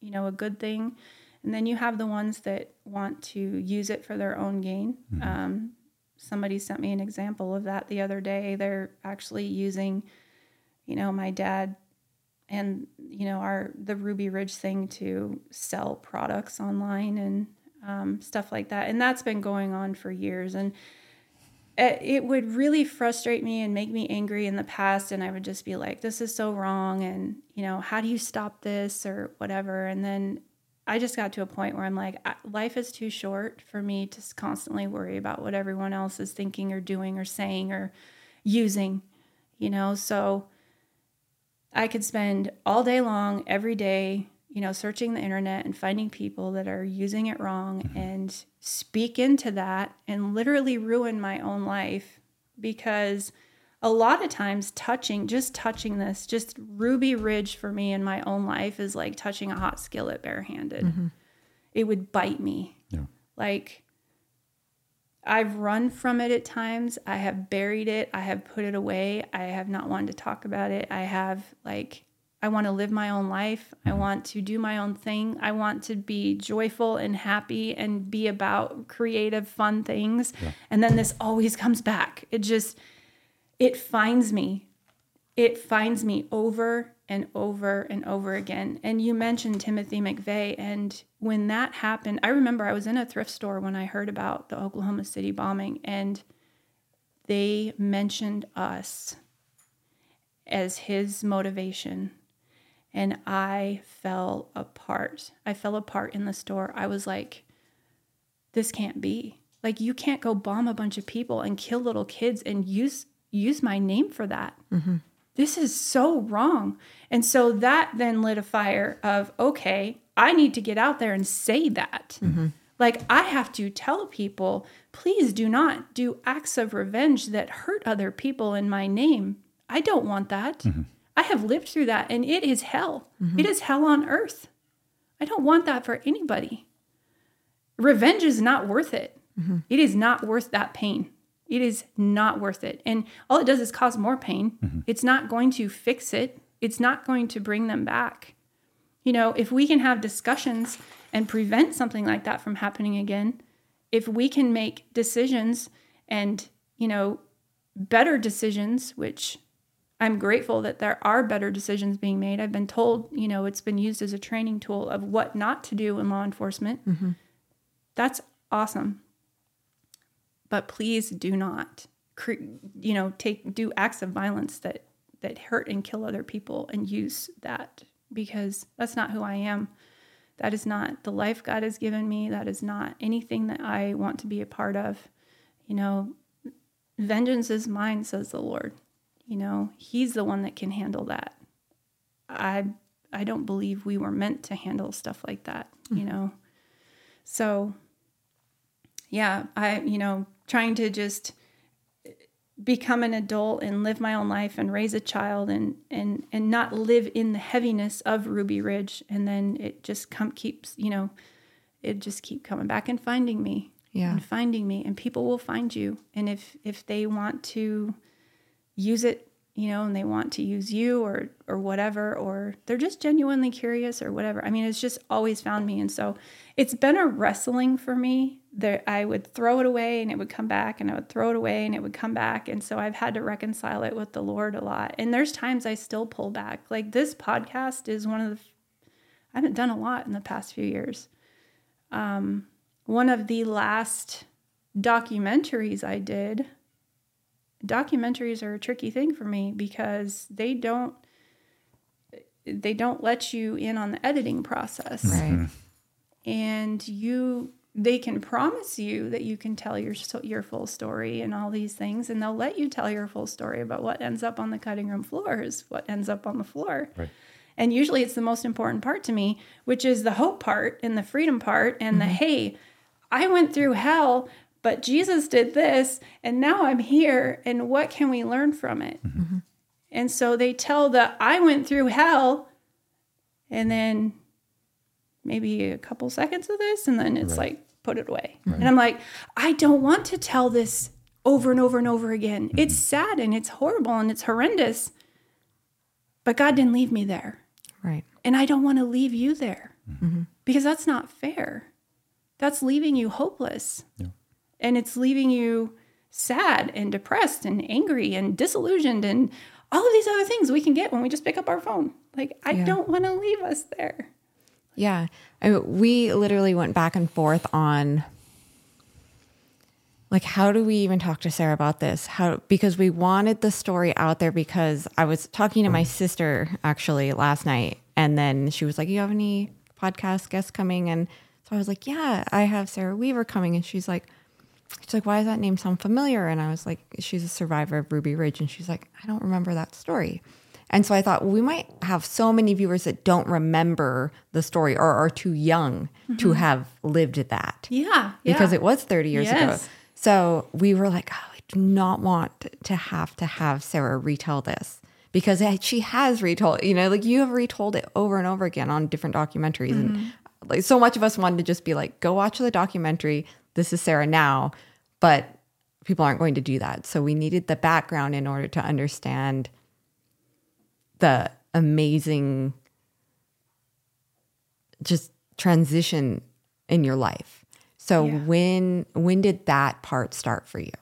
you know, a good thing." And then you have the ones that want to use it for their own gain. Mm-hmm. Um, somebody sent me an example of that the other day. They're actually using, you know, my dad and you know our the Ruby Ridge thing to sell products online and um, stuff like that. And that's been going on for years. And it, it would really frustrate me and make me angry in the past. And I would just be like, this is so wrong. And, you know, how do you stop this or whatever? And then I just got to a point where I'm like, life is too short for me to constantly worry about what everyone else is thinking or doing or saying or using, you know? So I could spend all day long, every day, you know, searching the internet and finding people that are using it wrong mm-hmm. and speak into that and literally ruin my own life because a lot of times touching just touching this just ruby ridge for me in my own life is like touching a hot skillet barehanded mm-hmm. it would bite me yeah. like i've run from it at times i have buried it i have put it away i have not wanted to talk about it i have like I want to live my own life. I mm-hmm. want to do my own thing. I want to be joyful and happy and be about creative, fun things. Yeah. And then this always comes back. It just, it finds me. It finds me over and over and over again. And you mentioned Timothy McVeigh. And when that happened, I remember I was in a thrift store when I heard about the Oklahoma City bombing, and they mentioned us as his motivation and I fell apart. I fell apart in the store. I was like, this can't be. Like you can't go bomb a bunch of people and kill little kids and use use my name for that. Mm-hmm. This is so wrong. And so that then lit a fire of okay, I need to get out there and say that. Mm-hmm. Like I have to tell people, please do not do acts of revenge that hurt other people in my name. I don't want that. Mm-hmm. I have lived through that and it is hell. Mm-hmm. It is hell on earth. I don't want that for anybody. Revenge is not worth it. Mm-hmm. it is not worth that pain. It is not worth it. And all it does is cause more pain. Mm-hmm. It's not going to fix it, it's not going to bring them back. You know, if we can have discussions and prevent something like that from happening again, if we can make decisions and, you know, better decisions, which I'm grateful that there are better decisions being made. I've been told, you know, it's been used as a training tool of what not to do in law enforcement. Mm-hmm. That's awesome. But please do not, you know, take do acts of violence that that hurt and kill other people and use that because that's not who I am. That is not the life God has given me. That is not anything that I want to be a part of. You know, vengeance is mine, says the Lord. You know, he's the one that can handle that. I I don't believe we were meant to handle stuff like that, you mm. know. So yeah, I you know, trying to just become an adult and live my own life and raise a child and and and not live in the heaviness of Ruby Ridge and then it just come keeps, you know, it just keep coming back and finding me. Yeah. And finding me and people will find you and if if they want to use it, you know, and they want to use you or or whatever, or they're just genuinely curious or whatever. I mean, it's just always found me. And so it's been a wrestling for me that I would throw it away and it would come back and I would throw it away and it would come back. And so I've had to reconcile it with the Lord a lot. And there's times I still pull back. Like this podcast is one of the I haven't done a lot in the past few years. Um, one of the last documentaries I did documentaries are a tricky thing for me because they don't they don't let you in on the editing process. Right. Mm-hmm. And you they can promise you that you can tell your your full story and all these things and they'll let you tell your full story about what ends up on the cutting room floor is what ends up on the floor. Right. And usually it's the most important part to me, which is the hope part and the freedom part and mm-hmm. the hey, I went through hell, but Jesus did this, and now I'm here, and what can we learn from it? Mm-hmm. And so they tell the I went through hell, and then maybe a couple seconds of this, and then it's right. like, put it away. Right. And I'm like, I don't want to tell this over and over and over again. Mm-hmm. It's sad and it's horrible and it's horrendous. But God didn't leave me there. Right. And I don't want to leave you there mm-hmm. because that's not fair. That's leaving you hopeless. Yeah and it's leaving you sad and depressed and angry and disillusioned and all of these other things we can get when we just pick up our phone. Like, I yeah. don't want to leave us there. Yeah. I mean, we literally went back and forth on like how do we even talk to Sara about this? How because we wanted the story out there because I was talking to my mm. sister actually last night and then she was like, "You have any podcast guests coming?" And so I was like, "Yeah, I have Sara Weaver coming." And she's like She's like, "Why does that name sound familiar?" And I was like, "She's a survivor of Ruby Ridge." And she's like, "I don't remember that story." And so I thought well, we might have so many viewers that don't remember the story or are too young to mm-hmm. have lived that Yeah. because it was 30 years ago. So we were like, oh, I do not want to have to have Sara retell this because she has retold, you know, like you have retold it over and over again on different documentaries. And mm-hmm. like so much of us wanted to just be like, go watch the documentary. This is Sara now. But people aren't going to do that. So we needed the background in order to understand the amazing just transition in your life. So Yeah. when when did that part start for you?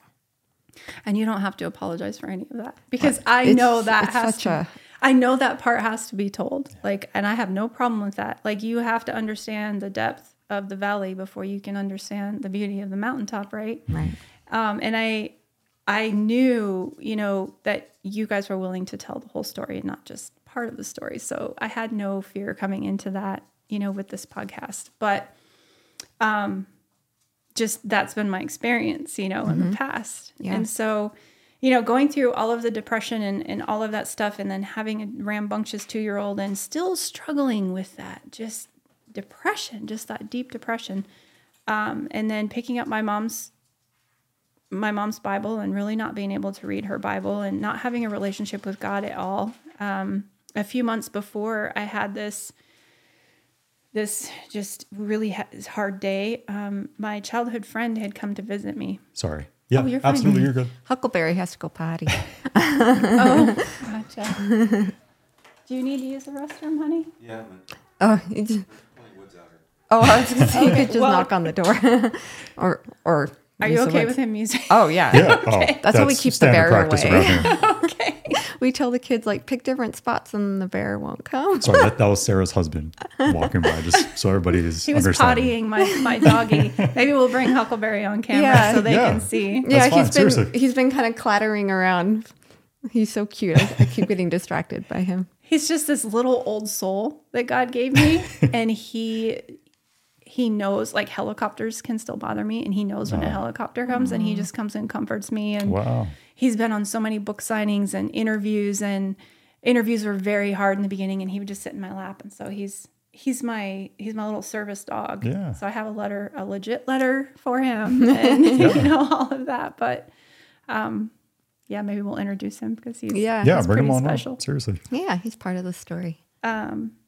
And you don't have to apologize for any of that because I It's- know that has to. a- I know that part has to be told. Like, and I have no problem with that. Like, you have to understand the depth of the valley before you can understand the beauty of the mountaintop, right? Right. Um, and I, I knew, you know, that you guys were willing to tell the whole story and not just part of the story. So I had no fear coming into that, you know, with this podcast. But, um, just that's been my experience, you know, in the past. Yeah. And so, you know, going through all of the depression and, and all of that stuff, and then having a rambunctious two year old and still struggling with that, just depression, just that deep depression. Um, and then picking up my mom's my mom's Bible and really not being able to read her Bible and not having a relationship with God at all. Um, a few months before I had this this just really ha- hard day, um, my childhood friend had come to visit me. Sorry. Yeah, Oh, you're fine. absolutely. You're good. Huckleberry has to go potty. Oh, gotcha. Do you need to use the restroom, honey? Yeah, man. oh, it's- Plenty woods out here. oh, I was gonna say you could just well- knock on the door, or or. Are you okay with him using? Oh yeah. Yeah. Oh, That's how we keep the bear away. okay. We tell the kids like pick different spots and the bear won't come. Sorry, that, that was Sara's husband walking by, just so everybody is He was understanding. pottying my, my doggy. Maybe we'll bring Huckleberry on camera Yeah. so they Yeah. can see. yeah, fine, he's been seriously. he's been kind of clattering around. He's so cute. I, I keep getting distracted by him. He's just this little old soul that God gave me, and he he knows like helicopters can still bother me, and he knows when a helicopter comes, and he just comes and comforts me. And Wow. he's been on so many book signings and interviews, and interviews were very hard in the beginning, and he would just sit in my lap, and so he's he's my he's my little service dog. Yeah. So I have a letter, a legit letter for him, and you know all of that, but. um yeah, maybe we'll introduce him because he's Yeah. Yeah, he's bring him pretty on. up. special. Seriously. Yeah, he's part of the story.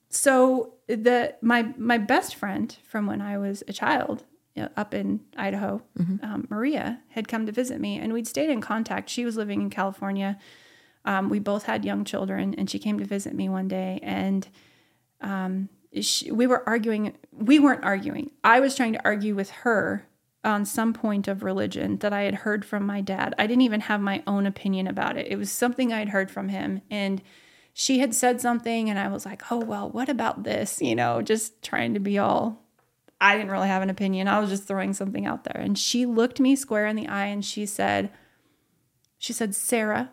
So the my my best friend from when I was a child you know, up in Idaho, um, Maria had come to visit me, and we'd stayed in contact. She was living in California. Um, we both had young children, and she came to visit me one day, and um, she, we were arguing. We weren't arguing. I was trying to argue with her on some point of religion that I had heard from my dad. I didn't even have my own opinion about it. It was something I'd heard from him, and she had said something and I was like, "Oh, well, what about this?" you know, just trying to be all I didn't really have an opinion. I was just throwing something out there. And she looked me square in the eye and she said she said, "Sara,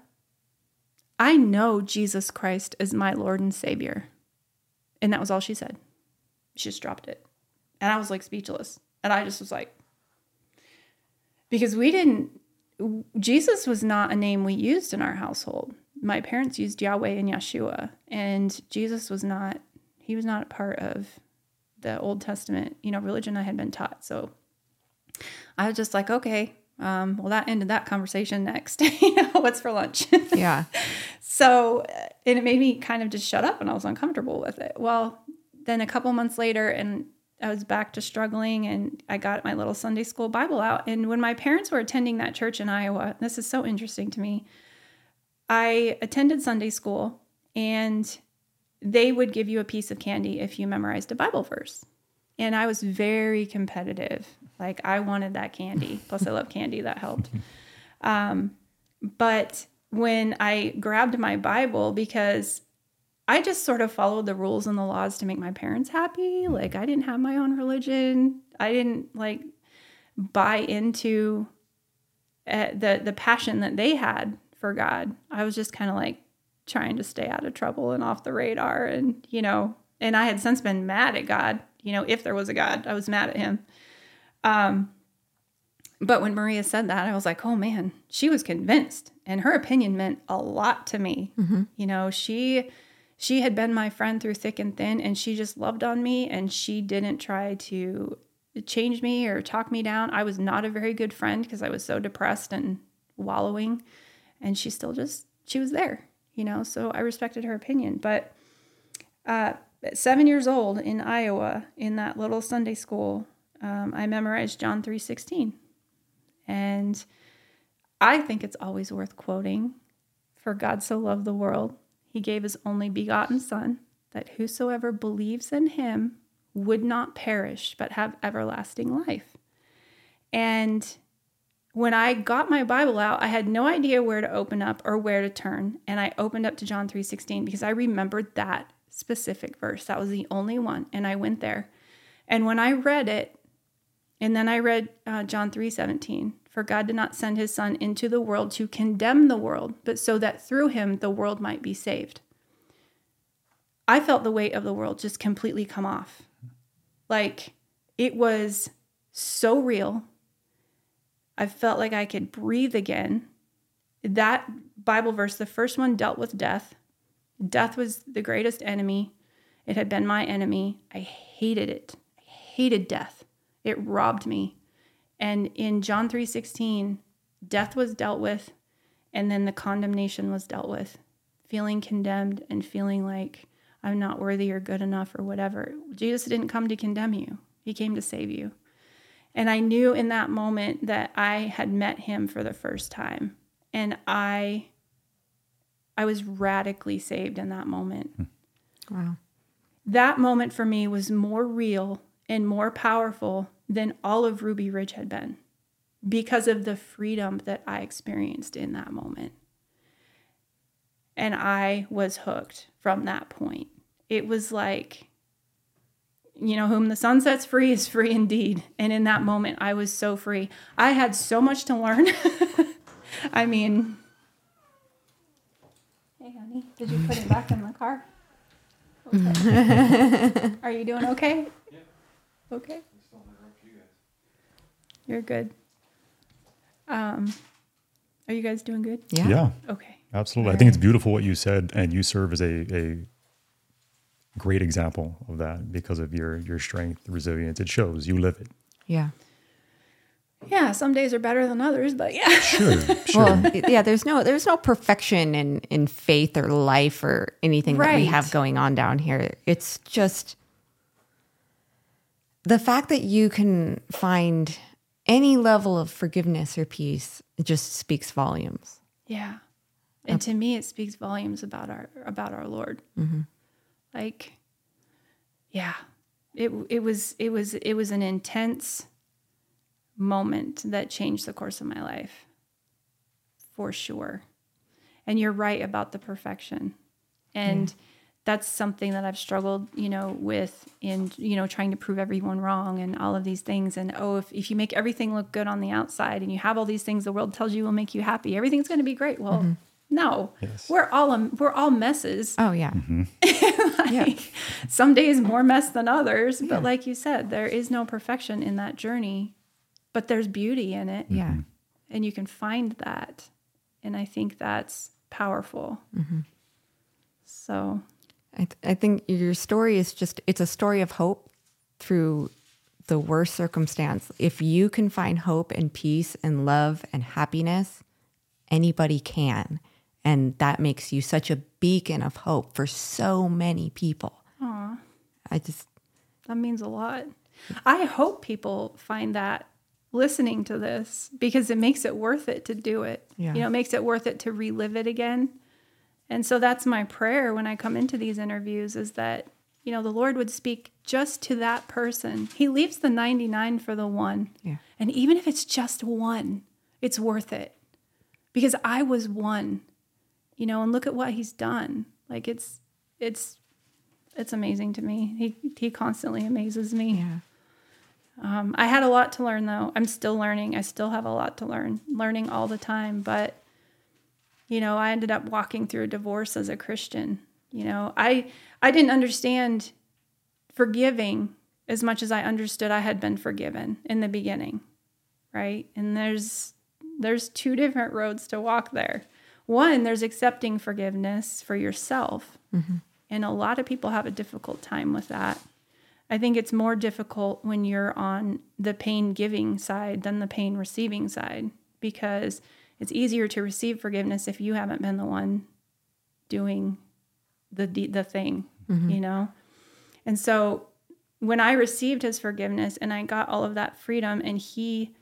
I know Jesus Christ is my Lord and Savior." And that was all she said. She just dropped it. And I was like speechless. And I just was like because we didn't Jesus was not a name we used in our household. My parents used Yahweh and Yeshua, and Jesus was not, he was not a part of the Old Testament, you know, religion I had been taught. So I was just like, okay, um, well, that ended that conversation next. you know, what's for lunch? Yeah. So, uh, and it made me kind of just shut up and I was uncomfortable with it. Well, then a couple months later, and I was back to struggling, and I got my little Sunday school Bible out. And when my parents were attending that church in Iowa, this is so interesting to me. I attended Sunday school, and they would give you a piece of candy if you memorized a Bible verse. And I was very competitive. Like, I wanted that candy. Plus, I love candy. That helped. Um, but when I grabbed my Bible, because I just sort of followed the rules and the laws to make my parents happy. Like I didn't have my own religion. I didn't like buy into uh, the the passion that they had for God. I was just kind of like trying to stay out of trouble and off the radar and you know, and I had since been mad at God, you know, if there was a God, I was mad at him. Um but when Maria said that, I was like, "Oh man, she was convinced." And her opinion meant a lot to me. You know, she she had been my friend through thick and thin and she just loved on me and she didn't try to change me or talk me down. I was not a very good friend because I was so depressed and wallowing and she still just she was there, you know. So I respected her opinion, but uh, at 7 years old in Iowa in that little Sunday school, um, I memorized John 3:16. And I think it's always worth quoting. For God so loved the world, he gave his only begotten Son, that whosoever believes in him would not perish, but have everlasting life. And when I got my Bible out, I had no idea where to open up or where to turn. And I opened up to John 3:16 because I remembered that specific verse. That was the only one. And I went there. And when I read it, and then I read uh, John 3:17, for God did not send his son into the world to condemn the world, but so that through him the world might be saved. I felt the weight of the world just completely come off. Like it was so real. I felt like I could breathe again. That Bible verse, the first one dealt with death. Death was the greatest enemy. It had been my enemy. I hated it. I hated death. It robbed me. And in John 3:16, death was dealt with and then the condemnation was dealt with. Feeling condemned and feeling like I'm not worthy or good enough or whatever. Jesus didn't come to condemn you. He came to save you. And I knew in that moment that I had met him for the first time. And I I was radically saved in that moment. Hmm. Wow. That moment for me was more real and more powerful than all of Ruby Ridge had been because of the freedom that I experienced in that moment. And I was hooked from that point. It was like, you know, whom the son sets free is free indeed. And in that moment, I was so free. I had so much to learn. I mean, hey, honey, did you put it back in the car? Okay. Are you doing okay? Yeah. Okay. You're good. Um, are you guys doing good? Yeah. Yeah, Okay. absolutely. I think it's beautiful what you said, and you serve as a, a great example of that because of your your strength, resilience. It shows. You live it. Yeah. Yeah, some days are better than others, but yeah. Sure, sure. Well, yeah, there's no there's no perfection in in faith or life or anything that we have going on down here. It's just the fact that you can find any level of forgiveness or peace it just speaks volumes. Yeah. And to me, it speaks volumes about our about our Lord. Mm-hmm. Like, yeah, it it was it was it was an intense moment that changed the course of my life, for sure. And you're right about the perfection, and that's something that I've struggled, you know, with in you know trying to prove everyone wrong and all of these things. And oh, if if you make everything look good on the outside and you have all these things the world tells you will make you happy, everything's going to be great. Well, mm-hmm. No, Yes. we're all a, we're all messes. Oh yeah. Mm-hmm. Like, Some days more mess than others, but like you said, there is no perfection in that journey, but there's beauty in it, mm-hmm. Yeah. and you can find that, and I think that's powerful. Mm-hmm. So I, th- I think your story is just it's a story of hope through the worst circumstance if you can find hope and peace and love and happiness anybody can and that makes you such a beacon of hope for so many people Aww. i just that means a lot. I hope people find that listening to this because it makes it worth it to do it. Yeah. You know, it makes it worth it to relive it again. And so that's my prayer when I come into these interviews is that, you know, the Lord would speak just to that person. He leaves the 99 for the one. Yeah. And even if it's just one, it's worth it because I was one, you know, and look at what he's done. Like it's, it's it's amazing to me. He he constantly amazes me. Yeah. Um, I had a lot to learn though. I'm still learning. I still have a lot to learn, learning all the time. But, you know, I ended up walking through a divorce as a Christian. You know, I I didn't understand forgiving as much as I understood I had been forgiven in the beginning. Right. And there's there's two different roads to walk there. One, there's accepting forgiveness for yourself. Mm-hmm. And a lot of people have a difficult time with that. I think it's more difficult when you're on the pain giving side than the pain receiving side because it's easier to receive forgiveness if you haven't been the one doing the the thing, mm-hmm. you know. And so when I received his forgiveness and I got all of that freedom and he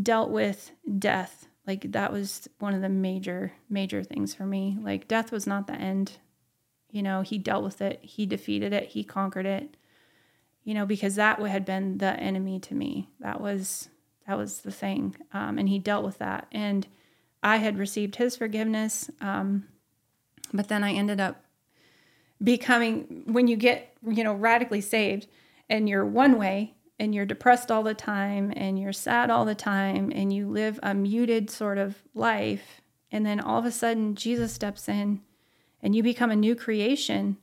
dealt with death, like that was one of the major major things for me. Like death was not the end. You know, he dealt with it, he defeated it, he conquered it you know, because that had been the enemy to me. That was that was the thing, um, and he dealt with that. And I had received his forgiveness, um, but then I ended up becoming when you get you know radically saved, and you're one way, and you're depressed all the time, and you're sad all the time, and you live a muted sort of life, and then all of a sudden Jesus steps in, and you become a new creation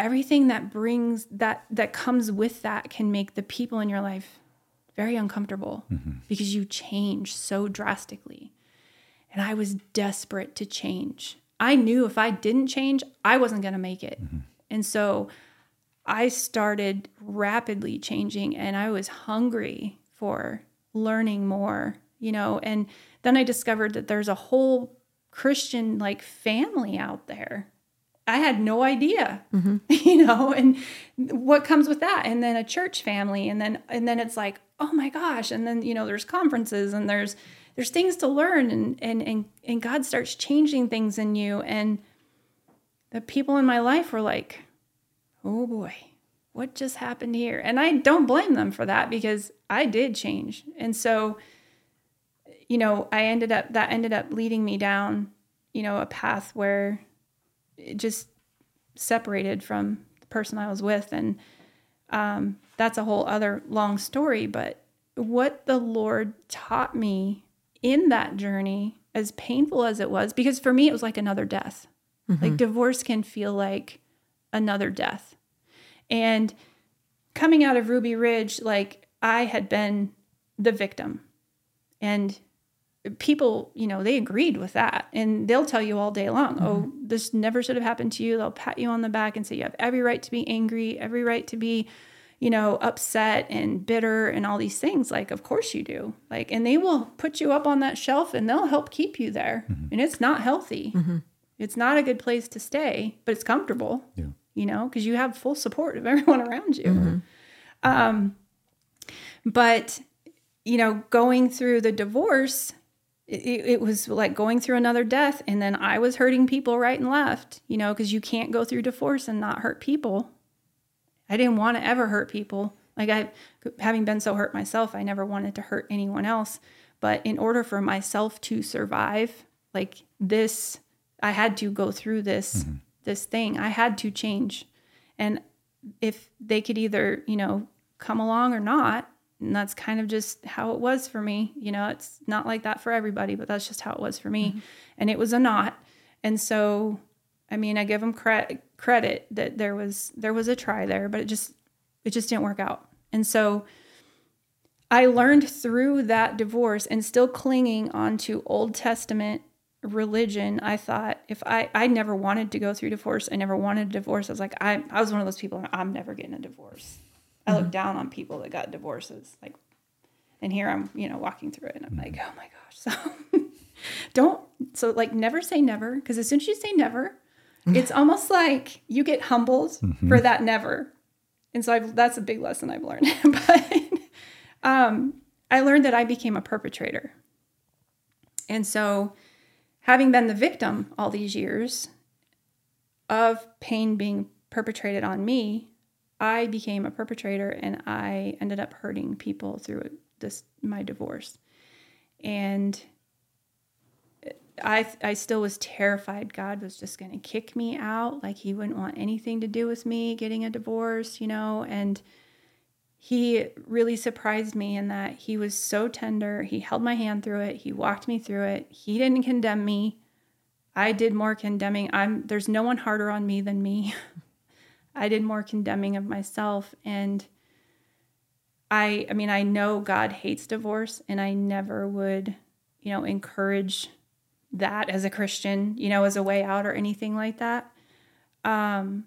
everything that brings that that comes with that can make the people in your life very uncomfortable mm-hmm. because you change so drastically. And i was desperate to change. I knew if i didn't change i wasn't going to make it. Mm-hmm. And so i started rapidly changing and i was hungry for learning more you know and then i discovered that there's a whole christian like family out there. I had no idea, mm-hmm. you know, and what comes with that. And then a church family, and then and then it's like, oh my gosh, and then you know, there's conferences and there's there's things to learn, and and and and God starts changing things in you, and the people in my life were like, oh boy, what just happened here? And I don't blame them for that because I did change, and so you know, I ended up that ended up leading me down, you know, a path where it just separated from the person I was with. And um, that's a whole other long story. But what the Lord taught me in that journey, as painful as it was, because for me, it was like another death. Like divorce can feel like another death. And coming out of Ruby Ridge, like I had been the victim. And people, you know, they agreed with that. And they'll tell you all day long, oh, mm-hmm. this never should have happened to you. They'll pat you on the back and say you have every right to be angry, every right to be, you know, upset and bitter and all these things. Like, of course you do. Like, and they will put you up on that shelf and they'll help keep you there. Mm-hmm. And it's not healthy. Mm-hmm. It's not a good place to stay, but it's comfortable. Yeah. You know, because you have full support of everyone around you. Um, but you know, going through the divorce, it, it was like going through another death, and then I was hurting people right and left. You know, because you can't go through divorce and not hurt people. I didn't want to ever hurt people. Like I, having been so hurt myself, I never wanted to hurt anyone else. But in order for myself to survive, like this, I had to go through this this thing. I had to change, and if they could either, you know, come along or not, and that's kind of just how it was for me. You know, it's not like that for everybody, but that's just how it was for me, mm-hmm. and it was a not. And so, I mean, I give them credit credit that there was there was a try there, but it just it just didn't work out. And so I learned through that divorce and still clinging onto Old Testament religion. I thought if I I never wanted to go through divorce, I never wanted a divorce. I was like I I was one of those people. I'm never getting a divorce. I look mm-hmm. down on people that got divorces, like, and here I'm, you know, walking through it, and I'm like, mm-hmm. oh my gosh. So don't so like never say never because as soon as you say never, it's almost like you get humbled mm-hmm. for that never. And so I've, that's a big lesson I've learned. but um, I learned that I became a perpetrator. And so, having been the victim all these years of pain being perpetrated on me, I became a perpetrator and I ended up hurting people through this my divorce. And I I still was terrified God was just going to kick me out, like he wouldn't want anything to do with me getting a divorce, you know, and he really surprised me in that he was so tender. He held my hand through it. He walked me through it. He didn't condemn me. I did more condemning. I'm there's no one harder on me than me. I did more condemning of myself and I I mean I know God hates divorce and I never would, you know, encourage that as a Christian, you know, as a way out or anything like that. Um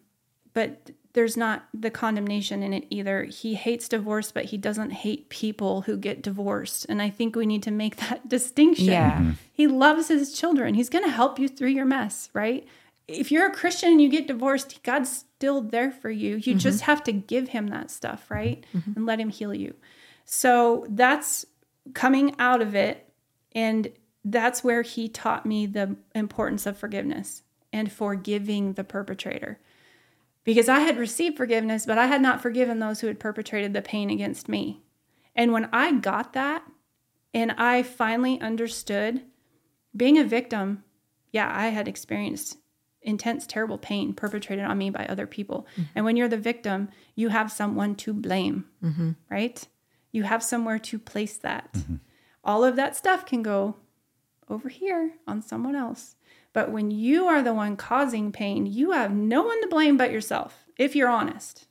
but there's not the condemnation in it either. He hates divorce, but he doesn't hate people who get divorced. And I think we need to make that distinction. Yeah. Mm-hmm. He loves his children. He's going to help you through your mess, right? If you're a Christian and you get divorced, God's still there for you. You mm-hmm. just have to give him that stuff, right? Mm-hmm. And let him heal you. So that's coming out of it. And that's where he taught me the importance of forgiveness and forgiving the perpetrator because I had received forgiveness, but I had not forgiven those who had perpetrated the pain against me. And when I got that and I finally understood being a victim, yeah, I had experienced intense, terrible pain perpetrated on me by other people. Mm-hmm. And when you're the victim, you have someone to blame, mm-hmm. right? You have somewhere to place that. Mm-hmm. All of that stuff can go over here on someone else. But when you are the one causing pain, you have no one to blame but yourself, if you're honest.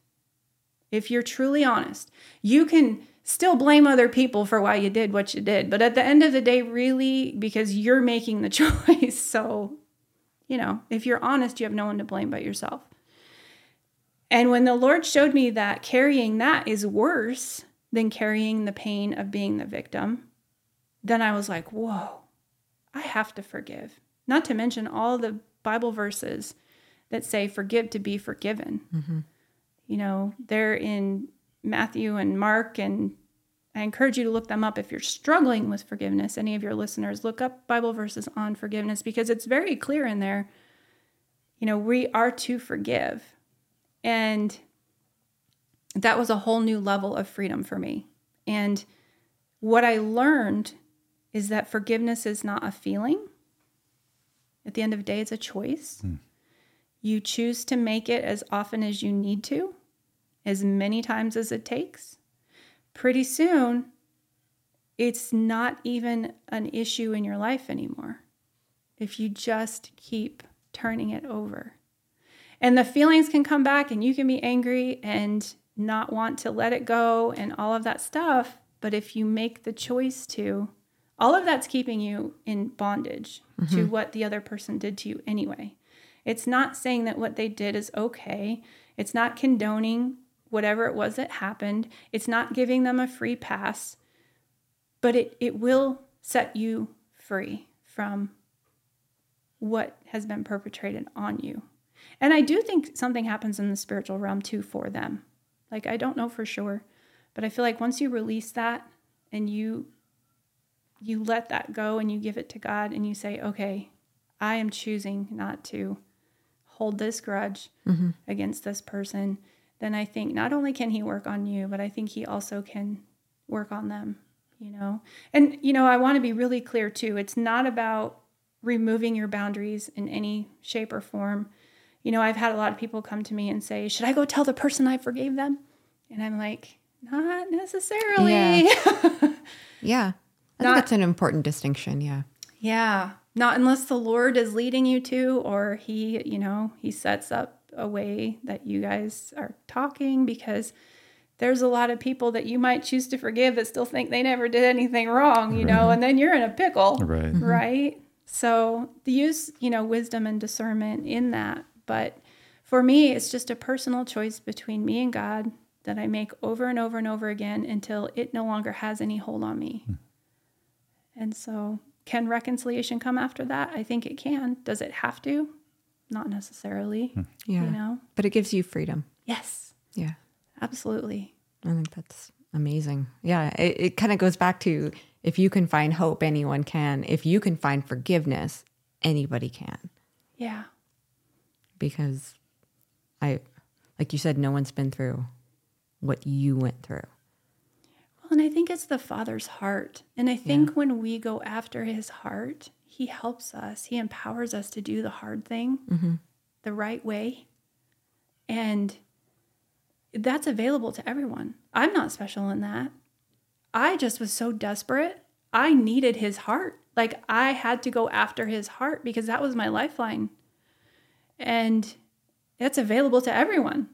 If you're truly honest, you can still blame other people for why you did what you did. But at the end of the day, really, because you're making the choice. So, you know, if you're honest, you have no one to blame but yourself. And when the Lord showed me that carrying that is worse than carrying the pain of being the victim, then I was like, whoa, I have to forgive. Not to mention all the Bible verses that say, forgive to be forgiven. Mm-hmm. You know, they're in Matthew and Mark, and I encourage you to look them up if you're struggling with forgiveness. Any of your listeners, look up Bible verses on forgiveness because it's very clear in there. You know, we are to forgive. And that was a whole new level of freedom for me. And what I learned is that forgiveness is not a feeling. At the end of the day, it's a choice. Hmm. You choose to make it as often as you need to, as many times as it takes. Pretty soon, it's not even an issue in your life anymore if you just keep turning it over. And the feelings can come back, and you can be angry and not want to let it go and all of that stuff. But if you make the choice to, all of that's keeping you in bondage to mm-hmm. what the other person did to you anyway. It's not saying that what they did is okay. It's not condoning whatever it was that happened. It's not giving them a free pass, but it, it will set you free from what has been perpetrated on you. And I do think something happens in the spiritual realm too for them. Like, I don't know for sure, but I feel like once you release that and you you let that go and you give it to God and you say, okay, I am choosing not to hold this grudge mm-hmm. against this person, then I think not only can He work on you, but I think He also can work on them, you know? And, you know, I want to be really clear too. It's not about removing your boundaries in any shape or form. You know, I've had a lot of people come to me and say, should I go tell the person I forgave them? And I'm like, not necessarily. Yeah. Yeah. I Not- think that's an important distinction. Yeah. Yeah, not unless the Lord is leading you to, or He, you know, He sets up a way that you guys are talking because there's a lot of people that you might choose to forgive that still think they never did anything wrong, you know, and then you're in a pickle, Right. Mm-hmm. Mm-hmm. right? So the use, you know, wisdom and discernment in that. But for me, it's just a personal choice between me and God that I make over and over and over again until it no longer has any hold on me. Hmm. And so, can reconciliation come after that? I think it can. Does it have to? Not necessarily. Hmm. Yeah. You know? But it gives you freedom. Yes, Yeah. absolutely. I think that's amazing. Yeah. It, it kind of goes back to if you can find hope, anyone can. If you can find forgiveness, anybody can. Yeah. Because I, like you said, no one's been through what you went through. And I think it's the Father's heart. And I think when we go after his heart, he helps us. He empowers us to do the hard thing mm-hmm. the right way. And that's available to everyone. I'm not special in that. I just was so desperate. I needed his heart. Like I had to go after his heart because that was my lifeline. And it's available to everyone.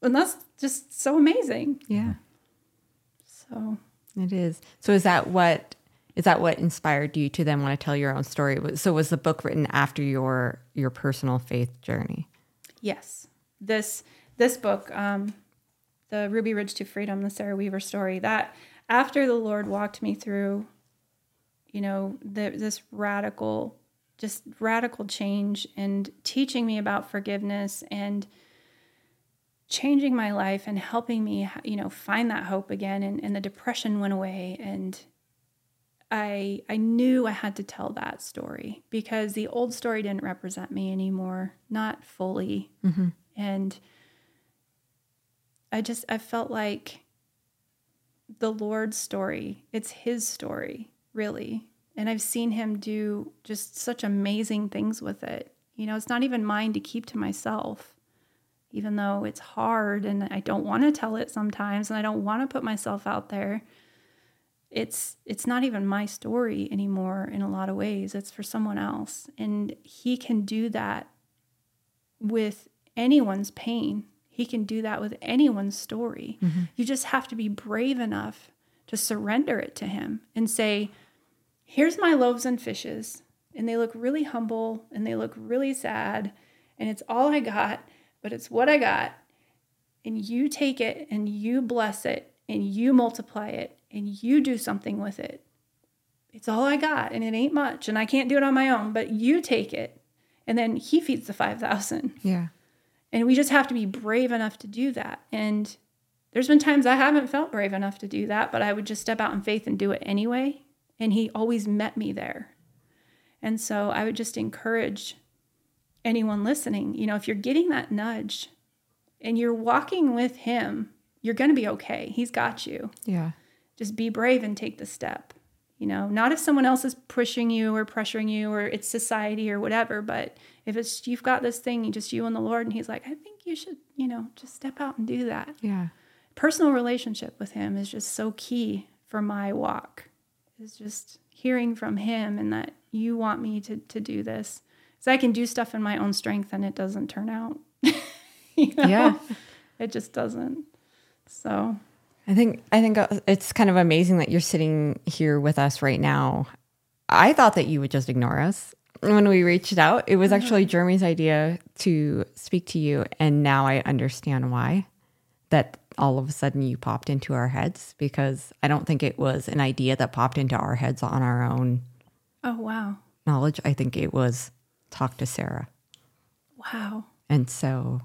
And that's just so amazing. Yeah. So It is. So is that what is that what inspired you to then want to tell your own story? So was the book written after your your personal faith journey? Yes, this this book, um, the Ruby Ridge to Freedom, the Sara Weaver story. That after the Lord walked me through, you know, the, this radical, just radical change, and teaching me about forgiveness and changing my life and helping me, you know, find that hope again. And, and the depression went away, and I I knew I had to tell that story because the old story didn't represent me anymore, not fully. Mm-hmm. And I just I felt like the Lord's story, it's his story, really. And I've seen him do just such amazing things with it. You know, it's not even mine to keep to myself. Even though it's hard and I don't want to tell it sometimes and I don't want to put myself out there it's it's not even my story anymore in a lot of ways. It's for someone else. And he can do that with anyone's pain. He can do that with anyone's story. Mm-hmm. You just have to be brave enough to surrender it to him and say here's my loaves and fishes and they look really humble and they look really sad and it's all i got but it's what i got and you take it and you bless it and you multiply it and you do something with it. It's all I got and it ain't much and I can't do it on my own, but you take it. And then he feeds the 5,000. Yeah. And we just have to be brave enough to do that. And there's been times I haven't felt brave enough to do that, but I would just step out in faith and do it anyway. And he always met me there. And so I would just encourage anyone listening, you know, if you're getting that nudge and you're walking with him, you're going to be okay. He's got you. Yeah. Just be brave and take the step. You know, not if someone else is pushing you or pressuring you or it's society or whatever, but if it's you've got this thing, just you and the Lord, and He's like, I think you should, you know, just step out and do that. Yeah. Personal relationship with Him is just so key for my walk. Is just hearing from Him and that you want me to to do this. Because I can do stuff in my own strength and it doesn't turn out. You know? Yeah. It just doesn't. So I think I think uh, it's kind of amazing that you're sitting here with us right now. I thought that you would just ignore us when we reached out. It was actually Jeremy's idea to speak to you, and now I understand why. That all of a sudden you popped into our heads because I don't think it was an idea that popped into our heads on our own oh wow. knowledge. I think it was talk to Sara, Wow. and so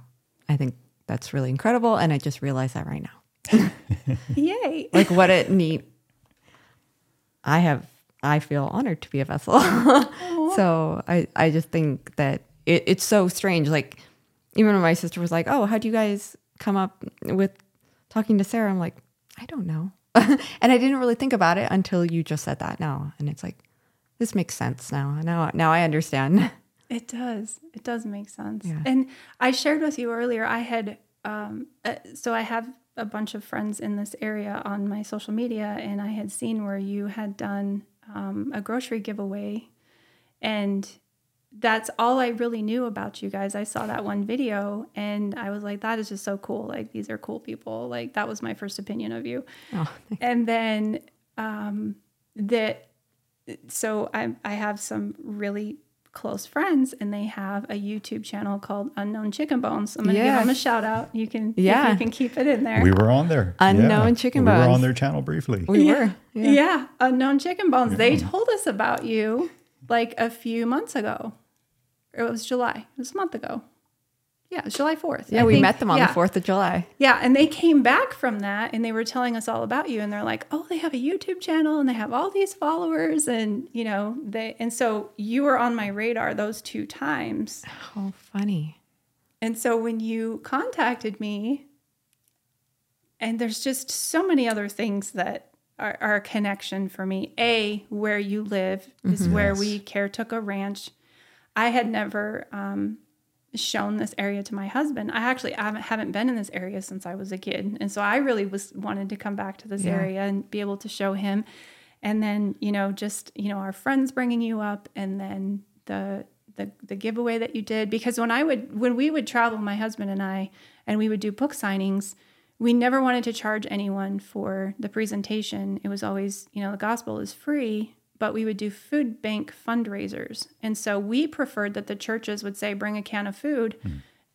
I think that's really incredible. And I just realized that right now. Yay. like what a neat i have i feel honored to be a vessel so i i just think that it, it's so strange like even when my sister was like oh how do you guys come up with talking to sara i'm like i don't know and i didn't really think about it until you just said that now and it's like this makes sense now now now i understand It does. It does make sense. Yeah. And I shared with you earlier, I had, um, uh, so I have a bunch of friends in this area on my social media, and I had seen where you had done um, a grocery giveaway. And that's all I really knew about you guys. I saw that one video and I was like, that is just so cool. Like, these are cool people. Like, that was my first opinion of you. oh and then um, that so I, I have some really close friends and they have a youtube channel called unknown chicken bones i'm gonna give them a shout out you can Yeah. yeah you can keep it in there We were on there. Unknown Chicken Bones. We were on their channel briefly. we yeah. were yeah. unknown chicken bones they told us about you like a few months ago it was july it was a month ago yeah july 4th yeah I we think. met them on Yeah. the 4th of july Yeah, and they came back from that and they were telling us all about you and they're like, "Oh, they have a YouTube channel and they have all these followers and, you know, they and so you were on my radar those two times. how funny And so when you contacted me and there's just so many other things that are, are a connection for me. A, where you live is where Yes. we caretook a ranch. I had never um, shown this area to my husband. I actually I haven't, haven't been in this area since I was a kid, and so I really was wanted to come back to this Yeah. area and be able to show him. And then you know, just you know, our friends bringing you up, and then the the the giveaway that you did. Because when I would when we would travel, my husband and I, and we would do book signings. We never wanted to charge anyone for the presentation. It was always, you know, the gospel is free, but we would do food bank fundraisers. And so we preferred that the churches would say, bring a can of food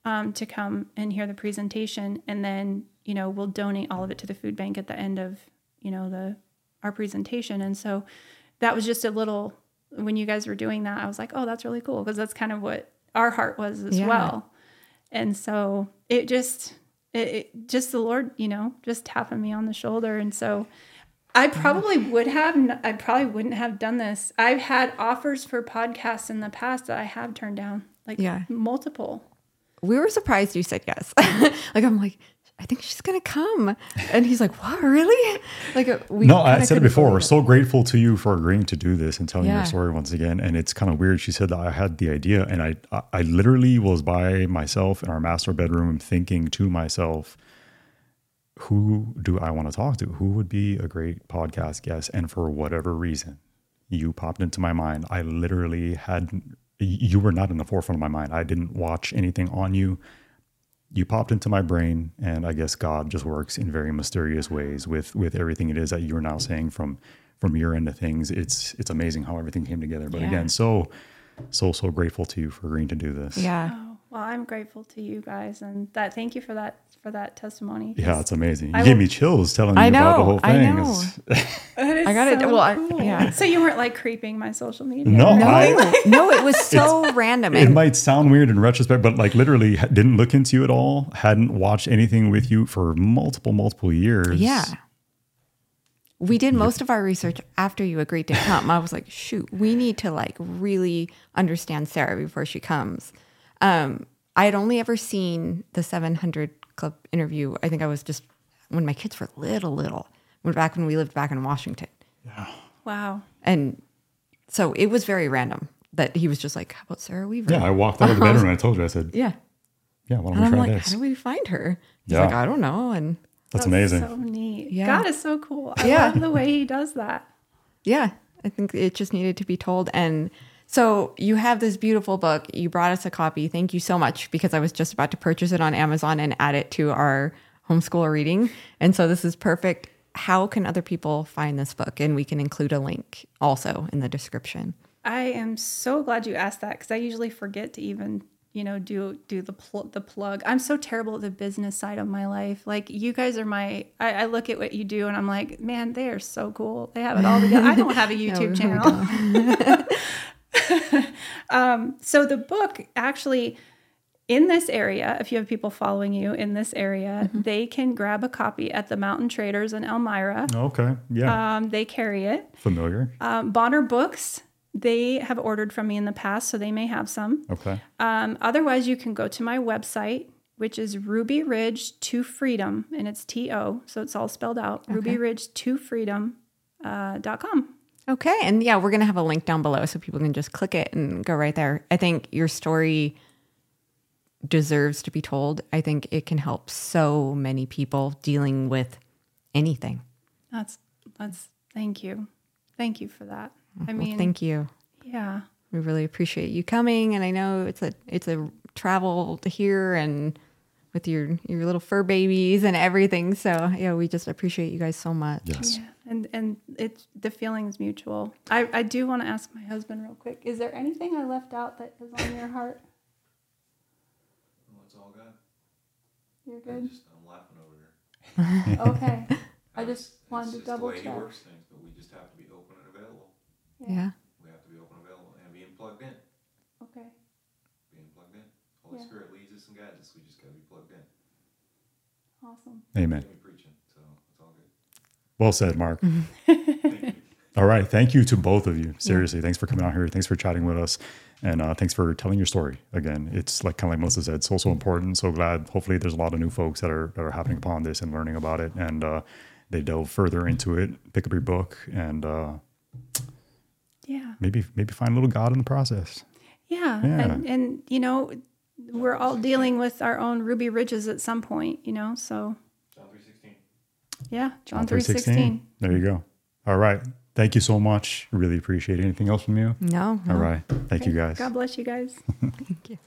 um, to come and hear the presentation. And then, you know, we'll donate all of it to the food bank at the end of, you know, the our presentation. And so that was just a little, when you guys were doing that, I was like, oh, that's really cool. Because that's kind of what our heart was as Yeah. well. And so it just, it, it just the Lord, you know, just tapping me on the shoulder. And so I probably would have, I probably wouldn't have done this. I've had offers for podcasts in the past that I have turned down, like Yeah. multiple. we were surprised you said yes. like I'm like, I think she's gonna come, and he's like, what, really? Like uh, we. no, I said it before. We're it. so grateful to you for agreeing to do this and telling Yeah. your story once again. And it's kind of weird. She said that I had the idea, and I, I, I literally was by myself in our master bedroom thinking to myself, who do I want to talk to? Who would be a great podcast guest? And for whatever reason, you popped into my mind. I literally had, you were not in the forefront of my mind. I didn't watch anything on you. You popped into my brain, and I guess God just works in very mysterious ways with with everything it is that you are now saying from from your end of things. It's it's amazing how everything came together. But Yeah. again, so so so grateful to you for agreeing to do this. Yeah. Well, I'm grateful to you guys. And that, thank you for that, for that testimony. Yeah, it's amazing. You I gave will- me chills telling I me about the know, whole I thing. know. That is I got it. so Well, I- yeah. So you weren't like creeping my social media. No, No, I- no, it was so random. it might sound weird in retrospect, but like literally didn't look into you at all. Hadn't watched anything with you for multiple, multiple years. yeah. We did most of our research after you agreed to come. I was like, shoot, we need to like really understand Sara before she comes. Um, I had only ever seen the 700 Club interview. I think I was just when my kids were little, little, when back when we lived back in Washington. Wow. And so it was very random that he was just like, how about Sara Weaver? Yeah, I walked out of the bedroom and I told you, I said, Yeah. yeah, why don't And we I'm try like, this? how do we find her? He's Yeah. like, I don't know. And That's amazing. So neat. Yeah. God is so cool. I Yeah. love the way he does that. yeah, I think it just needed to be told. And so you have this beautiful book. You brought us a copy. Thank you so much because I was just about to purchase it on Amazon and add it to our homeschool reading. And so this is perfect. How can other people find this book? And we can include a link also in the description. I am so glad you asked that because I usually forget to even, you know, do do the pl- the plug. I'm so terrible at the business side of my life. Like you guys are my. I, I look at what you do and I'm like, man, they are so cool. They have it all together. I don't have a YouTube we channel. um, so the book actually. In this area, if you have people following you in this area, they can grab a copy at the Mountain Traders in Elmira. Okay. Yeah. Um, they carry it. Familiar. Um, Bonner Books, they have ordered from me in the past, so they may have some. Okay. Um, otherwise, you can go to my website, which is Ruby Ridge to Freedom, and it's T O, so it's all spelled out. Ruby Ridge to Freedom uh, dot com. Okay. And yeah, we're going to have a link down below so people can just click it and go right there. I think your story deserves to be told. I think it can help so many people dealing with anything. That's that's thank you, thank you for that. I Well, mean, thank you. yeah, We really appreciate you coming and I know it's a it's a travel to here and with your your little fur babies and everything. So, yeah, we just appreciate you guys so much. Yes. yeah, and and it's the feeling is mutual. I I do want to ask my husband real quick. Is there anything I left out that is on your heart? Well, it's all good. You're I'm good. just I'm laughing over here. Okay. I It's- just wanted it's to just double the way check. he works things, but we just have to be open and available. Yeah. We have to be open and available and being plugged in. Okay. Being plugged in. Holy Yeah. Spirit leads us and guides us. We just gotta be plugged in. Awesome. Amen. Get me preaching, so it's all good. Well said, Mark. All right. Thank you to both of you. Seriously. Thanks for coming out here. Thanks for chatting with us. And uh, thanks for telling your story. Again, it's like kind of like Melissa said, so, so important. So glad. Hopefully, there's a lot of new folks that are, that are happening upon this and learning about it. And uh, they delve further into it, pick up your book, and uh, Yeah. maybe maybe find a little God in the process. Yeah. Yeah. And, and, you know, we're all dealing with our own ruby ridges at some point, you know, so John three sixteen. Yeah, John, John 3.16. There you go. All right. Thank you so much. Really appreciate it. Anything else from you? No. no. All right. Thank you guys. God bless you guys. Thank you.